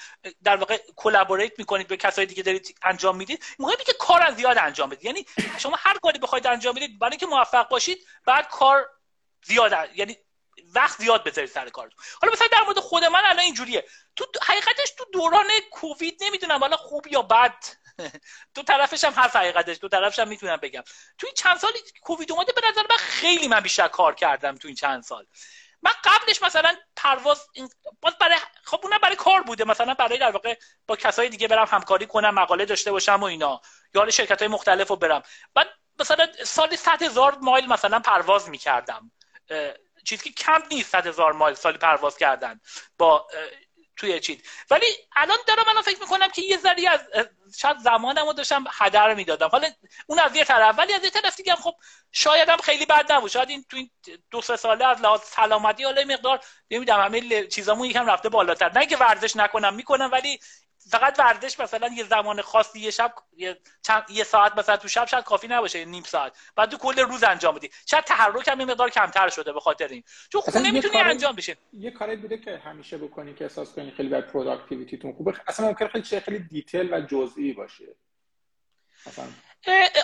در واقع collaborate می‌کنید به کسایی دیگه دارید انجام می‌دید مهمه که کار زیاد انجام بدید. یعنی شما هر کاری بخواید انجام بدید برای اینکه موفق باشید بعد کار زیاد یعنی وقت زیاد بذارید سر کارتون. حالا مثلا در مورد خود من الان اینجوریه. تو حقیقتش تو دوران کووید نمی‌دونم حالا خوب یا بد. دو طرفش هم هست حقیقتش دو طرفش هم می‌تونم بگم. توی چند سالی کووید اومده به نظر من خیلی من بیشتر کار کردم تو این چند سال. من قبلش مثلا پرواز باز برای خب اونم برای کار بوده. مثلا برای در واقع با کسای دیگه برم همکاری کنم مقاله داشته باشم و اینا. یا شرکت های مختلف برم. بعد مثلا سالی 100 هزار مایل مثلا پرواز می‌کردم. چیزی که کم نیست 100 هزار مایل سالی پرواز کردن با توی چیز ولی الان دارم من فکر می‌کنم که یه ذری از شاید زمانم رو داشتم هدر می‌دادم. حالا اون از یه طرف. ولی از یه طرف دیگه خب شاید هم خیلی بد نبود. شاید این تو این دو سه ساله از لحاظ سلامتی حالا مقدار نمی‌دونم همه چیزامون یکم رفته بالاتر. نه که ورزش نکنم می‌کنم ولی فقط ورزش مثلا یه زمان خاصی یه شب یه, چند... یه ساعت مثلا تو شب شاید کافی نباشه نیم ساعت. بعد تو کل روز انجام بدی. شاید تحرک هم مقدار کمتر شده به خاطر این. چون خونه می‌تونی انجام بشه. یه کاری بوده که همیشه بکنی که احساس کنی خیلی بر productivity تون خوبه. اصلا ممکن خیلی چه خیلی detail و جزئی باشه. مثلا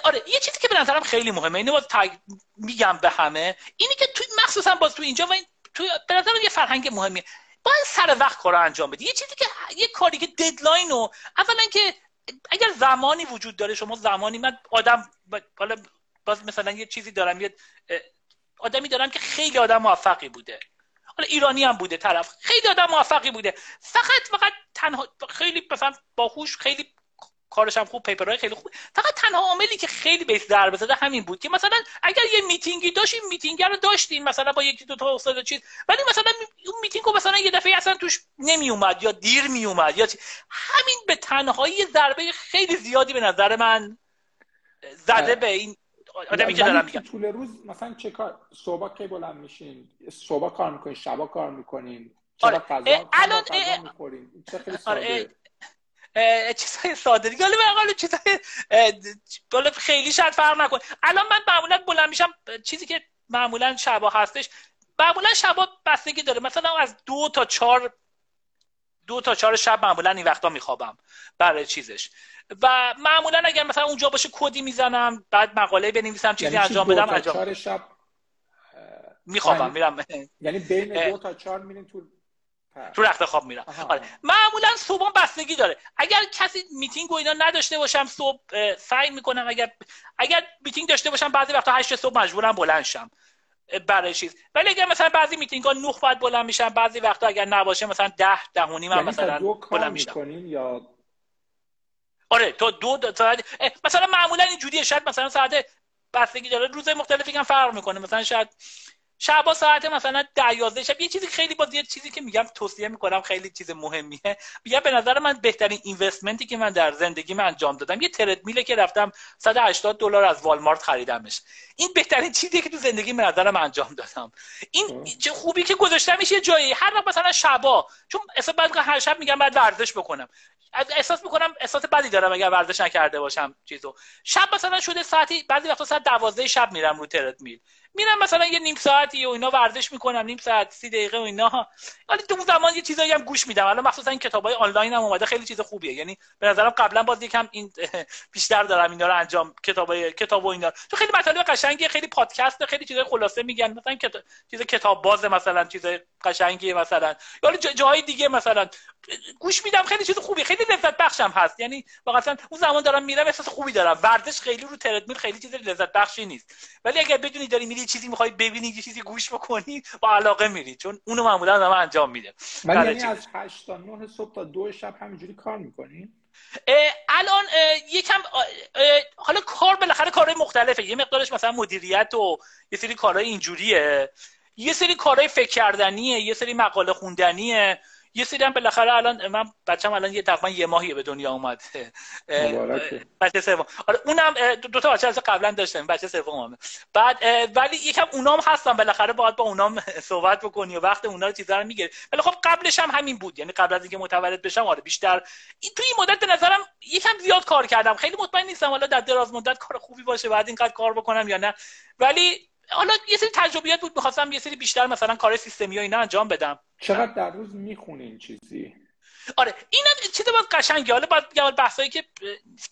آره یه چیزی که به نظرم خیلی مهمه اینو باز تگ... میگم به همه اینی که تو مخصوصا باز تو اینجا و تو به نظرم یه فرهنگ مهمیه. باید سر وقت کار انجام بدی. یه چیزی که یه کاری که deadline رو اولا که اگر زمانی وجود داره شما زمانی من آدم حالا باز مثلا یه چیزی دارم یه آدمی دارم که خیلی آدم موفقی بوده. حالا ایرانی هم بوده طرف خیلی آدم موفقی بوده. فقط فقط تنها خیلی مثلا باهوش خیلی کارش هم خوب paper های خیلی خوب. فقط تنها عاملی که خیلی بهش ضربه زده همین بود که مثلا اگر یه میتینگی داشتیم میتینگ رو داشتین مثلا با یکی دو تا استاد چیز. ولی مثلا اون میتینگ رو مثلا یه دفعه اصلا توش نمی اومد یا دیر می اومد یا همین به تنهایی ضربه خیلی زیادی به نظر من زده به این آدمی که دارم میگم. طول روز مثلا چه کار صبح کی بلند میشین؟ صبح کار می‌کنین؟ شبا کار می‌کنین؟ چرا آره. الان چه خیلی آره. چیزای ساده دیگه. حالا چیزای بالا خیلی شاید فرق نکن الان من معمولا بلند میشم چیزی که معمولا شبا هستش معمولا شبا بستگی داره. مثلا از دو تا چهار دو تا چهار شب معمولا این وقتا میخوابم برای چیزش. و معمولا اگر مثلا اونجا باشه کدی می‌زنم بعد مقاله بنویسم چیزی یعنی انجام بدم انجام شب میخوابم میرم. یعنی بین دو تا چهار میرین تو تو رخت خواب میرم. آره. معمولا صبح بستگی داره. اگر کسی میتینگ و اینا نداشته باشم صبح سعی می‌کنم اگر اگر میتینگ داشته باشم بعضی وقتا 8 صبح مجبورم بلند شم برای چیز. ولی اگر مثلا بعضی میتینگ ها 9 بعد بلند میشم بعضی وقتا اگر نباشه مثلا 10 ده و نیم یعنی مثلا بلند میشم. یا؟ آره تو دو, دو ساعت مثلا معمولا اینجوریه. شاید مثلا ساعت بستگی داره روز مختلفی هم فرق می‌کنه. مثلا شاید شبا ساعت مثلا 10 11 شب یه چیزی خیلی با یه چیزی که میگم توصیه می‌کنم خیلی چیز مهمیه. میگم به نظر من بهترین investment ی که من در زندگی من انجام دادم یه تردمیله که رفتم 180 دلار از والمارت خریدمش. این بهترین چیزیه که تو زندگی به نظرم انجام دادم. این چه خوبی که گذاشتمش یه جایی. هر وقت مثلا شبا چون اصلا بعد هر شب میگم بعد ورزش بکنم. احساس می‌کنم احساس بدی دارم اگر ورزش نکرده باشم چیزو. شب مثلا شده ساعتی بعضی وقتا ساعت 12 شب میرم رو تردمیل. میرم مثلا یه نیم ساعتی و اینا ورزش می‌کنم نیم ساعت سی دقیقه و اینا. ولی تو زمان یه چیزایی هم گوش میدم. الان مخصوصا این کتابای آنلاین هم اومده خیلی چیز خوبیه. یعنی به نظرم قبلا باز یکم این بیشتر دارم اینا رو انجام کتابای کتاب و اینا. تو خیلی مطالب قشنگی خیلی پادکست خیلی چیزای خلاصه میگن. مثلا کتاب چیز کتاب باز مثلا چیز قشنگی مثلا. یا جاهای دیگه مثلا. گوش میدم خیلی چیز خوبی خیلی لذت بخشم هست. یعنی واقعا اون زمان دارم میرم احساس خوبی دارم. ورزش خیلی رو تردمیل خیلی چیز لذت بخشی نیست. ولی اگر بدونی داری میری چیزی می‌خوای ببینی یه چیزی گوش بکنی با علاقه میری. چون اونو معمولا آدم انجام میده. ولی یعنی از 8 تا 9 صبح تا 2 شب همینجوری کار می‌کنی؟ الان یکم حالا کار بالاخره کارهای مختلفه. یه مقدارش مثلا مدیریت و یه سری کارهای اینجوریه. یه سری کارهای فکر کردنیه یه سری مقاله خوندنیه. یه سری هم بالاخره الان من بچه‌م الان یه تقریبا یه ماهیه به دنیا اومد بچه سوم. آره اونم دو تا بچه از قبلا داشتم بچه سوم بعد ولی یکم اونام هستن بالاخره باید با اونام صحبت بکنی و وقت اونا رو چیزا رو می‌گیره ولی خب قبلش هم همین بود. یعنی قبل از اینکه متولد بشم آره بیشتر این توی این مدت به نظرم یکم زیاد کار کردم. خیلی مطمئن نیستم حالا در دراز مدت کار خوبی باشه بعد اینقدر کار بکنم یا نه. ولی حالا یه سری تجربیات بود می‌خواستم یه سری بیشتر مثلا کار سیستمی و اینا انجام بدم. چقدر در روز می‌خونین چیزی؟ آره اینم چیز باید قشنگه. حالا باید بگم بحثایی که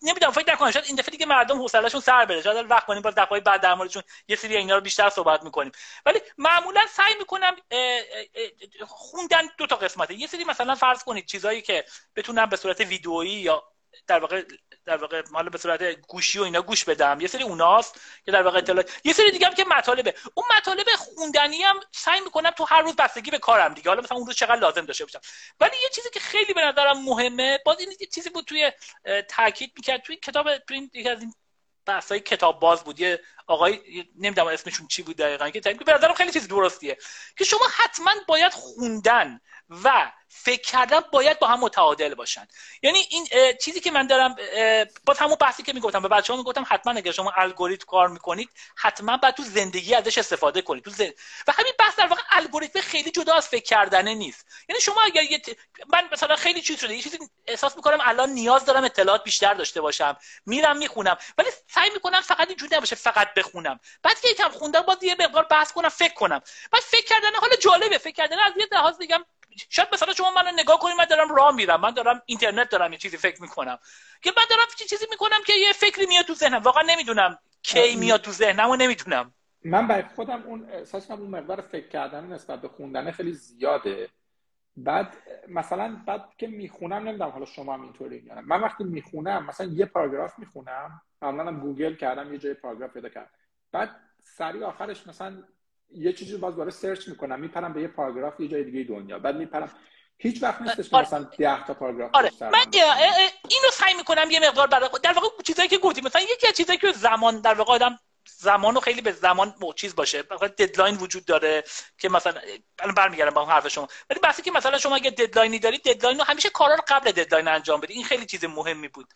نمی‌دونم فکر نکنم شاید این دفعه دیگه مردم حوصله‌شون سر بره. شاید وقت کنیم باز دفعه بعد در موردشون یه سری اینا رو بیشتر صحبت می‌کنیم. ولی معمولا سعی می‌کنم خوندن دو تا قسمته. یه سری مثلا فرض کنید چیزایی که بتونم به صورت ویدئویی یا در واقع در واقع حالا به صورت گوشی و اینا گوش بدم. یه سری اوناست که در واقع اطلاعات یه سری دیگه هم که مطالبه. اون مطالب خوندنی هم سعی می‌کنم تو هر روز بستگی به کارم دیگه. حالا مثلا اون روز چقدر لازم داشته باشم. ولی یه چیزی که خیلی به نظرم مهمه باز این یه چیزی بود توی تاکید می‌کرد. توی کتاب توی یکی از این بحثای کتاب باز بود. یه آقای نمی‌دونم اسمشون چی بود دقیقا که به نظرم خیلی چیز درستیه. که شما حتما باید خوندن و فکر کردن باید با هم متعادل باشن. یعنی این چیزی که من دارم با همون بحثی که می‌گفتم به بچه‌ها می‌گفتم حتما اگر شما الگوریتم کار می‌کنید حتما باید تو زندگی ازش استفاده کنید. تو و همین بحث در واقع الگوریتم خیلی جدا از فکر کردنه نیست. یعنی شما اگر یه من مثلا خیلی چیز شده یه چیزی احساس می‌کنم الان نیاز دارم اطلاعات بیشتر داشته باشم. میرم می‌خونم. ولی سعی می‌کنم فقط اینجوری نباشه. فقط بخونم. بعد که یکم خوندم باز یه مقدار بحث کنم فکر کنم. بعد فکر کردن حالا جالبه فکر کردن از یه لحاظ دیگه شاید مثلا شما منو نگاه کنید من دارم راه میرم من دارم اینترنت دارم یه چیزی فکر می‌کنم. که من دارم چیزی می‌کنم که یه فکری میاد تو ذهنم. واقعا نمی‌دونم کی میاد تو ذهنم و نمی‌دونم. من برای خودم اون احساس اون مقدار فکر کردن نسبت به خوندن خیلی زیاده. بعد مثلا بعد که می‌خونم نمی‌دونم حالا شما هم اینطوری من وقتی می‌خونم مثلا یه پاراگراف می‌خونم قبلا گوگل کردم یه جای پاراگراف پیدا کردم. بعد سری آخرش مثلا یه چیزی باز برای search می‌کنم میپرم به یه پاراگراف یه جای دیگه دنیا. بعد میپرم. هیچ وقت نیستش که مثلا 10 تا پاراگراف آره. من اینو سعی می‌کنم یه مقدار برای در واقع چیزایی که گفتیم مثلا یکی از چیزایی که زمان در واقع آدم زمانو خیلی به زمان چیز باشه. مثلا deadline وجود داره که مثلا الان برمیگردم با اون حرف شما. ولی بحثی که مثلا شما اگه deadline ی دارید deadline رو همیشه کارا رو قبل deadline انجام بدید. این خیلی چیز مهمی بود.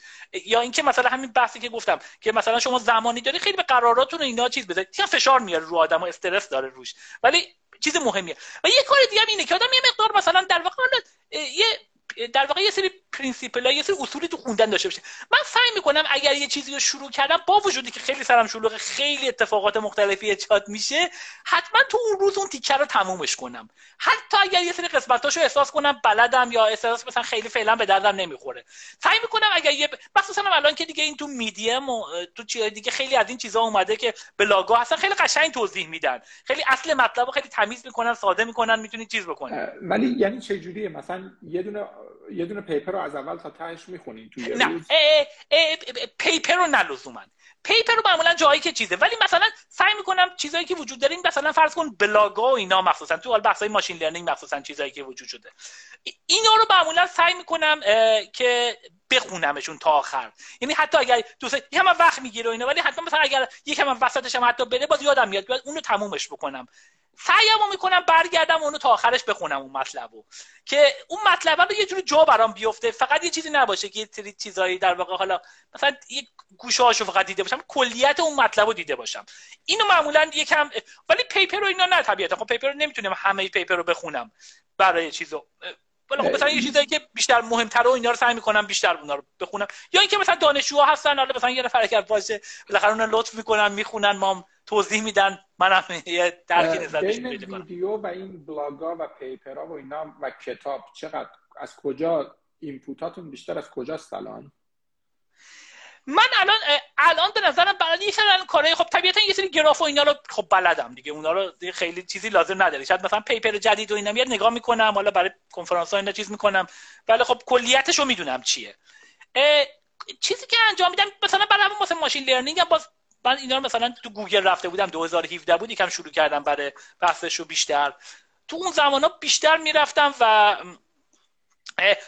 یا اینکه مثلا همین بحثی که گفتم که مثلا شما زمانی داری خیلی به قراراتون اینا چیز بذارید تیم فشار میاره رو آدم استرس داره روش. ولی چیز مهمیه. و یه کار دیگه هم اینه که آدم یه مقدار مثلا در واقع یه در واقع یه سری principle یه سری اصولی تو خوندن داشته باشه. من سعی می‌کنم اگر یه چیزی رو شروع کردم با وجودی که خیلی سرم شلوغ خیلی اتفاقات مختلفی ایجاد میشه حتما تو اون روز اون تیکه رو تمومش کنم. حتی اگر یه سری قسمتاشو احساس کنم بلدم یا احساس مثلا خیلی فعلا به دردم نمی‌خوره. سعی می‌کنم اگر یه مخصوصا الان که دیگه این تو میدیم و تو چیزای دیگه خیلی از این چیزا اومده که بلاگا هستن خیلی قشنگ توضیح میدن. خیلی اصل مطلب خیلی تمیز می‌کنن ساده می‌کنن می‌تونی چیز بکنی ولی یعنی چه جوریه مثلا یه دونه یه دونه پیپر رو از اول تا تهش می‌خونین توی نه. روز. پیپر رو نلزومن. پیپر رو معمولا جایی که چیزه. ولی مثلا سعی می‌کنم چیزایی که وجود داره مثلا فرض کن بلاگا و اینا مخصوصا. تو بحث های ماشین لرنینگ مخصوصا چیزایی که وجود شده. اینا رو معمولا سعی می‌کنم که بخونمشون تا آخر. یعنی حتی اگر دوست یکم وقت می‌گیره اینا ولی حتی مثلا اگر یکم وسطش هم حتی بره باز یادم میاد. باید اونو تمومش بکنم. سعیمو می‌کنم برگردم اونو تا آخرش بخونم اون مطلبو. که اون مطلب رو یه جوری جا برام بیفته. فقط یه چیزی نباشه که یه چیزایی در واقع حالا مثلا یه گوشه هاشو فقط دیده باشم کلیت اون مطلب رو دیده باشم. اینو معمولا یکم ولی پیپر رو اینا نه طبیعتا. خب پیپر رو نمی‌تونم همه پیپر رو بخونم برای چیزو. ولی خب مثلا یه چیزایی که بیشتر مهمتره و اینا رو سعی می‌کنم بیشتر اونا رو بخونم. یا اینکه مثلا دانشجوها هستن حالا مثلا یه نفر اگر باشه بالاخره اونا لطف می‌کنن می‌خونن ما توضیح میدن منم یه درکی نظرش بین ویدیو و این بلاگا و پیپرها و اینا و کتاب چقدر از کجا input اتون بیشتر از کجاست الان؟ من الان الان به نظرم برای یه سری کارهای خب طبیعتا یه سری گراف و اینا رو خب بلدم دیگه اونا رو خیلی چیزی لازم نداره. شاید مثلا paper جدید و اینا میاد نگاه می‌کنم حالا برای کنفرانس ها اینا چیز می‌کنم. ولی خب کلیتش رو می‌دونم چیه. چیزی که انجام میدم مثلا برای همون مثلا machine learning هم باز من اینا رو مثلا تو گوگل رفته بودم 2017 بود یکم شروع کردم برای بحثش رو بیشتر. تو اون زمان بیشتر می‌رفتم و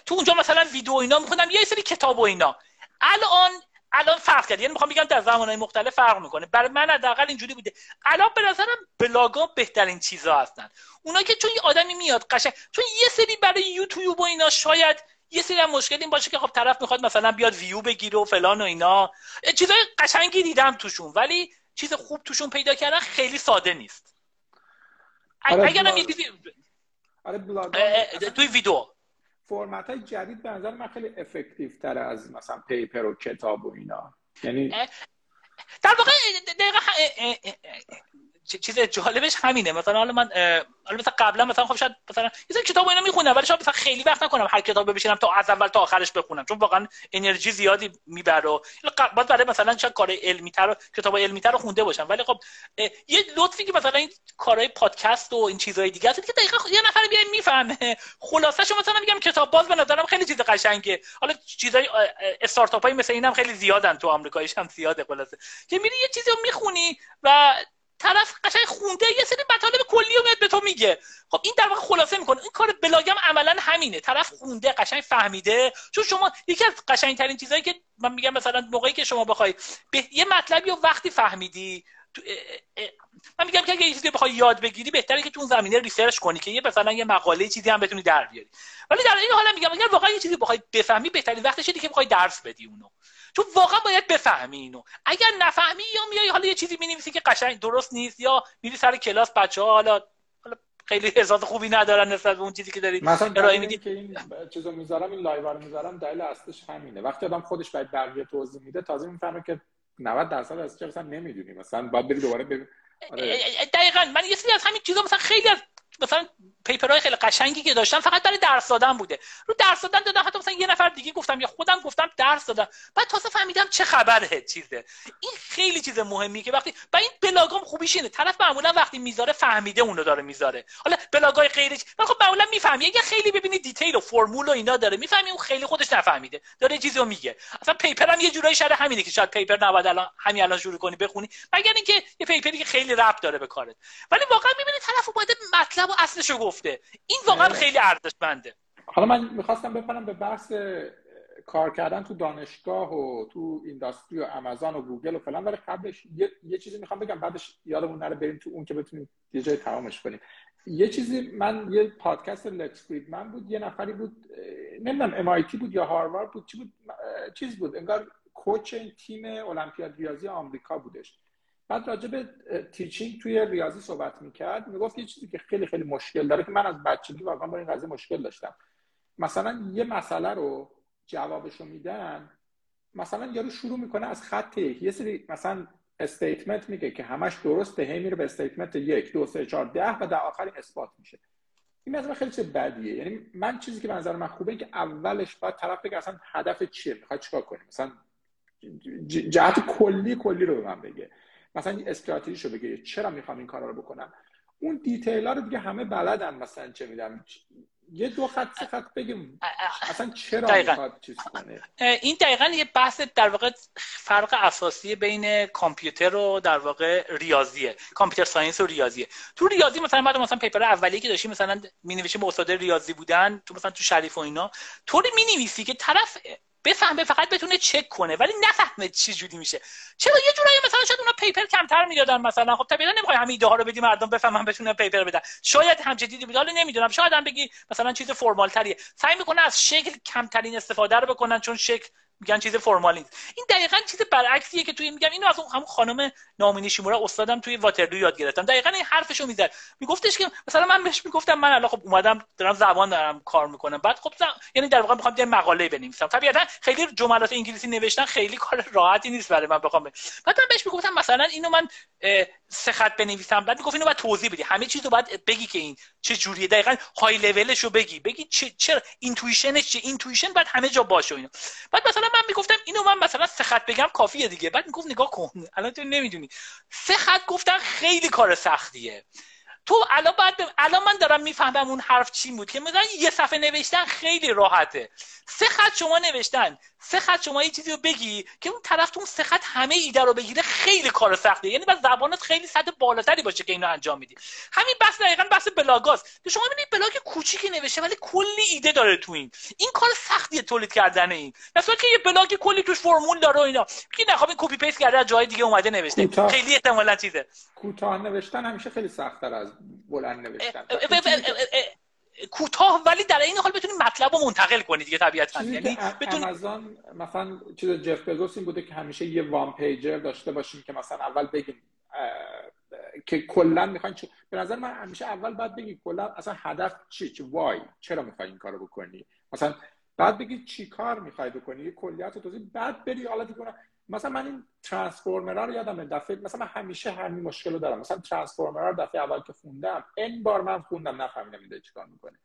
تو اونجا مثلا ویدیو اینا میخوندم یه سری کتاب و اینا. الان الان فرق کرد. یعنی می‌خوام بگم در زمانهای مختلف فرق می‌کنه. برای من حداقل اینجوری بوده. الان به نظرم بلاگا بهترین چیزا هستن. اونا که چون یه آدمی میاد قشنگ چون یه سری برای یوتیوب و اینا شاید یه سری هم مشکل این باشه که خب طرف می‌خواد مثلا بیاد ویو بگیره و فلان و اینا. چیزای قشنگی دیدم توشون ولی چیز خوب توشون پیدا کردن خیلی ساده نیست. آره اگر یه چیزی آره توی ویدیو. فرمت های جدید به نظر من خیلی افکتیو تره از مثلا پیپر و کتاب و اینا. یعنی در واقع دقیقا چیز جالبش همینه. مثلا حالا من حالا مثلا قبلا مثلا خب شاید مثلا یه کتاب اینا می‌خونم ولی شاید مثلا خیلی وقت نکنم هر کتاب بشینم تا از اول تا آخرش بخونم. چون واقعا انرژی زیادی می‌بره باید برای مثلا شاید کار علمی تر کتاب علمی تر رو خونده باشم. ولی خب یه لطفی که مثلا این کارهای پادکست و این چیزهای دیگه هست که دقیقاً یه نفر بیای می‌فهمه. خلاصش مثلا میگم کتاب باز به نظرم خیلی چیز قشنگه حالا چیزای استارتاپ های مثل اینم خیلی زیادن تو آمریکایش زیاده خلاصه. که میری یه چیزی می‌خونی و طرف قشنگ خونده یه سری مطالب کلی رو میاد به تو میگه. خب این در واقع خلاصه می‌کنه. این کار بلاگم عملا همینه. طرف خونده قشنگ فهمیده. چون شما یکی از قشنگ ترین چیزایی که من میگم مثلا موقعی که شما بخوای به یه مطلبی رو وقتی فهمیدی من میگم که اگه یه چیزی بخوای یاد بگیری بهتره که تو اون زمینه research کنی که یه مثلا یه مقاله چیزی هم بتونی در بیاری. ولی در این حالا میگم اگر واقعا یه چیزی بخوای بفهمی بهترین وقتشه که بخوای درس بدی اونو. چون واقعا باید بفهمی اینو. اگر نفهمی یا میای حالا یه چیزی می‌نویسی که قشنگ درست نیست یا میری سر کلاس بچه ها حالا خیلی احساس خوبی ندارن نسبت به اون چیزی که داری مثلا ارائه میدی. که این چیزو می‌ذارم این live رو می‌ذارم دلیل اصلش همینه. وقتی آدم خودش باید بقیه توضیح میده تازه می‌فهمه که 90 درصد از چه مثلا نمی‌دونی. مثلا باید بری دوباره ببین. آره. دقیقاً. من یه سری از همین چیزا مثلا خیلی از مثلا paper های خیلی قشنگی که داشتم فقط برای درس دادن بوده. رو درس دادن دادم حتی مثلا یه نفر دیگه گفتم یا خودم گفتم درس دادم. بعد تازه فهمیدم چه خبره چیزه. این خیلی چیز مهمی که وقتی و این بلاگام خوبیش اینه. طرف معمولا وقتی می‌ذاره فهمیده اونو داره می‌ذاره. حالا بلاگای غیرش ولی خب معمولا می‌فهمی اگه خیلی ببینی detail و فرمول و اینا داره می‌فهمی اون خیلی خودش نفهمیده. داره چیزی رو میگه. اصلا paper هم یه جورایی شده همینه که شاید paper نباید الان همین الان شروع کنی بخونی. مگر اینکه یه paper ی که خیلی ربط داره به کارت. ولی واقعا می‌بینی طرف اومده مطلب و اصلشو گفته. این واقعا خیلی ارزشمنده. حالا من می‌خواستم بپرم به بحث کار کردن تو دانشگاه و تو industry و آمازون و گوگل و فلان. ولی قبلش یه, یه چیزی می‌خوام بگم بعدش یادمون نره بریم تو اون که بتونیم یه جای تمامش کنیم. یه چیزی من یه پادکست لکس فریدمن بود یه نفری بود نمی‌دونم MIT بود یا هاروارد بود چی بود؟ چیز بود انگار coach تیم المپیاد ریاضی آمریکا بودش. بعد راجع به teaching توی ریاضی صحبت می‌کرد. می‌گفت یه چیزی که خیلی خیلی مشکل داره که من از بچگی واقعا با این قضیه مشکل داشتم. مثلا یه مسئله رو جوابشو میدن مثلا یارو شروع می‌کنه از خط یک. یه سری مثلا statement میگه که همش درسته هی میره به statement یک دو سه چهار ده و در آخر اثبات میشه. این مثلا خیلی چیز بدیه. یعنی من چیزی که به نظر من خوبه که اولش باید طرف بگه اصلا هدف چیه می‌خواد چیکار کنی مثلا جهت کلی کلی رو به من بگه. مثلا استراتژیشو بگه چرا می‌خوام این کارا رو بکنم؟ اون detail ها رو دیگه همه بلدن مثلا چه میدم یه دو خط سه خط بگیم اصلا چرا می‌خواد چیز کنه؟ این دقیقا یه بحث در واقع فرق اساسی بین کامپیوتر و در واقع ریاضیه. computer science و ریاضیه. تو ریاضی مثلا بعد مثلا پیپر اولیه که داشتیم مثلا می نویسیم استاد ریاضی بودن تو مثلا تو شریف و اینا طوری می نویسی که طرف بفهمه فقط بتونه چک کنه. ولی نفهمه چی جوری میشه. چرا یه جورایی مثلا شاید اونا پیپر کمتر می‌دادن مثلا. خب طبیعتا نمی‌خوای همین ایده ها رو بدی مردم بفهمن بتونن پیپر بدن. شاید هم جدیدی بود. حالا نمی‌دونم. شاید هم بگی مثلا چیز فرمال تریه سعی می‌کنه از شکل کمترین استفاده رو بکنن چون شکل میگن چیز فرمالی این دقیقا چیز برعکسیه که توی میگم اینو از اون همون خانم نامینی شیمورا استادم توی واترلو یاد گرفتم. دقیقا این حرفشو می‌زد. میگفتش که مثلا من بهش می‌گفتم من الان خب اومدم دارم زبان دارم کار می‌کنم. بعد خب یعنی در واقع می‌خوام یه مقاله بنویسم. طبیعتا خیلی جملات انگلیسی نوشتن خیلی کار راحتی نیست برای من بخوام بعد من بهش می‌گفتم مثلا اینو من سه خط بنویسم. بعد می‌گفت اینو باید توضیح بدی. همه چیز رو باید بگی که این چه جوریه. دقیقا های لولش رو بگی. بگی چه چرا intuition ش چه intuition باید همه جا باشه اینو بعد مثلا من می‌گفتم اینو من مثلا سه خط بگم کافیه دیگه. بعد می‌گفت نگاه کن. الان تو نمی‌دونی. سه خط گفتن خیلی کار سختیه. تو الان بعد الان من دارم می‌فهمم اون حرف چی بود که مثلا یه صفحه نوشتن خیلی راحته. سه خط شما نوشتن. سه خط شما یه چیزی رو بگی که اون طرف تو اون سه خط همه ایده رو بگیره خیلی کار سخته. یعنی باید زبانت خیلی سطح بالاتری باشه که اینو انجام میدی. همین بحث دقیقا بحث بلاگاست. شما ببینید بلاگ کوچیکی نوشته ولی کلی ایده داره تو این. این کار سختیه تولید کردن این. مثلا که یه بلاگ کلی توش فرمول داره و اینا. که نه خب این copy paste کرده از جای دیگه اومده نوشته. خیلی احتمالاً چیزه. کوتاه نوشتن همیشه خیلی سخت‌تر از بلند نوشتن کوتاه ولی در این حال بتونی مطلب رو منتقل کنی دیگه طبیعتا یعنی بتونی امازون مثلا چیز جف بزوس این بوده که همیشه یه one pager داشته باشیم که مثلا اول بگیم که کلا می‌خواین چ... به نظر من همیشه اول بعد بگی کلا اصلا هدف چی؟ چی؟ وای چرا می‌خوای این کارو بکنی؟ مثلا بعد بگی چی کار می‌خوای بکنی؟ یه کلیت رو توضیح بعد بری حالا دیگه مثلا من این transformer رو یادم دفعه مثلا من همیشه همین مشکل رو دارم. مثلا transformer رو دفعه اول که خوندم این بار من خوندم نفهمیدم این چیکار می‌کنه.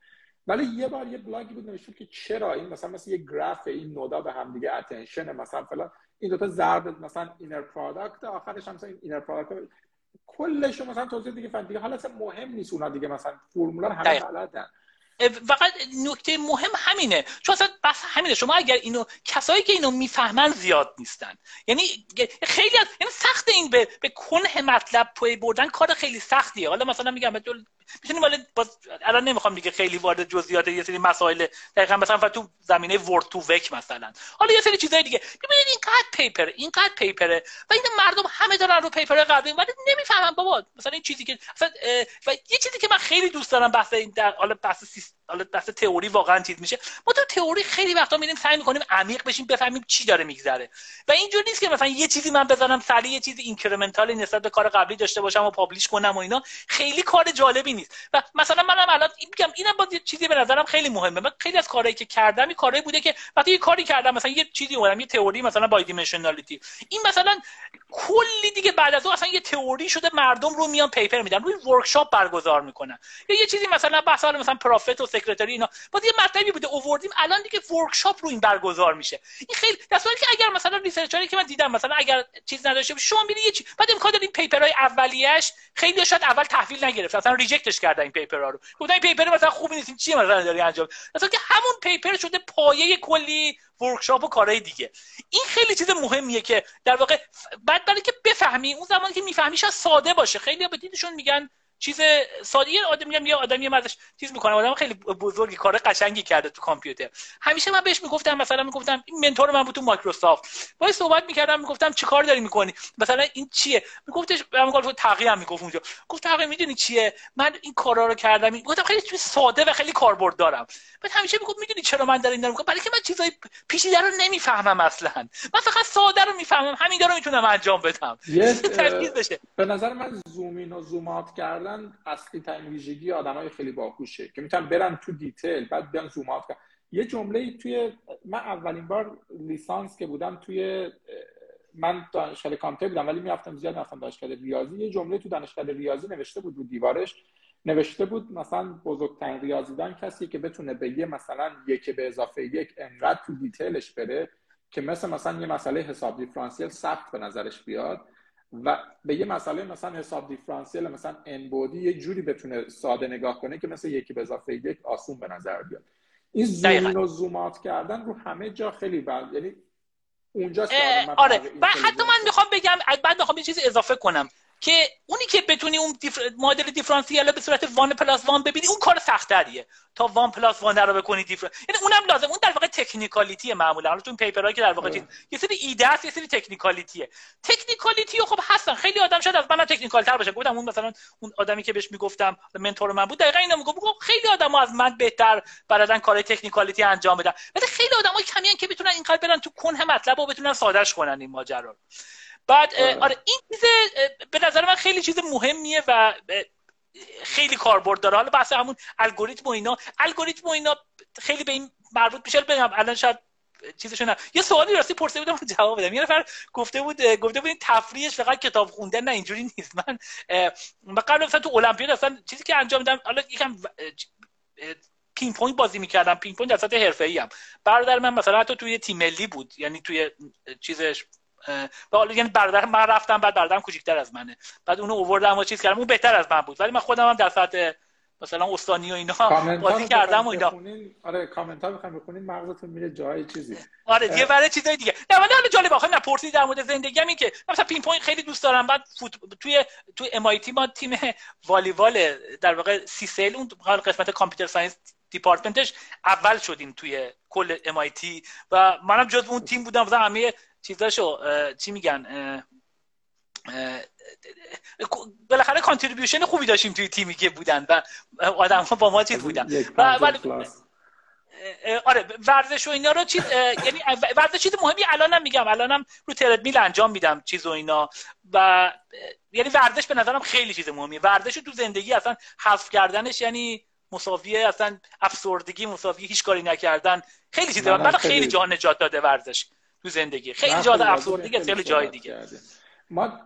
ولی یه بار یه بلاگی بود نوشته که چرا این مثلا مثلا یه گراف این node ا به هم دیگه attention مثلا فلان این دو تا ضرب مثلا inner product آخرش هم مثلا این inner product کلش مثلا توضیح دیگه فن دیگه حالا مهم نیست اونا دیگه مثلا فرمولا همه بلدن. فقط نکته مهم همینه. چون اصلا بس همینه. شما اگر اینو کسایی که اینو می‌فهمن زیاد نیستن. یعنی خیلی از یعنی سخت این به به کنه مطلب پای بردن کار خیلی سختیه. حالا مثلا میگم می‌تونیم ولی باز الان نمی‌خوام دیگه خیلی وارد جزئیات یه سری مسائل دقیقا مثلا تو زمینه ورد تو وک مثلا. حالا یه سری چیزای دیگه. ببینید این قد پیپر این قد پیپره و این مردم همه دارن رو پیپر قبلی ولی نمی‌فهمن بابا. مثلا این چیزی که مثلا و یه چیزی که من خیلی دوست دارم بحث این در حالا بحث حالا بحث تئوری واقعا چیز میشه. ما تو تئوری خیلی وقتا میریم سعی می‌کنیم عمیق بشیم بفهمیم چی داره میگذره. و اینجوری نیست که مثلا یه چیزی من بزنم سریع یه چیزی incremental نسبت به کار قبلی داشته باشم و publish کنم و اینا. خیلی کار جالبی نیست. و مثلا منم الان میگم اینم با چیزی به نظرم خیلی مهمه. من خیلی از کارهایی که کردم این کارهایی بوده که وقتی یه کاری کردم مثلا یه چیزی اومدم یه تئوری مثلا bidimensionality این مثلا کلی دیگه بعد از اون اصلا یه تئوری شده مردم رو میان paper میدن روی workshop برگزار می‌کنن. یا یه چیزی مثلا بحث مثلا prophet و secretary اینا. بعد یه مطلبی بوده اووردیم الان دیگه workshop رو این برگزار میشه. این خیلی در که اگر مثلا researcher ی که من دیدم مثلا اگر چیز نداشته شما میری یه چیز بعد امکان داره این paper های اولیه‌اش خیلی شاید اول تحویل نگرفت اصلا reject ش کردن این paper ها رو. گفتن این paper مثلا خوبی نیست چی مثلا داری انجام؟ مثلا که همون paper شده پایه کلی workshop و کارهای دیگه. این خیلی چیز مهمیه که در واقع بعد برای که بفهمی اون زمانی که می‌فهمی ساده باشه. خیلی به دیدشون میگن چیز ساده یه آدم میگم یه آدمی ازش چیز می‌کنه. آدم خیلی بزرگی کار قشنگی کرده تو کامپیوتر. همیشه من بهش می‌گفتم مثلا می‌گفتم این منتور من بود تو مایکروسافت. باید صحبت می‌کردم می‌گفتم چی کار داری می‌کنی؟ مثلا این چیه؟ میگفتش من گفت تغییر هم می‌گفت اونجا. گفت تغییر می‌دونی چیه؟ من این کارا رو کردم. گفتم خیلی چیز ساده و خیلی کاربرد دارم. بعد همیشه می‌گفت می‌دونی چرا من در این دارم برای که من چیزای پیچیده رو نمی‌فهمم اصلا. من فقط ساده رو می‌فهمم. همین رو می‌تونم انجام بدم. بشه. به نظر من زومین و زومات کردن اصلی ترین ویژگی های خیلی باهوشه که می‌تونن برن تو دیتیل بعد بیان زوم کنن یه جمله توی من اولین بار لیسانس که بودم توی من دانشگاه کامپیوتر بودم ولی می‌رفتم زیاد رفتم دانشگاه ریاضی. یه جمله تو دانشگاه ریاضی نوشته بود رو دیوارش. نوشته بود مثلا بزرگترین ریاضیدان کسی که بتونه به یه مثلا یک به اضافه یک انقدر تو دیتیلش بره که مثل مثلا یه مسئله حساب دیفرانسیل سخت به نظرش بیاد. و به یه مسئله مثلا حساب دیفرانسیل مثلا ان بودی یه جوری بتونه ساده نگاه کنه که مثل یکی به اضافه یک آسون به نظر بیاد. این زوم و زومات کردن رو همه جا خیلی بند یعنی اونجا آره. و حتی من می‌خوام بگم بعد می‌خوام یه چیزی اضافه کنم. که اونی که بتونی اون دیفر... مدل دیفرانسیل به صورت one plus one ببینی اون کار سختریه تا one plus one رو بکنی دیفر... یعنی اونم لازم. اون در واقع technicality معمولا. حالا تو این paper هایی که در واقع چیز یه سری ایده است یه سری technicality ه technicality خب هستن. خیلی آدم شاید از من technical تر باشه. گفتم اون مثلا اون آدمی که بهش می‌گفتم mentor من بود دقیقاً اینو می‌گفت. خیلی آدم از من بهتر بلدن کار technicality انجام بدن. ولی خیلی آدمای کمی که بتونن اینقدر برن تو کنه مطلب و بتونن سادهش کنن این ماجرا بعد آره. آره این چیز به نظر من خیلی چیز مهمیه و خیلی کاربرد داره. حالا بحث همون الگوریتم و اینا. الگوریتم و اینا خیلی به این مربوط میشه. بگم الان شاید چیزشون یه سوالی راستی پرسیده بودم جواب بدم. یه نفر گفته بود گفته بود این تفریحش فقط کتاب خوندن نه اینجوری نیست. من من قبل مثلا تو المپیاد اصلا چیزی که انجام میدم حالا یکم پینگ پونگ بازی می‌کردم. پینگ پونگ در سطح حرفه‌ای ام. برادر من مثلا حتی توی تیم ملی بود. یعنی توی چیزش حالا یعنی برادر من رفتم بعد برادرم کوچیک‌تر از منه. بعد اونو آوردم و چیز کردم. اون بهتر از من بود. ولی من خودم هم در سطح مثلا استانی و اینا بازی کردم و اینا. آره کامنت ها می‌خوام بخونین. مغزتون میره جای چیزی. آره دیگه برای چیزای دیگه. نه من حالا جالب آخه نپرسی در مورد زندگی این که مثلا پینگ پونگ خیلی دوست دارم. بعد فوت... توی توی MIT ما تیم والیبال در واقع CSAIL اون قسمت computer science department ش اول شدیم توی کل MIT و منم جز اون تیم بودم. مثلا همه چیزاشو چی میگن بالاخره contribution خوبی داشتیم توی تیمی که بودن و آدم با ما چیز بودن. و آره ورزش و اینا رو چیز یعنی ورزش چیز مهمی الانم میگم الانم رو تردمیل انجام میدم چیز و اینا و یعنی ورزش به نظرم خیلی چیز مهمیه. ورزش تو زندگی اصلا حذف کردنش یعنی مساویه اصلا افسردگی مساویه هیچ کاری نکردن. خیلی چیزه. من خیلی جا نجات داده ورزش. تو زندگی. خیلی جا افسردگی خیلی جای دیگه. ما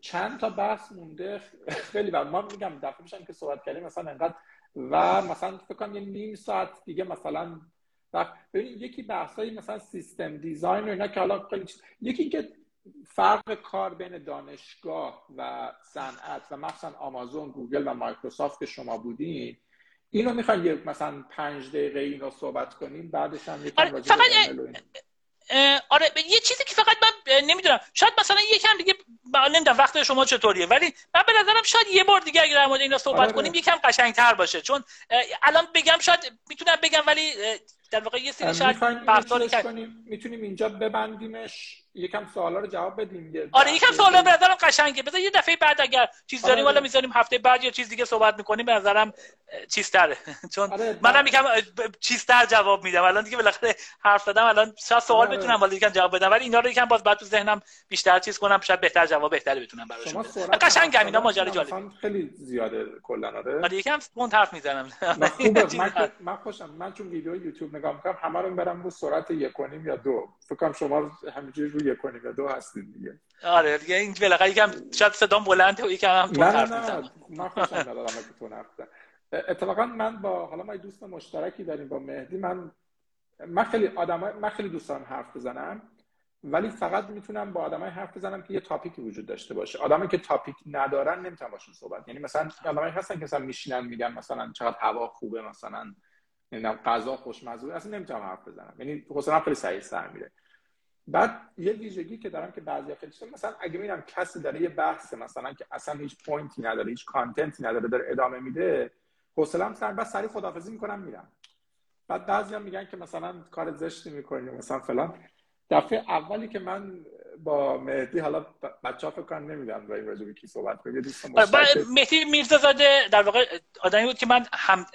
چند تا بحث مونده خیلی بعد ما میگم دفعه میشم که صحبت کردیم مثلا انقدر و مثلا فکر کنم یه نیم ساعت دیگه مثلا ببین یکی بحثایی مثلا سیستم دیزاین و اینا که حالا خیلی یکی که فرق کار بین دانشگاه و صنعت و مثلا آمازون گوگل و مایکروسافت که شما بودین اینو می‌خوایم یه مثلا پنج دقیقه اینو صحبت کنیم بعدش هم یکم آره آره یه چیزی که فقط من نمی‌دونم. شاید مثلا یکم دیگه نمی‌دونم وقت شما چطوریه ولی من به نظرم شاید یه بار دیگه اگر در مورد اینا صحبت آره کنیم یکم قشنگتر باشه. چون الان بگم شاید می‌تونم بگم ولی در واقع یه سری شاید می‌تونیم اینجا ببندیمش. یکم سوالا رو جواب بدیم آره یکم سوالا به نظرم قشنگه. بذار یه دفعه بعد اگر چیز داریم آره. می‌ذاریم هفته بعد یا چیز دیگه صحبت می‌کنیم به نظرم چیزتره. چون آره منم یکم چیزتر جواب میدم. الان دیگه بالاخره حرف زدم الان شاید سوال آره. بتونم ولی یکم جواب بدم. ولی اینا رو یکم باز بعد تو ذهنم بیشتر چیز کنم شاید بهتر جواب بهتری بتونم براشون بدم. قشنگ اینا ماجرا جالب خیلی زیاده کلا آره. آره یکم اون حرف می‌زنم. من من خوشم. من چون ویدیو یوتیوب نگاه می‌کنم همه رو رو سرعت 1.5 یا دو. فکر کنم شما همینجوری رو 1.5 یا دو هستید دیگه. آره دیگه این بالاخره یکم شاید صدام بلنده و یکم هم تو حرف می‌زنم من خوشم ندارم که تو حرف اتفاقا من با حالا ما دوست مشترکی داریم با مهدی. من من خیلی آدم من خیلی دوست دارم حرف بزنم ولی فقط می‌تونم با آدمای حرف بزنم که یه تاپیکی وجود داشته باشه. آدمی که تاپیک ندارن نمی‌تونم باشون صحبت یعنی مثلا آدمایی هستن که مثلا میشینن میگن مثلا چقدر هوا خوبه مثلا نمی‌دونم غذا خوشمزه اصلا نمی‌تونم حرف بزنم. یعنی حوصله‌ام خیلی سریع سر میره بعد یه ویژگی که دارم که بعضی خیلی مثلا اگه می‌بینم کسی داره یه بحث مثلا که اصلا هیچ پوینتی نداره هیچ کانتنتی نداره داره ادامه میده حوصله‌ام سر بعد سریع خدافظی می‌کنم میرم. بعد بعضی هم میگن که مثلا کار زشتی می‌کنی مثلا فلان. دفعه اولی که من با مهدی حالا بچه ها فکر کنم نمی‌دونم با این راجع کی صحبت کنم مهدی میرزازاده در واقع آدمی بود که من هم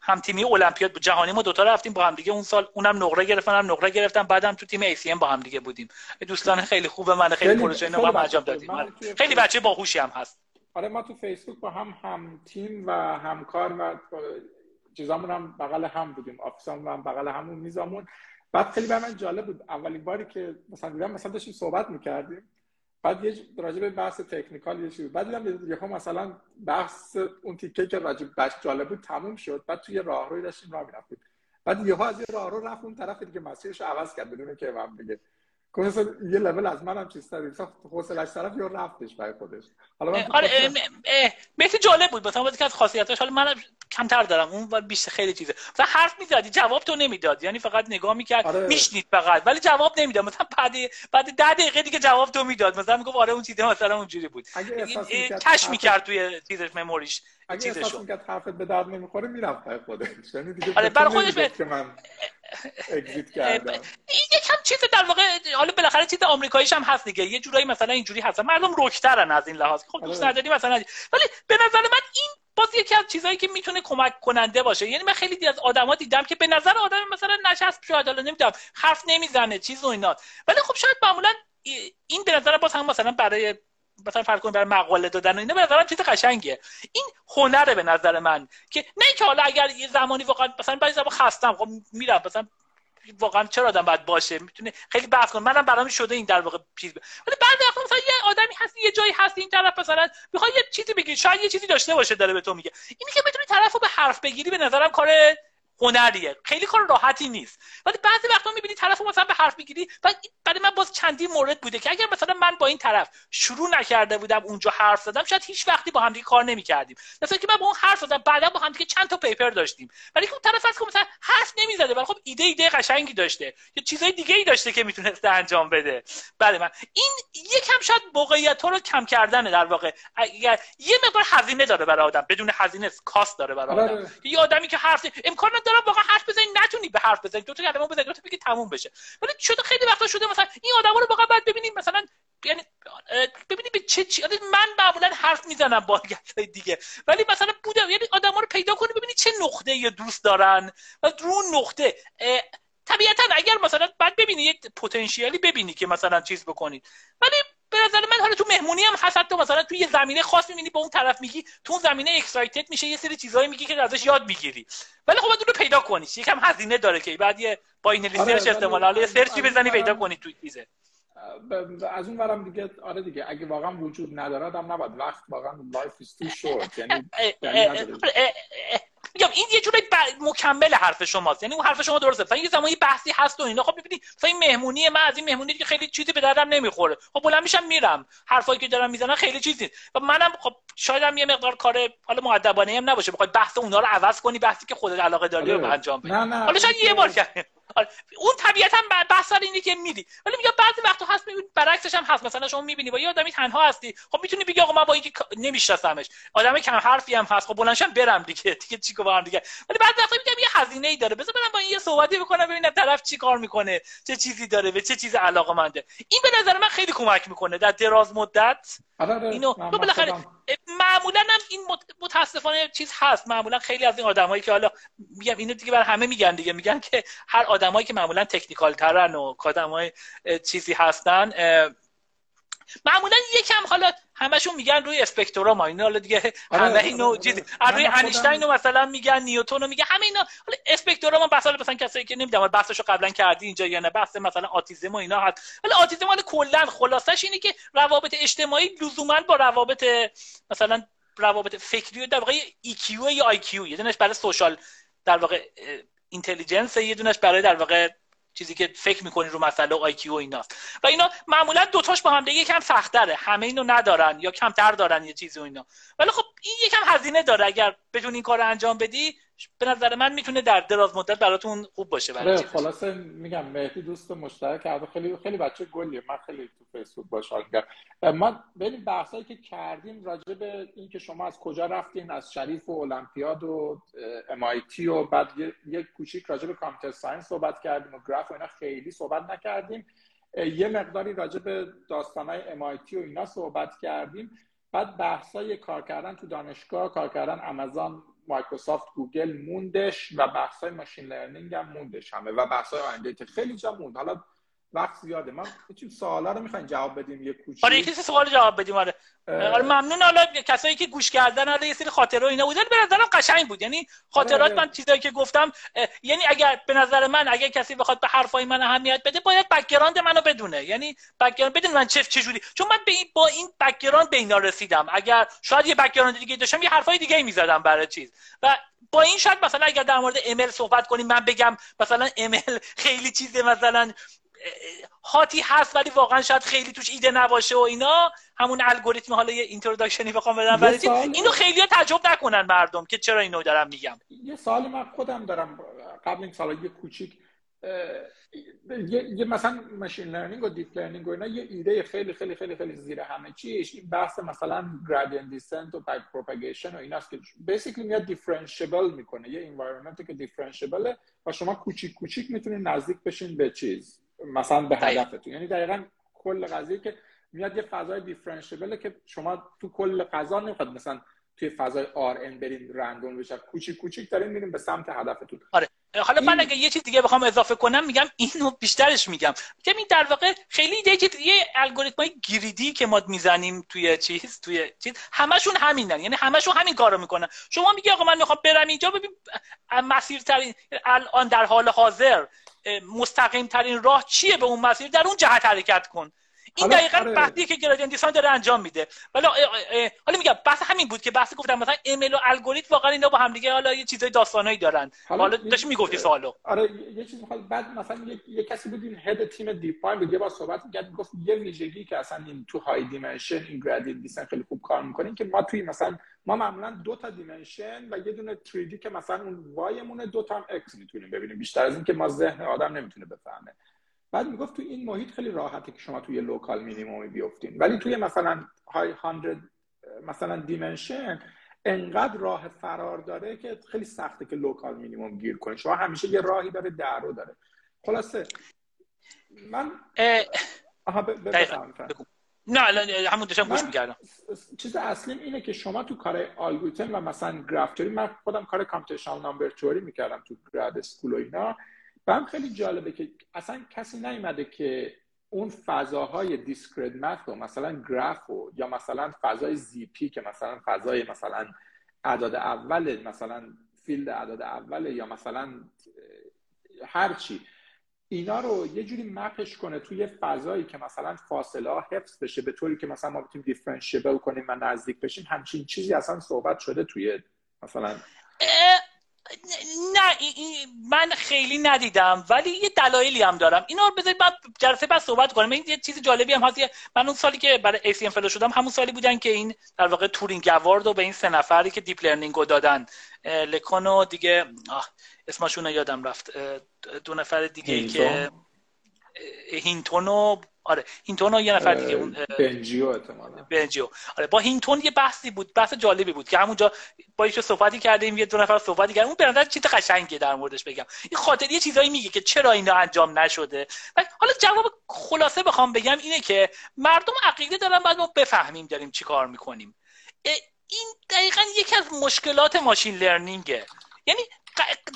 هم تیمی المپیاد بود. جهانی ما دوتا رفتیم با هم دیگه. اون سال اونم نقره گرفتن هم نقره گرفتم بعدم تو تیم ای با هم دیگه بودیم. دوستان خیلی خوبه من خیلی پروژه اینو هم انجام دادیم. آره. خیلی بچه باهوشی هم هست. آره ما تو فیسبوک با هم هم تیم و همکار و چیزامون هم بغل هم بودیم. آفیسامون هم بغل همون میزامون. بعد خیلی به من جالب بود. اولین باری که مثلا دیدم مثلا داشتیم صحبت می‌کردیم. بعد یه راجع به بحث تکنیکال یه بعد دیدم یه مثلا بحث اون تیکه که راجع بحث جالب بود تموم شد. بعد توی راهروی داشتیم راه می‌رفتیم. بعد یهو از یه راهرو رفت اون طرف دیگه مسیرش عوض کرد بدون که من بگه. یه لول از منم چیز تری حوصلش طرف یا رفتش برای خودش؟ حالا من آره مثل جالب بود مثلا که از خاصیتاش حالا من کمتر دارم اون بیشتر خیلی چیزه. و حرف می‌زدی جواب تو نمی‌داد یعنی فقط نگاه می‌کرد آره. میشنید فقط ولی جواب نمی‌داد. مثلا بعد بعد 10 دقیقه دیگه جواب تو می‌داد. مثلا می‌گفت آره اون چیزه مثلا اونجوری بود. کش می‌کرد توی چیزش مموریش اگه احساس می‌کرد حرفت به درد نمی‌خوره می‌رفت برای خودش. یعنی دیگه آره برای خودش من اگزیت کردم. یکم چیز در واقع حالا بالاخره چیز آمریکاییش هم هست دیگه. یه جورایی مثلا اینجوری هست. مردم رکترن از این لحاظ. خب دوست آره. نداری مثلا ولی به نظر من این باز یکی از چیزهایی که می‌تونه کمک کننده باشه. یعنی من خیلی از آدما دیدم که به نظر آدم مثلا نشست شاید حالا نمی‌دونم حرف نمی‌زنه چیز و اینا. ولی خب شاید معمولا این به نظر باز هم مثلا برای مثلا فرض کنید برای مقاله دادن و اینا به نظرم چیز قشنگه این هنره به نظر من که نه که حالا اگر یه زمانی واقعا مثلا بعضی زمان خستم خب میرم مثلا واقعا چرا آدم باید باشه؟ می‌تونه خیلی بحث کنه. منم برام شده این در واقع چیز ولی بعد وقتا مثلا یه آدمی هست یه جایی هست این طرف مثلا می‌خواد یه چیزی بگی شاید یه چیزی داشته باشه داره به تو میگه. اینی که بتونی طرفو به حرف بگیری به نظرم کار هنریه. خیلی کار راحتی نیست. ولی بعضی وقتا می‌بینی طرف مثلا به حرف می‌گیری و برای من باز چندین مورد بوده که اگر مثلا من با این طرف شروع نکرده بودم اونجا حرف زدم شاید هیچ وقتی با همدیگه کار نمی‌کردیم. مثلا که من با اون حرف زدم بعدا با همدیگه چند تا پیپر داشتیم. ولی اون طرف از مثلا حرف نمی‌زده ولی خب ایده ایده قشنگی داشته. یا چیزای دیگه ای داشته که می‌تونسته انجام بده. بله من. این یکم شاید موقعیت رو کم کردنه در واقع. اگر یه مقدار هزینه داره برای آدم بدون هزینه کاست داره برای آدم. آره. یه آدمی که حرف امکان داره واقعا حرف بزنی نتونی به حرف بزنی. دو تا کلمه بزنی دو تا بگی تموم بشه. ولی شده خیلی وقتا شده مثلا این آدما رو واقعا باید ببینیم مثلا یعنی ببینید به چه چی یعنی من معمولا حرف می‌زنم با های دیگه. ولی مثلا بودم یعنی آدما رو پیدا کنی ببینید چه نقطه یا دوست دارن. و رو نقطه طبیعتا اگر مثلا بعد ببینی یه پتانسیلی ببینی که مثلا چیز بکنید ولی به نظر من حالا تو مهمونی هم هست حتی مثلا تو یه زمینه خاص می‌بینی با اون طرف میگی تو اون زمینه اکسایتد میشه یه سری چیزایی میگی که ازش یاد می‌گیری. ولی خب رو پیدا کنی یکم هزینه داره که بعد یه با این research احتمال حالا یه search ی بزنی پیدا کنی تو چیزه. از اون ورم دیگه آره دیگه اگه واقعا وجود نداره هم نباید وقت واقعا life is too short یعنی میگم این یه جوری مکمل حرف شماست. یعنی اون حرف شما درسته. مثلا یه زمانی بحثی هست و اینا. خب ببینید مثلا این مهمونی من از این مهمونی که خیلی چیزی به دردم نمی‌خوره. خب بلند میشم میرم. حرفایی که دارم می‌زنن خیلی چیزی. و منم خب شاید هم یه مقدار کار حالا مؤدبانه هم نباشه. بخواد بحث اونها رو عوض کنی بحثی که خودت علاقه داری رو آره. انجام بدی. حالا شاید یه بار آره. اون طبیعتا بحث اینه که میدی ولی میگم بعضی وقتا هست می‌بینی برعکسش هم هست. مثلا شما می‌بینی با یه آدمی تنها هستی. خب می‌تونی بگی آقا من با اینکه نمیشناسمش. آدم کم حرفی هم هست. خب بلنشم برم دیگه. دیگه چی با دیگه؟ ولی بعضی وقتا میگم یه هزینه ای داره. بذار برم با این یه صحبتی بکنم ببینم طرف چی کار می‌کنه چه چیزی داره به چه چیز علاقه منده این به نظر من خیلی کمک می‌کنه. در دراز مدت. اینو تو بالاخره معمولا هم این متاسفانه چیز هست. معمولا خیلی از این آدمایی که حالا میگم اینو دیگه بر همه میگن دیگه. میگن که هر آدمایی که معمولا تکنیکال ترن و آدمای چیزی هستن معمولا یکم حالا همشون میگن روی اسپکتروم اینا حالا دیگه آره، همه اینو آره، چیزی روی انیشتین رو مثلا میگن نیوتن رو میگن همه اینا. حالا اسپکتروم بحث مثلا کسایی که نمی‌دونم بحثشو قبلا کردی اینجا یا نه بحث مثلا آتیزم و اینا هست. ولی آتیزم حالا کلا خلاصش اینه که روابط اجتماعی لزوما با روابط مثلا روابط فکری در واقع EQ یا IQ یه دونش برای social در واقع intelligence یه دونش برای در واقع چیزی که فکر می‌کنی رو مسئله IQ و ایناست. و اینا معمولا دوتاش با هم دیگه یکم سختره همه اینو ندارن یا کمتر دارن یه چیزی و اینا. ولی خب این یکم هزینه داره. اگر بدون این کار انجام بدی به نظر من می‌تونه در دراز مدت براتون خوب باشه برای آره، خلاصه میگم مهدی دوست مشترک کرده خیلی خیلی بچه گلیه. من خیلی تو فیسبوک باش ما بریم بحثایی که کردیم راجع به این که شما از کجا رفتین از شریف و المپیاد و MIT و بعد یک کوچیک راجع به computer science صحبت کردیم و گراف و اینا خیلی صحبت نکردیم. یه مقداری راجع به داستانهای MIT و اینا صحبت کردیم. بعد بحثای کار کردن تو دانشگاه کار کردن آمازون مایکروسافت گوگل موندش و بحث های machine learning هم موندش همه و بحث های آینده خیلی جا موند. حالا وقت زیاده. ما چون سوالا رو می‌خواین جواب بدیم یه کوچیک. آره یکی سوال جواب بدیم آره. آره ممنون. حالا کسایی که گوش کردن حالا یه سری خاطره اینا بودن. به نظرم قشنگ بود. یعنی خاطرات آره. من چیزایی که گفتم یعنی اگر به نظر من اگر کسی بخواد به حرفای من اهمیت بده باید background منو بدونه. یعنی background بدون من چه چجوری چون من به این با این background به اینا رسیدم. اگر شاید یه background دیگه داشتم یه حرفای دیگه می‌زدم برای چیز. و با این شاید مثلا اگر در مورد ML صحبت کنیم من بگم مثلا ML خیلی چیزه مثلا hot ی هست ولی واقعا شاید خیلی توش ایده نباشه و اینا. همون الگوریتم حالا یه introduction ی بخوام بدم ولی اینو خیلی تعجب نکنن مردم که چرا اینو دارم میگم. یه سال من خودم دارم. قبل این سال یه کوچیک یه،, مثلا machine learning و deep learning و اینا یه ایده خیلی خیلی خیلی خیلی زیر همه چیش. این بحث مثلا gradient descent و back propagation و ایناست که basically میاد differentiable می‌کنه. یه environment ی که differentiable ه و شما کوچیک کوچیک می‌تونید نزدیک بشین به چیز. مثلا به هدفتون. یعنی دقیقا کل قضیه که میاد یه فضای دیفرنشیبله که شما تو کل فضا نمی‌خواد مثلا توی فضای آر ان برین رندوم بشه کوچیک کوچیک دارین میریم به سمت هدفتون. آره. حالا من اگه یه چیز دیگه بخوام اضافه کنم میگم اینو بیشترش میگم. که این در واقع خیلی یه چیز یه الگوریتمای گریدی که ما می‌زنیم توی چیز توی چیز همشون همینن. یعنی همشون همین کارو می‌کنن. شما میگی آقا من می‌خوام برم اینجا ببین مسیر ترین الان در حال حاضر مستقیم ترین راه چیه به اون مسیر؟ در اون جهت حرکت کن. این دقیقا آره. بحثی که gradient descent داره انجام میده. ولی حالا میگم بحث همین بود که بحث گفتم مثلا ML و الگوریتم واقعا اینا با هم دیگه حالا یه چیزای داستانایی دارن. حالا داشت می‌گفتی سوالو. آره یه چیز می‌خواد بعد مثلا یه, یه کسی بود این head تیم deep بود یه بار صحبت می‌کرد گفت یه ویژگی که اصلا این تو high dimension این gradient descent خیلی خوب کار می‌کنه که ما توی مثلا ما معمولا دو تا dimension و یه دونه 3 که مثلا اون y مونه دو تا هم x می‌تونیم ببینیم. بیشتر از این که ما ذهن آدم نمی‌تونه بفهمه. بعد می‌گفت تو این محیط خیلی راحته که شما توی local minimum ی بیفتین ولی توی مثلا high 100 مثلا dimension انقدر راه فرار داره که خیلی سخته که local minimum گیر کنی شما همیشه یه راهی داره در رو داره. خلاصه من آها نه همون داشتم گوش می‌کردم. چیز اصلیم اینه که شما تو کار آلگوریتم و مثلا گراف من خودم کار computational number theory می‌کردم تو grad school و اینا. و هم خیلی جالبه که اصلا کسی نیومده که اون فضاهای discrete math مثلا گراف و یا مثلا فضای Z p که مثلا فضای مثلا اعداد اول مثلا field اعداد اول یا مثلا هر چی اینا رو یه جوری map ش کنه توی فضایی که مثلا فاصله ها حفظ بشه به طوری که مثلا ما بتونیم differentiable کنیم و نزدیک بشیم همچین چیزی اصلا صحبت شده توی مثلا نه من خیلی ندیدم ولی یه دلایلی هم دارم. اینا رو بذارید بعد جلسه بعد صحبت کنم این یه چیز جالبی هم هست من اون سالی که برای ACM fellow شدم همون سالی بودن که این در واقع Turing Award رو به این سه نفری که deep learning رو دادن لکونو دیگه اسمشون رو یادم رفت. دو نفر دیگه که هینتونو آره هینتون یه نفر دیگه اون بنجیو احتمالاً. بنجیو. آره با هینتون یه بحثی بود بحث جالبی بود که همونجا با ایشو صحبتی کردیم یه دو نفر صحبتی کردیم اون به چیز قشنگه در موردش بگم. این خاطر یه چیزایی میگه که چرا اینا انجام نشده؟ و حالا جواب خلاصه بخوام بگم اینه که مردم عقیده دارن بعد ما بفهمیم داریم چی کار می‌کنیم. این دقیقا یکی از مشکلات ماشین لرنینگه. یعنی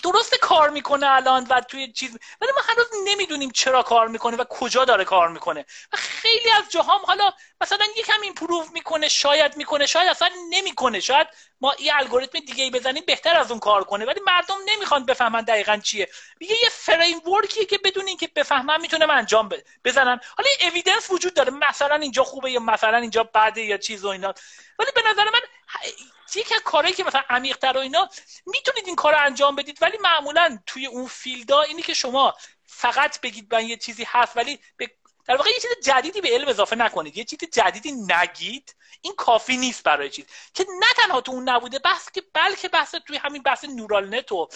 درست کار می‌کنه الان و توی چیز ولی ما هنوز نمی‌دونیم چرا کار می‌کنه و کجا داره کار می‌کنه. و خیلی از جاهام حالا مثلا یکم ایمپروو می‌کنه شاید می‌کنه شاید اصلا نمی‌کنه. شاید ما یه الگوریتم دیگه ای بزنیم بهتر از اون کار کنه. ولی مردم نمی‌خوان بفهمن دقیقا چیه. میگه یه فریم ورکیه که بدون اینکه بفهمن می‌تونم انجام بزنن. حالا اویدنس وجود داره. مثلا اینجا خوبه یا مثلا اینجا بده یا چیز و اینا. ولی به نظر من یکی از کارهایی که مثلا عمیق‌تر و اینا می‌تونید این کار رو انجام بدید ولی معمولا توی اون فیلدا اینی که شما فقط بگید من یه چیزی هست ولی به در واقع یه چیز جدیدی به علم اضافه نکنید. یه چیز جدیدی نگید. این کافی نیست برای چیز. که نه تنها تو اون نبوده بحث که بلکه بحث توی همین بحث نورال نت و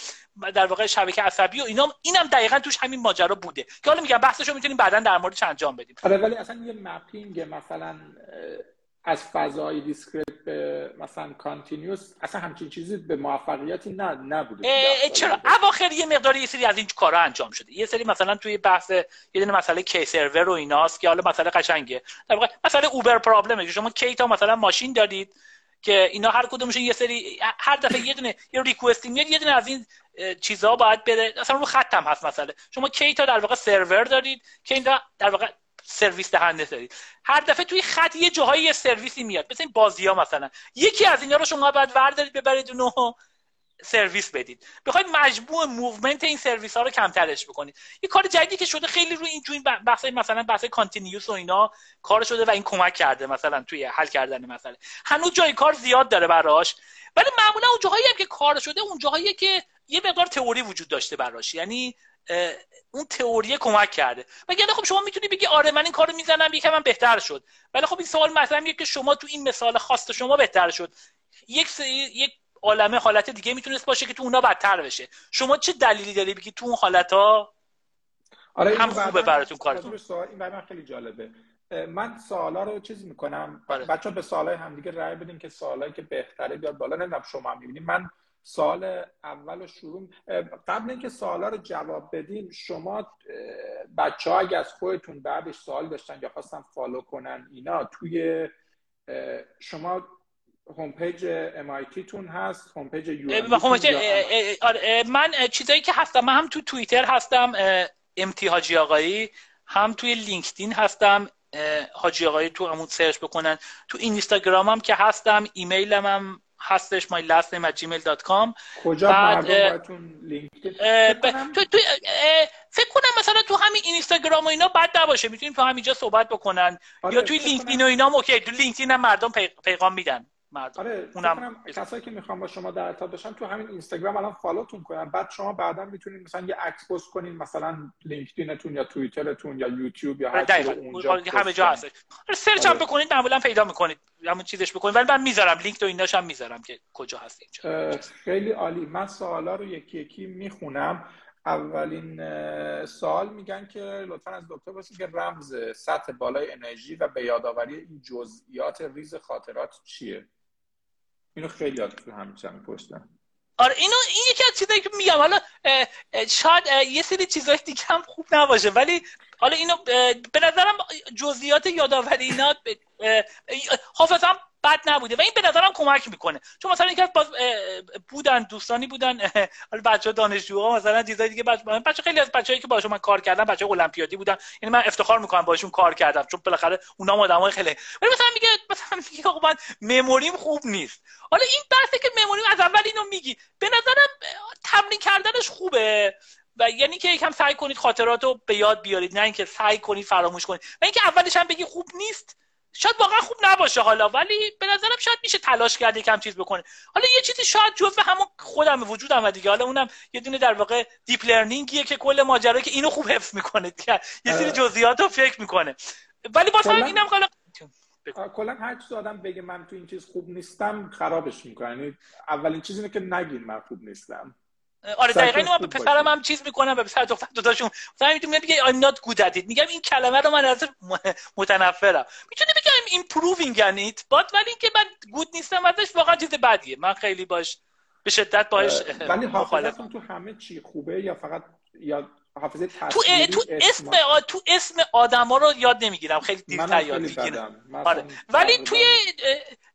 در واقع شبکه عصبی و اینا اینم دقیقا توش همین ماجرا بوده. که حالا میگم بحثشو می‌تونیم بعدا در موردش انجام بدیم. آره ولی اصلا یه mapping مثلا از فضای discrete به مثلا continuous اصلا همچین چیزی به موفقیتی نه نبوده. چرا؟ اواخر یه مقداری یه سری از این کارا انجام شده. یه سری مثلا توی بحث یه دونه مسئله k server و ایناست که حالا مسئله قشنگه. در واقع مسئله Uber problem ه. شما k تا مثلا ماشین دارید که اینا هر کدومشون یه سری هر دفعه یه دونه یه request میاد یه دونه از این چیزها باید بره. اصلا رو خط هم هست مسئله. شما k تا در واقع سرور دارید k در واقع سرویس دهنده دارید. هر دفعه توی خط یه جاهایی یه سرویسی میاد. مثل بازی ها مثلا. یکی از اینا رو شما باید وردارید ببرید اونو سرویس بدید. بخواید مجموع movement این سرویس ها رو کمترش بکنید. یه کار جدیدی که شده خیلی روی این این بحث مثلا بحث continuous و اینا کار شده و این کمک کرده مثلا توی حل کردن مسئله. هنوز جای کار زیاد داره براش. ولی معمولا اون جاهایی هم که کار شده اون جاهایی که یه مقدار تئوری وجود داشته براش. یعنی اون تئوری کمک کرده. مگر خب شما می‌تونی بگی آره من این کارو می‌زنم یکم من بهتر شد. ولی خب این سوال مثلا که شما تو این مثال خاص شما بهتر شد. یک یک عالمه حالت دیگه می‌تونست باشه که تو اونا بدتر بشه. شما چه دلیلی داری بگی تو اون حالت ها آره هم خوبه براتون کارتون این برای خیلی جالبه. من سوالا رو چیز می‌کنم. آره. بچه به سوالای همدیگه رای بدین که سوالایی که بهتره بیاد بالا. نمی‌دونم شما هم می‌بینید من سال اول و شروع قبل اینکه سوالا رو جواب بدین شما بچه ها اگه از خودتون بعدش سوال داشتن یا خواستن follow کنن اینا توی شما home page MIT تون هست home page یو آره، من چیزایی که هستم من هم تو توییتر هستم MT حاجی آقایی هم توی لینکدین هستم حاجی آقایی تو عمود search بکنن. تو اینستاگرام هم که هستم ایمیلم هم هستش my last name at gmail.com کجا بعد تو, تو فکر کنم مثلا تو همین اینستاگرام و اینا بد نباشه می‌تونیم تو همینجا صحبت بکنن. آره، یا توی لینکدین و اینا اوکی تو لینکدین هم مردم پیغام میدن. مردم. آره اونم کسایی که می‌خوام با شما در ارتباط باشن تو همین اینستاگرام الان فالوتون کنن. بعد شما بعدا می‌تونید مثلا یه عکس پست کنین مثلا لینکدینتون یا توییترتون یا یوتیوب یا هر چیزی اونجا همه جا هست. آره، سرچ هم آره. بکنید معمولا پیدا می‌کنید. همون چیزش بکنید. ولی من می‌ذارم. لینک تو ایناشم می‌ذارم که کجا هست اینجا. خیلی عالی. من سوالا رو یکی یکی می‌خونم. اولین سوال میگن که لطفا از دکتر باشید که رمز سطح بالای انرژی و به یادآوری این جزئیات ریز خاطرات چیه؟ اینو خیلی یاد تو همین چند پشتم آره اینو این یکی از چیزایی که میگم. حالا شاید یه سری چیزای دیگه هم خوب نباشه ولی حالا اینو به نظرم جزئیات یادآوری اینا حافظم بد نبوده. و این به نظرم کمک می‌کنه. چون مثلا اینکه باز بودن دوستانی بودن حالا بچه دانشجوها مثلا چیزای دیگه بچه خیلی از بچه‌ای که باشون من کار کردم بچه المپیادی بودن. یعنی من افتخار می‌کنم باشون کار کردم. چون بالاخره اونا آدمای خیلی ولی مثلا میگه مثلا میگه آقا من مموریم خوب نیست. حالا این بحثه که مموری از اول اینو میگی. به نظرم تمرین کردنش خوبه. و یعنی که یکم سعی کنید خاطرات رو به یاد بیارید. نه اینکه سعی کنید فراموش کنید. و اینکه اولش هم بگی خوب نیست. شاید واقعا خوب نباشه حالا ولی به نظرم شاید میشه تلاش کرد یکم چیز بکنه. حالا یه چیزی شاید جزء همون خودم وجودم و دیگه حالا اونم یه دونه در واقع دیپ لرنینگیه که کل ماجرا که اینو خوب حفظ می‌کنه یه سری جزئیات رو فکر می‌کنه. ولی باز هم اینم حالا کلا هر چیز آدم بگه من تو این چیز خوب نیستم خرابش می‌کنه. یعنی اولین چیزی اینه که نگین من خوب نیستم. آره دقیقا اینو به پسرم هم چیز می‌کنم به پسر دختر دوتاشون. مثلا میگه I'm not good at it. میگم این کلمه رو من از متنفرم. می‌تونی بگم improving یعنی بات ولی اینکه من گود نیستم ازش واقعا چیز بدیه. من خیلی باش به شدت باش ولی حافظتون تو همه چی خوبه یا فقط یا حافظه تو تو اسم؟ تو اسم آدما رو یاد نمی‌گیرم. خیلی دیرتر یاد می‌گیرم. آره. ولی توی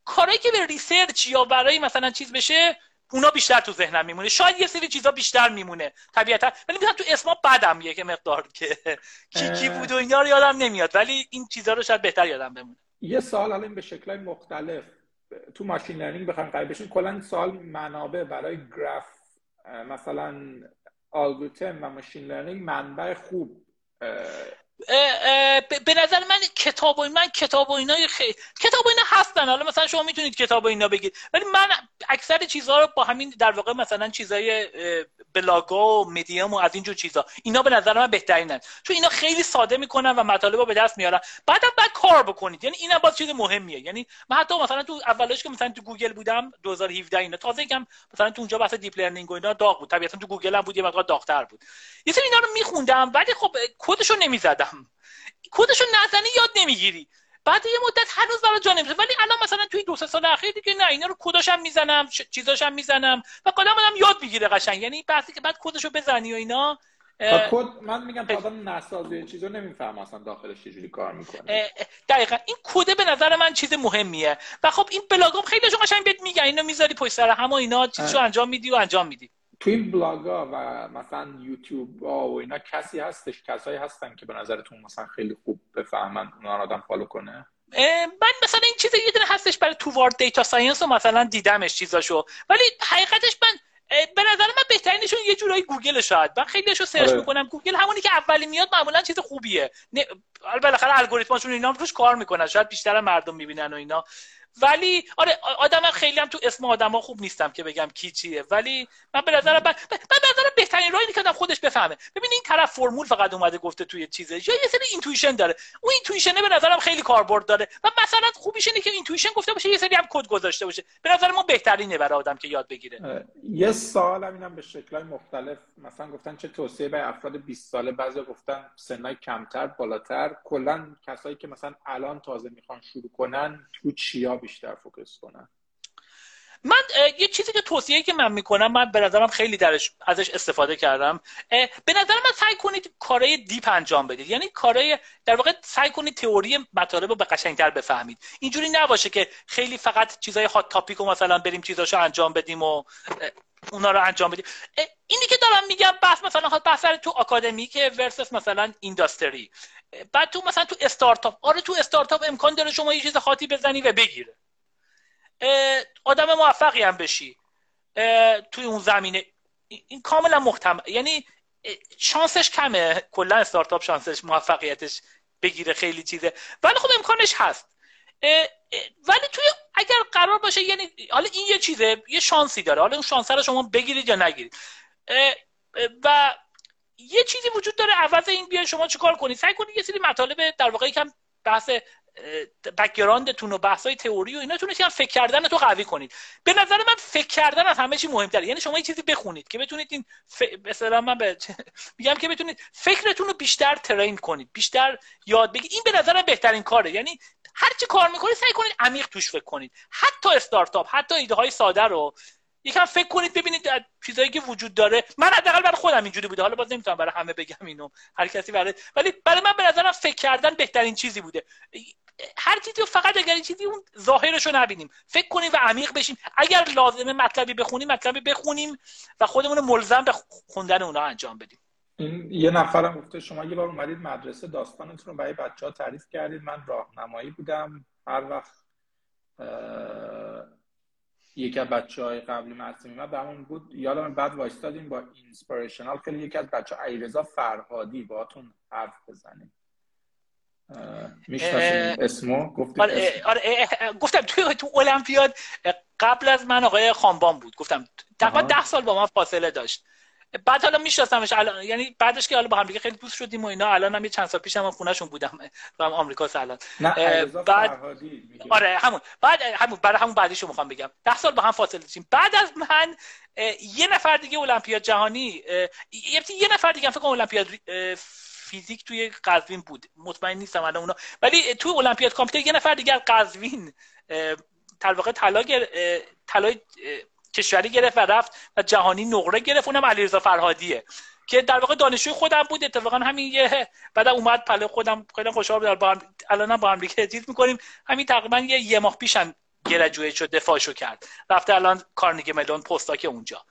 کارهایی که به research یا برای مثلا چیز بشه اونا بیشتر تو ذهنم میمونه. شاید یه سری چیزا بیشتر میمونه طبیعتا. ولی مثلا تو اسما بدم یه مقدار که کی کی بود و اینا رو یادم نمیاد. ولی این چیزا رو شاید بهتر یادم بمونه. یه سوال الان به شکلهای مختلف. تو machine learning بخوایم قریب بشین کلا سوال منابع برای گراف مثلا الگوریتم و machine learning منبع خوب به نظر من کتاب و من کتاب و اینا خیلی کتاب و اینا هستن. حالا مثلا شما می‌تونید کتاب و اینا بگید. ولی من اکثر چیزها رو با همین در واقع مثلا چیزای بلاگا و مدیوم و از اینجور چیزا. اینا به نظر من بهترینن. چون اینا خیلی ساده می‌کنن و مطالب رو به دست میارن. بعدم بعد کار بکنید. یعنی اینا باز چیز مهمیه. یعنی من حتی مثلا تو اولش که مثلا تو گوگل بودم 2017 اینا تازه یکم مثلا تو اونجا بحث deep learning و اینا داغ بود. طبیعتا تو گوگل هم بود یه مقدار داغتر بود. یه سری اینا رو میخوندم. ولی خب کدشو نمی‌زدم. کدشو نزنی یاد نمی‌گیری. بعد یه مدت هنوز برای جا نمیشه ولی الان مثلا توی دو سه سال اخیر دیگه نه اینا رو کداشم می‌زنم چیزاشم می‌زنم و قدم آدم یاد بگیره قشنگ. یعنی بحثی که بعد کدشو بزنی و اینا کد من میگم تا آدم نسازه چیزو نمیفهم اصلا داخلش چجوری کار می‌کنه. دقیقا. این کد به نظر من چیز مهمیه. و خب این بلاگام خیلی قشنگ بهت میگن. اینو می‌ذاری پشت سر هم و اینا چیزشو انجام میدی و انجام میدی. تو این بلاگا و مثلا یوتیوب ها و اینا کسی هستش کسایی هستن که به نظرتون مثلا خیلی خوب بفهمن اونا آدم فالو کنه؟ من مثلا این چیز یه دونه هستش برای Towards Data Science و مثلا دیدمش چیزاشو. ولی حقیقتش من به نظر من بهترینشون یه جورایی گوگل شاید. من خیلیشو سرچ آره. می‌کنم. گوگل همونی که اولی میاد معمولا چیز خوبیه. بالاخره الگوریتماشون اینا روش کار می‌کنن. شاید بیشتر مردم می‌بینن و اینا. ولی آره آدم خیلی هم تو اسم آدما خوب نیستم که بگم کی چیه. ولی من به نظر من به نظر بهترین راهی که خودش بفهمه. ببین این طرف فرمول فقط اومده گفته توی چیزه. یا یه سری intuition داره. اون intuition ه به نظرم خیلی کاربرد داره. و مثلا خوبیش اینه که intuition گفته باشه یه سری هم کد گذاشته باشه. به نظر ما بهترینه برای آدم که یاد بگیره. یه سوال اینم به شکل‌های مختلف. مثلا گفتن چه توصیه به افراد 20 ساله؟ بعضی گفتن سنای کمتر بالاتر. کلا کسایی که مثلا الان تازه می‌خوان شروع کنن تو چیا بیشتر focus کنن. من یه چیزی که توصیه که من می‌کنم من به نظرم خیلی درش ازش استفاده کردم. به نظر من سعی کنید کارهای deep انجام بدید. یعنی کارهای در واقع سعی کنید تئوری مطالب رو به قشنگتر بفهمید. اینجوری نباشه که خیلی فقط چیزای hot topic رو مثلا بریم چیزاشو انجام بدیم و اونا رو انجام بدیم اینی که دارم میگم بحث مثلا بحث تو academic versus مثلا industry بعد تو مثلا تو استارتاپ آره تو استارتاپ امکان داره شما یه چیز هاتی بزنی و بگیره. آدم موفقی هم بشی. توی اون زمینه. این کاملا محتمل. یعنی شانسش کمه. کلا استارتاپ شانسش موفقیتش بگیره خیلی چیزه. ولی خب امکانش هست. ولی توی اگر قرار باشه یعنی حالا این یه چیزه یه شانسی داره. حالا اون شانس رو شما بگیرید یا نگیرید. و یه چیزی وجود داره عوض این بیا شما چیکار کنید؟ سعی کنید یه سری مطالب در واقع یکم بحث بکگراندتون و بحثای تئوری و ایناتون رو فکر کردن تو قوی کنید. به نظر من فکر کردن از همه چی مهمتره. یعنی شما یه چیزی بخونید که بتونید این ف... مثلا من به... میگم که بتونید فکرتون رو بیشتر ترین کنید بیشتر یاد بگیرید. این به نظرم بهترین کاره. یعنی هر چی کار می‌کنید سعی کنید عمیق توش فکر کنید. حتی استارتاپ حتی ایده های ساده رو یکم فکر کنید ببینید چیزایی که وجود داره. من حداقل برای خودم اینجوری بوده. حالا باز نمی‌تونم برای همه بگم اینو هر کسی برای ولی برای من به نظرم فکر کردن بهترین چیزی بوده. هر چیزی فقط اگر چیزی اون ظاهرش رو نبینیم. فکر کنیم و عمیق بشیم. اگر لازمه مطلبی بخونیم مطلبی بخونیم و خودمون ملزم به خوندن اونها انجام بدیم. این یه نفرم گفته شما یه بار اومدید مدرسه داستانتون رو برای بچه ها تعریف کردید. من راهنمایی بودم. هر وقت یکی از بچه های قبلی مرسمی من همون بود. یادم بعد وایستادیم با اینسپریشنال. خیلی یکی از بچه ایرزا فرهادی باهاتون حرف بزنیم. می‌شناسیم اسمو؟ گفتم آره, آره گفتم توی تو المپیاد قبل از من آقای خانبان بود. گفتم تقریبا ده سال با من فاصله داشت. بعد حالا میشناسمش الان. یعنی بعدش که حالا با هم دیگه خیلی دوست شدیم و اینا الان هم یه چند سال پیش هم خونهشون بودم. تو هم آمریکا الان. بعد آره همون. بعد همون برای همون بعدیشو می‌خوام بگم. ده سال با هم فاصله داشتیم. بعد از من یه نفر دیگه المپیاد جهانی یه نفر دیگه فکر کنم المپیاد فیزیک توی قزوین بود. مطمئن نیستم الان اونا ولی توی المپیاد کامپیوتر یه نفر دیگه قزوین در واقع طلا طلا کشوری گرفت و رفت و جهانی نقره گرفت. اونم علیرضا فرهادیه که در واقع دانشجوی خودم بود. اتفاقا همین یه بعد اومد پله خودم. خیلی خوشحال بودم. با هم الان با هم دیگه چیز می‌کنیم. همین تقریبا یه, یه ماه پیشم گرجویت شد دفاعشو کرد. رفته الان کارنگی ملون پستاک اونجا.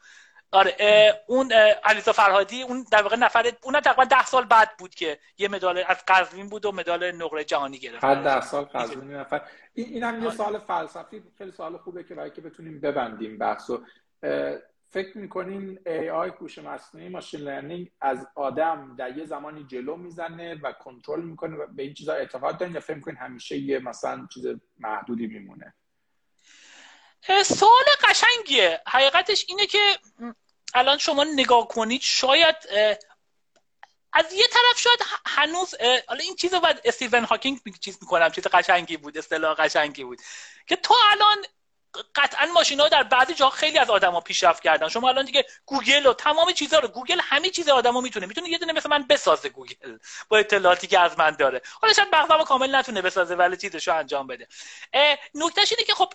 آره اون علیزا فرهادی اون در واقع نفر اون تقریبا ده سال بعد بود که یه مدال از قزوین بود و مدال نقره جهانی گرفت. هر ده سال قزوین نفر. این اینم یه آره. سوال فلسفی خیلی سوال خوبه که برای که بتونیم ببندیم بحثو فکر می‌کنین ای آی هوش مصنوعی ماشین لرنینگ از آدم در یه زمانی جلو می‌زنه و کنترل می‌کنه و به این چیزا اعتقاد دارین یا فکر می‌کنین همیشه یه مثلا چیز محدودی میمونه؟ سوال قشنگیه. حقیقتش اینه که الان شما نگاه کنید شاید از یه طرف شاید هنوز حالا این چیز باید استیون هاکینگ چیز می‌کنم چیز قشنگی بود اصطلاح قشنگی بود. که تو الان قطعا ماشین ها در بعضی جاها خیلی از آدما پیشرفت کردن. شما الان دیگه گوگل و تمام چیزها رو گوگل همه چیز آدما می‌تونه. می‌تونه یه دونه مثل من بسازه گوگل با اطلاعاتی که از من داره. حالا شاید مغزمو کامل نتونه بسازه ولی چیزشو انجام بده. نکتهش اینه که خب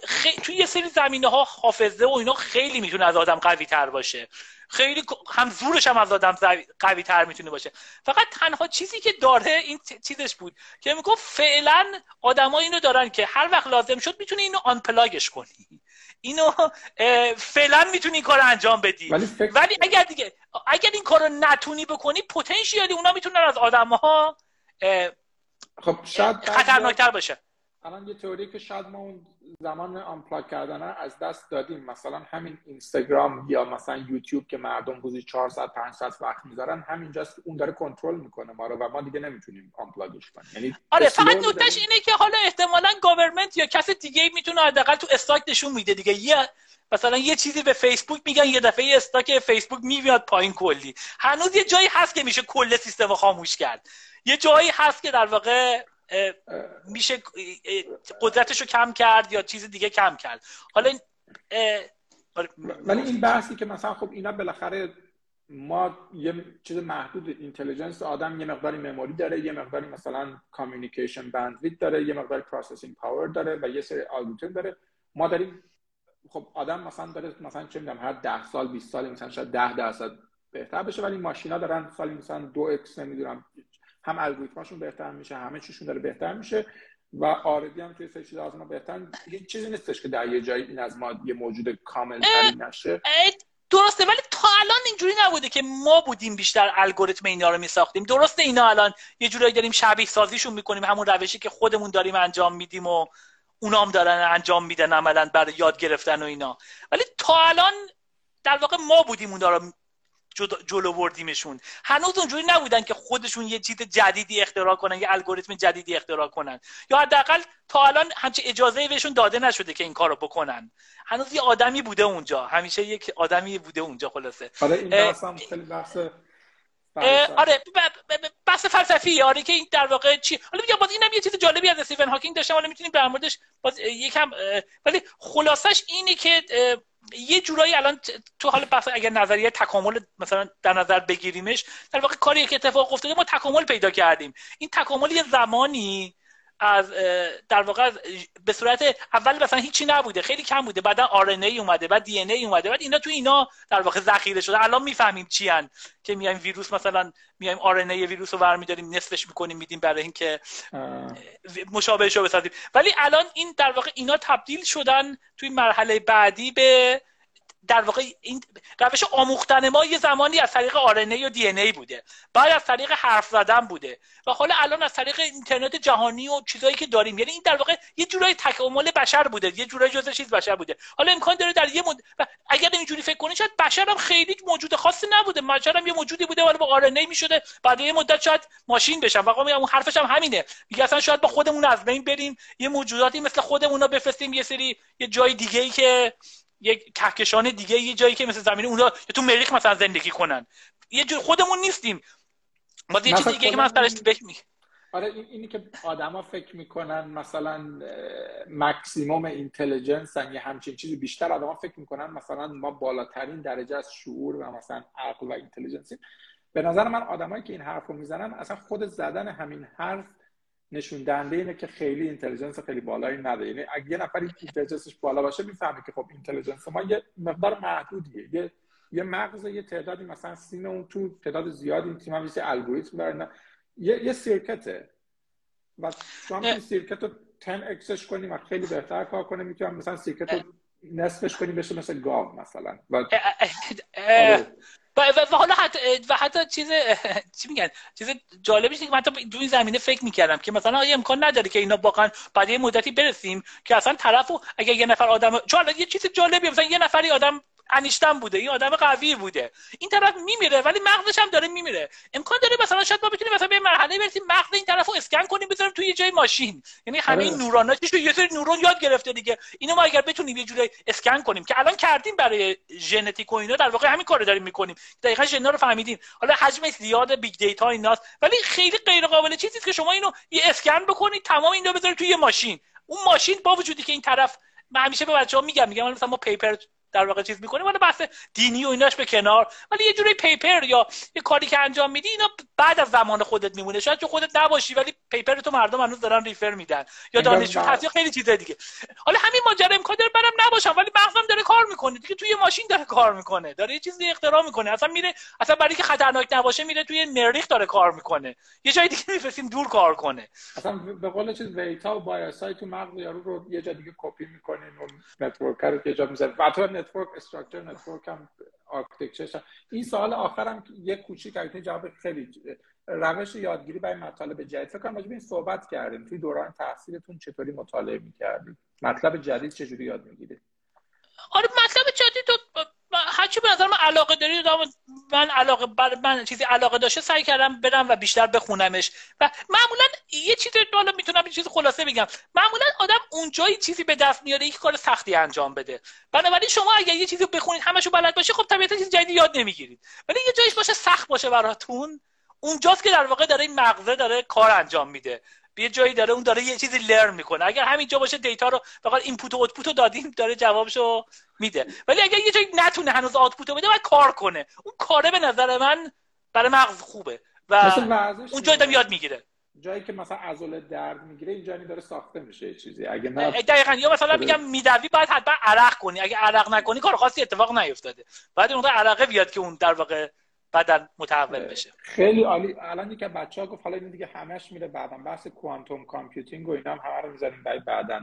سری زمینه ها حافظه و اینا خیلی می‌تونه از آدم قوی تر باشه. خیلی هم زورش هم از آدم قوی تر می‌تونه باشه. فقط تنها چیزی که داره این چیزش بود که می‌گفت فعلا آدما اینو دارن که هر وقت لازم شد می‌تونه اینو آن پلاگش کنی. اینو فعلا می‌تونی این کار انجام بدی. ولی, ولی اگر دیگه اگر این کار رو نتونی بکنی پتانسیلی اونا می‌تونن از آدم ها خب شاید خطرناکتر باشه. الان یه تئوری که شاید ما اون زمان unplug کردن از دست دادیم. مثلا همین اینستاگرام یا مثلا یوتیوب که مردم روزی 4 ساعت 5 ساعت وقت می‌ذارن همینجاست اون داره کنترل می‌کنه ما رو و ما دیگه نمی‌تونیم unplug ش کنیم. یعنی آره فقط نکتهش اینه که حالا احتمالا government یا کس دیگه می‌تونه حداقل تو stock نشون میده دیگه. یه مثلا یه چیزی به فیسبوک میگن یه دفعه stock فیسبوک میاد پایین کلی. هنوز یه جایی هست که میشه کل سیستم رو خاموش کرد. یه جایی هست که در واقع میشه قدرتش رو کم کرد یا چیز دیگه کم کرد حالا آره. ولی این بحثی که مثلا خب اینا بالاخره ما یه چیز محدود intelligence آدم یه مقداری memory داره یه مقداری مثلا communication bandwidth داره یه مقداری processing power داره و یه سری الگوریتم داره ما داریم خب آدم مثلا داره مثلا چه می‌دونم هر 10 سال 20 سال مثلا شاید 10 درصد بهتر بشه ولی ماشینا دارن سالی مثلا دو اکس نمی‌دونم هم الگوریتماشون بهتر میشه همه چیشون داره بهتر میشه و آردی هم توی سه چیز از ما بهتر هیچ چیزی نیستش که در یه جایی این از ما یه موجود کامل نشه. درسته ولی تا الان اینجوری نبوده که ما بودیم بیشتر الگوریتم اینا رو میساختیم. درسته اینا الان یه جورایی داریم شبیه سازیشون می‌کنیم همون روشی که خودمون داریم انجام میدیم و اونام دارن انجام میدن عملا برای یاد گرفتن و اینا. ولی تا الان در واقع ما بودیم اون رو جلو بردیمشون. هنوز اونجوری نبودن که خودشون یه چیز جدیدی اختراع کنن یه الگوریتم جدیدی اختراع کنن. یا حداقل تا الان همچه اجازه بهشون داده نشده که این کارو بکنن. هنوز یه آدمی بوده اونجا. همیشه یک آدمی بوده اونجا خلاصه. آره این بحث هم خیلی بحث آره بحث فلسفی. آره که این در واقع چی حالا میگم باز اینم یه چیز جالبی از استیون هاکینگ داشتم. حالا می‌تونیم در موردش باز یکم ولی خلاصش اینه که یه جورایی الان تو حال بحث اگر نظریه تکامل مثلا در نظر بگیریمش در واقع کاری که اتفاق افتاده ما تکامل پیدا کردیم. این تکامل یه زمانی از در واقع به صورت اول مثلا هیچی نبوده خیلی کم بوده بعدا آر ای اومده بعد دی ای اومده بعد اینا تو اینا در واقع ذخیره شده الان می‌فهمیم چی هن. که میایم ویروس مثلا میایم آر ای ویروس رو برمیداریم نصفش می‌کنیم میدیم برای اینکه مشابهش رو بسازیم ولی الان این در واقع اینا تبدیل شدن توی مرحله بعدی به در واقع این روش آموختن ما یه زمانی از طریق آرنه و دی ای بوده. بعد از طریق حرف زدن بوده. و حالا الان از طریق اینترنت جهانی و چیزایی که داریم یعنی این در واقع یه جورایی تکامل بشر بوده یه جورایی جزء چیز بشر بوده. حالا امکان داره در یه مد... و اگر اینجوری فکر کنید شاید بشر هم خیلی موجود خاصی نبوده. بشر هم یه موجودی بوده ولی با آرنه می‌شده. بعد یه مدت شاید ماشین بشن. واقعا میگم اون حرفش هم همینه. میگه اصلا شاید با خودمون از بین بریم. یه موجوداتی مثل خودمون بفرستیم یه سری یه جای دیگه ای که یک کهکشان دیگه یه جایی که مثل زمین اونا تو مریخ مثلا زندگی کنن. یه جور خودمون نیستیم. ما یه چیز دیگه که من سرش می آره این اینی که آدما فکر می‌کنن مثلا مکسیموم اینتلیجنس یه همچین چیزی بیشتر آدما فکر می‌کنن مثلا ما بالاترین درجه از شعور و مثلا عقل و اینتلیجنسی به نظر من آدمایی که این حرف رو می‌زنن اصلا خود زدن همین حرف نشون دهنده اینه که خیلی intelligence خیلی بالایی نداره. یعنی اگه یه نفری intelligence ش بالا باشه می‌فهمه که خب intelligence ما یه مقدار محدودیه. یه یه مغز یه تعدادی مثلا سیم اون تو تعداد زیادی این سیم هم الگوریتم داره. یه یه circuit ه و شما این circuit رو 10 x ش کنیم و خیلی بهتر کار کنه می‌تونم مثلا circuit رو نصفش کنیم بشه مثل گاو مثلا. و و, حالا حتی و حتی چیز چی میگن؟ چیز جالبیش که من تو این زمینه فکر می‌کردم که مثلا آیا امکان نداره که اینا واقعا بعد یه مدتی برسیم که اصلا طرفو اگه یه نفر آدم چون یه چیز جالبی مثلا یه نفری آدم انیشتن بوده این آدم قوی بوده. این طرف میمیره ولی مغزش هم داره میمیره. امکان داره مثلا شاید ما بتونیم مثلا به مرحله برسیم مغز این طرفو اسکن کنیم بذاریم توی یه جای ماشین. یعنی همه این نوراناش یه سری نورون یاد گرفته دیگه. اینو ما اگر بتونیم یه جوری اسکن کنیم که الان کردیم برای ژنتیک و اینا در واقع همین کارو داریم می‌کنیم. دقیقاً ژنا رو فهمیدیم. حالا حجمش زیاد big data ایناست ولی خیلی غیر قابل چیزی که شما اینو یه اسکن بکنید تمام اینو بذارید توی یه ماشین. اون ماشین با وجودی که این طرف من همیشه به بچه‌ها میگم میگم مثلا ما paper در واقع چیز می‌کنیم ولی بحث دینی و ایناش به کنار. ولی یه جوری paper یا یه کاری که انجام میدی اینا بعد از زمان خودت میمونه. شاید تو خودت نباشی ولی paper تو مردم هنوز دارن refer میدن. یا دانشجو هست یا خیلی چیز دیگه. حالا همین ماجرا امکان داره برم نباشم ولی مغزم داره کار می‌کنه دیگه. توی ماشین داره کار می‌کنه. داره یه چیزی اختراع می‌کنه. اصلا میره اصلا برای که خطرناک نباشه میره توی مریخ داره کار می‌کنه. یه جای دیگه میفرستیم دور کار کنه. اصلا به قول چیز ویتا و بایاسای تو مغز یارو رو یه جا دیگه کپی می‌کنین اون network رو یه جا می‌ذاره network structure network هم architecture این سوال آخرم یه کوچیک اگه جواب خیلی روش یادگیری برای مطالب جدید. فکر کنم این صحبت کردیم. توی دوران تحصیلتون چطوری مطالعه می‌کردید؟ مطلب جدید چجوری یاد می‌گیرید؟ آره مطلب جدید هرچی به نظر من علاقه داری من علاقه بر من چیزی علاقه داشته سعی کردم برم و بیشتر بخونمش. و معمولا یه چیزی حالا می‌تونم یه چیز خلاصه بگم. معمولا آدم اونجایی چیزی به دست میاره یک کار سختی انجام بده. بنابراین شما اگر یه چیزی بخونید همشو بلد باشه خب طبیعتا چیز جدید یاد نمی‌گیرید. ولی یه جایش باشه سخت باشه براتون اونجاست که در واقع داره این مغزه داره کار انجام میده. یه جایی داره اون داره یه چیزی لرن می‌کنه. اگر همینجا باشه دیتا رو فقط اینپوت و اوتپوت رو دادیم داره جوابشو میده. ولی اگر یه جایی نتونه هنوز آوتپوت رو بده باید کار کنه. اون کاره به نظر من برای مغز خوبه. و اون جایی یاد می‌گیره. جایی که مثلا عضله درد می‌گیره اینجا داره ساخته میشه چیزی. اگه نه دقیقاً. یا مثلا میگم میدوی باید حتما عرق کنی. اگه عرق نکنی کار خاصی اتفاق نیفتاده. بعد اون عرقه بیاد که اون در واقع بعدا متحول بشه. خیلی عالی. الان یکی بچه ها گفت حالا این دیگه همش میره بعدا بحث کوانتوم کامپیوتینگ و اینا هم همه رو می‌ذاریم برای بعدا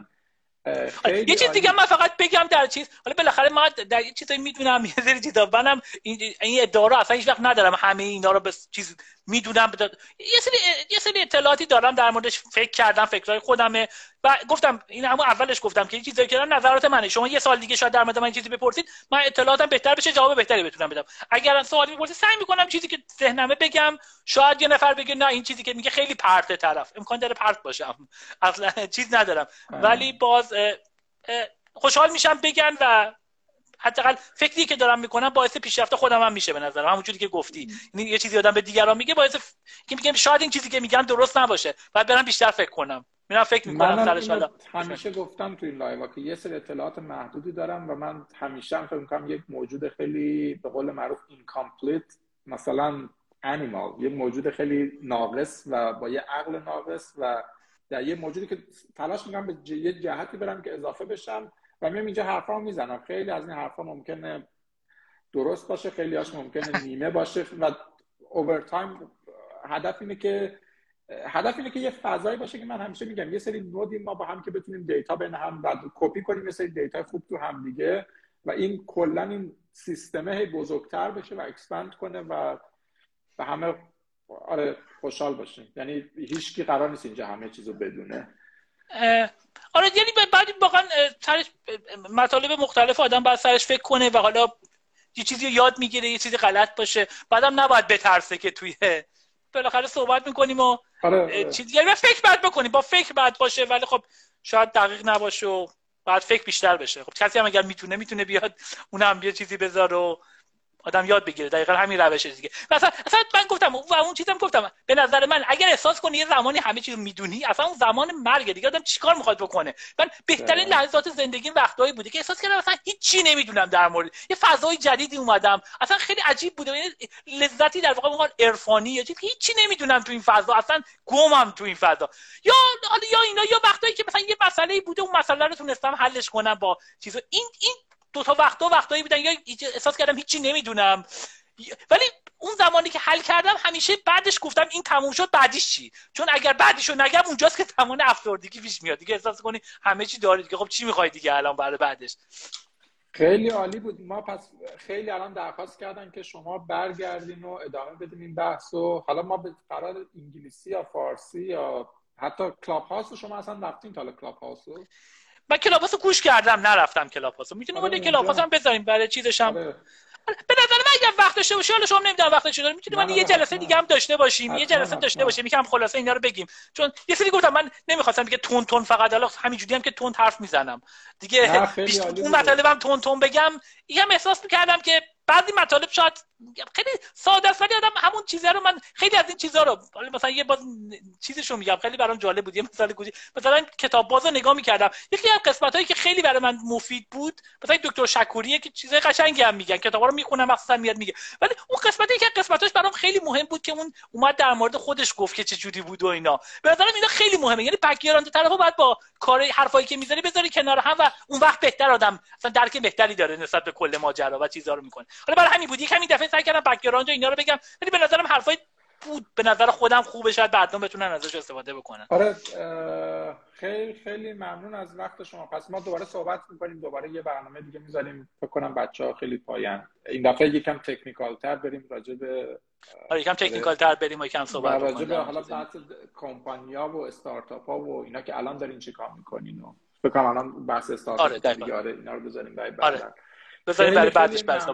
یه چیز دیگه من فقط بگم در چیز حالا بالاخره ما در یه چیزایی می‌دونم یه سری چیزا. منم این این ادعا رو اصلا هیچ وقت ندارم. همه اینا رو به چیز می‌دونم. یه سری یه سری اطلاعاتی دارم در موردش فکر کردم فکرای خودمه. و گفتم این همون اولش گفتم که چیزایی که نظرات منه. شما یه سال دیگه شاید در مورد من چیزی بپرسید من اطلاعاتم بهتر بشه جواب بهتری بتونم بدم. اگر سوالی می‌پرسید سعی می‌کنم چیزی که ذهنمه بگم. شاید یه نفر بگه نه این چیزی که میگه خیلی پرت طرف. امکان داره پرت باشم. اصلا چیز ندارم. ولی باز خوشحال میشم بگن و حداقل فکری که دارم می‌کنم باعث پیشرفت خودم هم میشه به نظرم. همونجوری که گفتی. یعنی یه چیزی آدم به دیگران میگه باعث که میگم شاید این چیزی که میگم درست نباشه. بعد برم بیشتر فکر کنم. میرم فکر می‌کنم سرش همیشه گفتم تو این live که یه سری اطلاعات محدودی دارم و من همیشه هم فکر می‌کنم یک موجود خیلی به قول معروف incomplete مثلا animal یه موجود خیلی ناقص و با یه عقل ناقص و در یه موجودی که تلاش می‌کنم به یه جهتی برم که اضافه بشم. و میام اینجا حرفا می‌زنم. خیلی از این حرفا ممکنه درست باشه خیلی هاش ممکنه نیمه باشه و over time هدف اینه که هدف اینه که یه فضایی باشه که من همیشه میگم یه سری node ی ما با هم که بتونیم data بین هم بعد کپی کنیم یه سری data خوب تو هم دیگه و این کلا این سیستمه بزرگتر بشه و expand کنه و به همه آره خوشحال باشیم. یعنی هیچکی قرار نیست اینجا همه چیزو بدونه. آره یعنی بعد واقعا سرش مطالب مختلف آدم باید سرش فکر کنه و حالا یه چیزی یاد می‌گیره یه چیزی غلط باشه. بعدم نباید بترسه که توی بالاخره صحبت می‌کنیم و آره. چیزی یعنی فکر بعد بکنیم. با فکر بعد باشه ولی خب شاید دقیق نباشه و بعد فکر بیشتر بشه. خب کسی هم اگر می‌تونه می‌تونه بیاد اونم یه چیزی بذاره و آدم یاد بگیره دقیقا همین روش دیگه. مثلا اصلا من گفتم و اون چیزم گفتم. به نظر من اگر احساس کنی یه زمانی همه چیز می‌دونی اصلا اون زمان مرگ دیگه. آدم چیکار می‌خواد بکنه؟ من بهترین لحظات زندگی وقتایی بوده که احساس کردم اصلا هیچی نمی‌دونم در مورد. یه فضای جدیدی اومدم. اصلا خیلی عجیب بوده. لذتی در واقع اون عرفانی یا هیچی نمی‌دونم تو این فضا. اصلا گمم تو این فضا. یا یا اینا یا وقتایی که مثلا یه مسئله بوده اون مسئله رو تونستم حلش کنم با چیز این این دو تا وقتا وقتایی بودن یا احساس کردم هیچی نمی‌دونم. ولی اون زمانی که حل کردم همیشه بعدش گفتم این تموم شد بعدیش چی؟ چون اگر بعدیش رو نگم اونجاست که تمام افسردگی پیش میاد. دیگه احساس کنی همه چی داری دیگه خب چی می‌خوای دیگه الان برای بعدش؟ خیلی عالی بود. ما پس خیلی الان درخواست کردن که شما برگردین و ادامه بدیم این بحث و حالا ما به قرار انگلیسی یا فارسی یا حتی کلاب هاوس شما اصلا رفتین تا کلاب هاوس من کلاپاسو گوش کردم نرفتم کلاپاسو. می‌تونیم آره کلاپاس هم بذاریم برای چیزش هم. آره. به نظر من اگر وقت داشته باشی حالا شما نمی‌دونم وقت داشته می‌تونیم من یه جلسه دیگه هم داشته باشیم یه جلسه داشته باشیم یکم خلاصه اینا رو بگیم. چون یه سری گفتم من نمی‌خواستم دیگه تون تون فقط حالا همینجوری هم که تون حرف می‌زنم. دیگه اون مطلبم تون تون بگم. یکم احساس می‌کردم که بعضی مطالب شاید خیلی ساده است ولی آدم همون چیزا رو من خیلی از این چیزا رو مثلا یه باز چیزشو میگم خیلی برام جالب بود یه مثال گوشی مثلا کتاب باز نگاه می‌کردم یکی از قسمت هایی که خیلی برای من مفید بود مثلا دکتر شکوریه که چیزای قشنگی هم میگن کتابا رو می‌خونم مخصوصا میاد میگه ولی اون قسمتی که قسمتاش برام خیلی مهم بود که اون اومد در مورد خودش گفت که چه جوری بود و اینا. به نظرم اینا خیلی مهمه یعنی background طرفو باید با کار حرفایی که می‌ذاری بذاری کنار هم و اون وقت بهتر آدم اصلا درک بهتری داره نسبت به کل ماجرا و چیزا رو می‌کنه. حالا برای همین بود یک همین دفعه سعی کردم background اینا رو بگم. ولی به نظرم حرفای بود. به نظر خودم خوبه شاید بعدا بتونن ازش استفاده بکنن. آره خیلی خیلی ممنون از وقت شما. پس ما دوباره صحبت می‌کنیم دوباره یه برنامه دیگه می‌ذاریم. فکر کنم بچه ها خیلی پاین این دفعه یکم تکنیکال تر بریم راجع به آره یکم تکنیکال تر بریم و یکم صحبت راجع به حالا بحث کمپانیا و استارتاپ ها و اینا که الان دارین چیکار می‌کنین و فکر کنم الان بحث استارتاپ آره دیگه آره اینا رو بذاریم برای آره. بذاریم برای بعدش بحث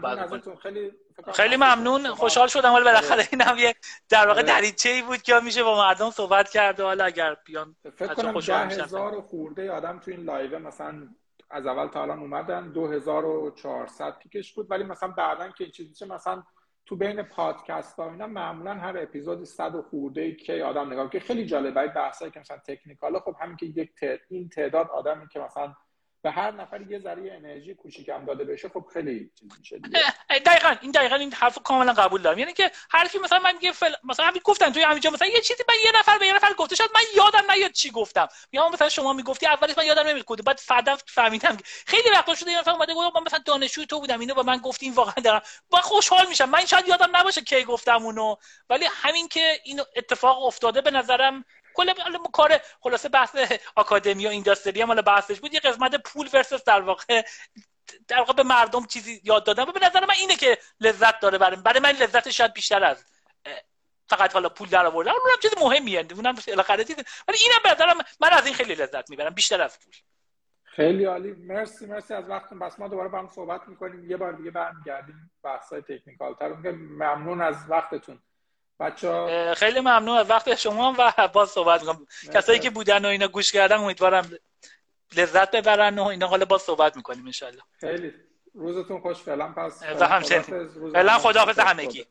خیلی خیلی ممنون. خوشحال شدم ولی بالاخره این هم یه در واقع دریچه ای بود که میشه با مردم صحبت کرد و حالا اگر بیان فکر کنم ده هزار خورده آدم تو این live مثلا از اول تا الان اومدن. 2400 peak ش بود ولی مثلا بعدا که چیزی مثلا تو بین پادکست ها اینا معمولا هر اپیزود 100 خورده که آدم نگاه که خیلی جالبه بحثایی که مثلا technical خب همین که یک این تعداد آدمی که مثلا به هر نفر یه ذره انرژی کوچیکم داده بشه خب خیلی چیز میشه دقیقاً این دقیقاً این حرف کاملا قبول دارم. یعنی که حرفی مثلا من میگه فل... مثلا همین گفتن توی همینجا مثلا یه چیزی من یه نفر به یه نفر گفته شاید من یادم نیاد چی گفتم. یا مثلا شما می‌گفتی اولش من یادم نمیاد بعد فردا فهمیدم خیلی وقتا شده یه نفر اومده گفت من مثلا دانشجو تو بودم اینو با من گفتی این واقعا دارم. با خوشحال میشم. من شاید یادم نباشه کی گفتم اونو. ولی همین که این اتفاق افتاده به نظرم کل کار خلاصه بحث آکادمی و اینداستری هم بحثش بود. یه قسمت پول ورسس در واقع در واقع به مردم چیزی یاد دادن. و به نظر من اینه که لذت داره برای برای من لذت شاید بیشتر از فقط حالا پول در آوردن. اونم چیز مهمیه. اونم بالاخره چیز. ولی اینم به نظرم من از این خیلی لذت می‌برم. بیشتر از پول. خیلی عالی. مرسی مرسی از وقتتون. بس ما دوباره با هم صحبت می‌کنیم. یه بار دیگه برمیگردیم. بحثای تکنیکال تر ممنون از وقتتون. بچه خیلی ممنون. از وقت شما و باز صحبت می‌کنم. کسایی که بودن و اینا گوش کردن امیدوارم لذت ببرن و اینا. حالا باز صحبت می‌کنیم انشالله خیلی. روزتون خوش. فعلا پس فعلا خداحافظ همگی.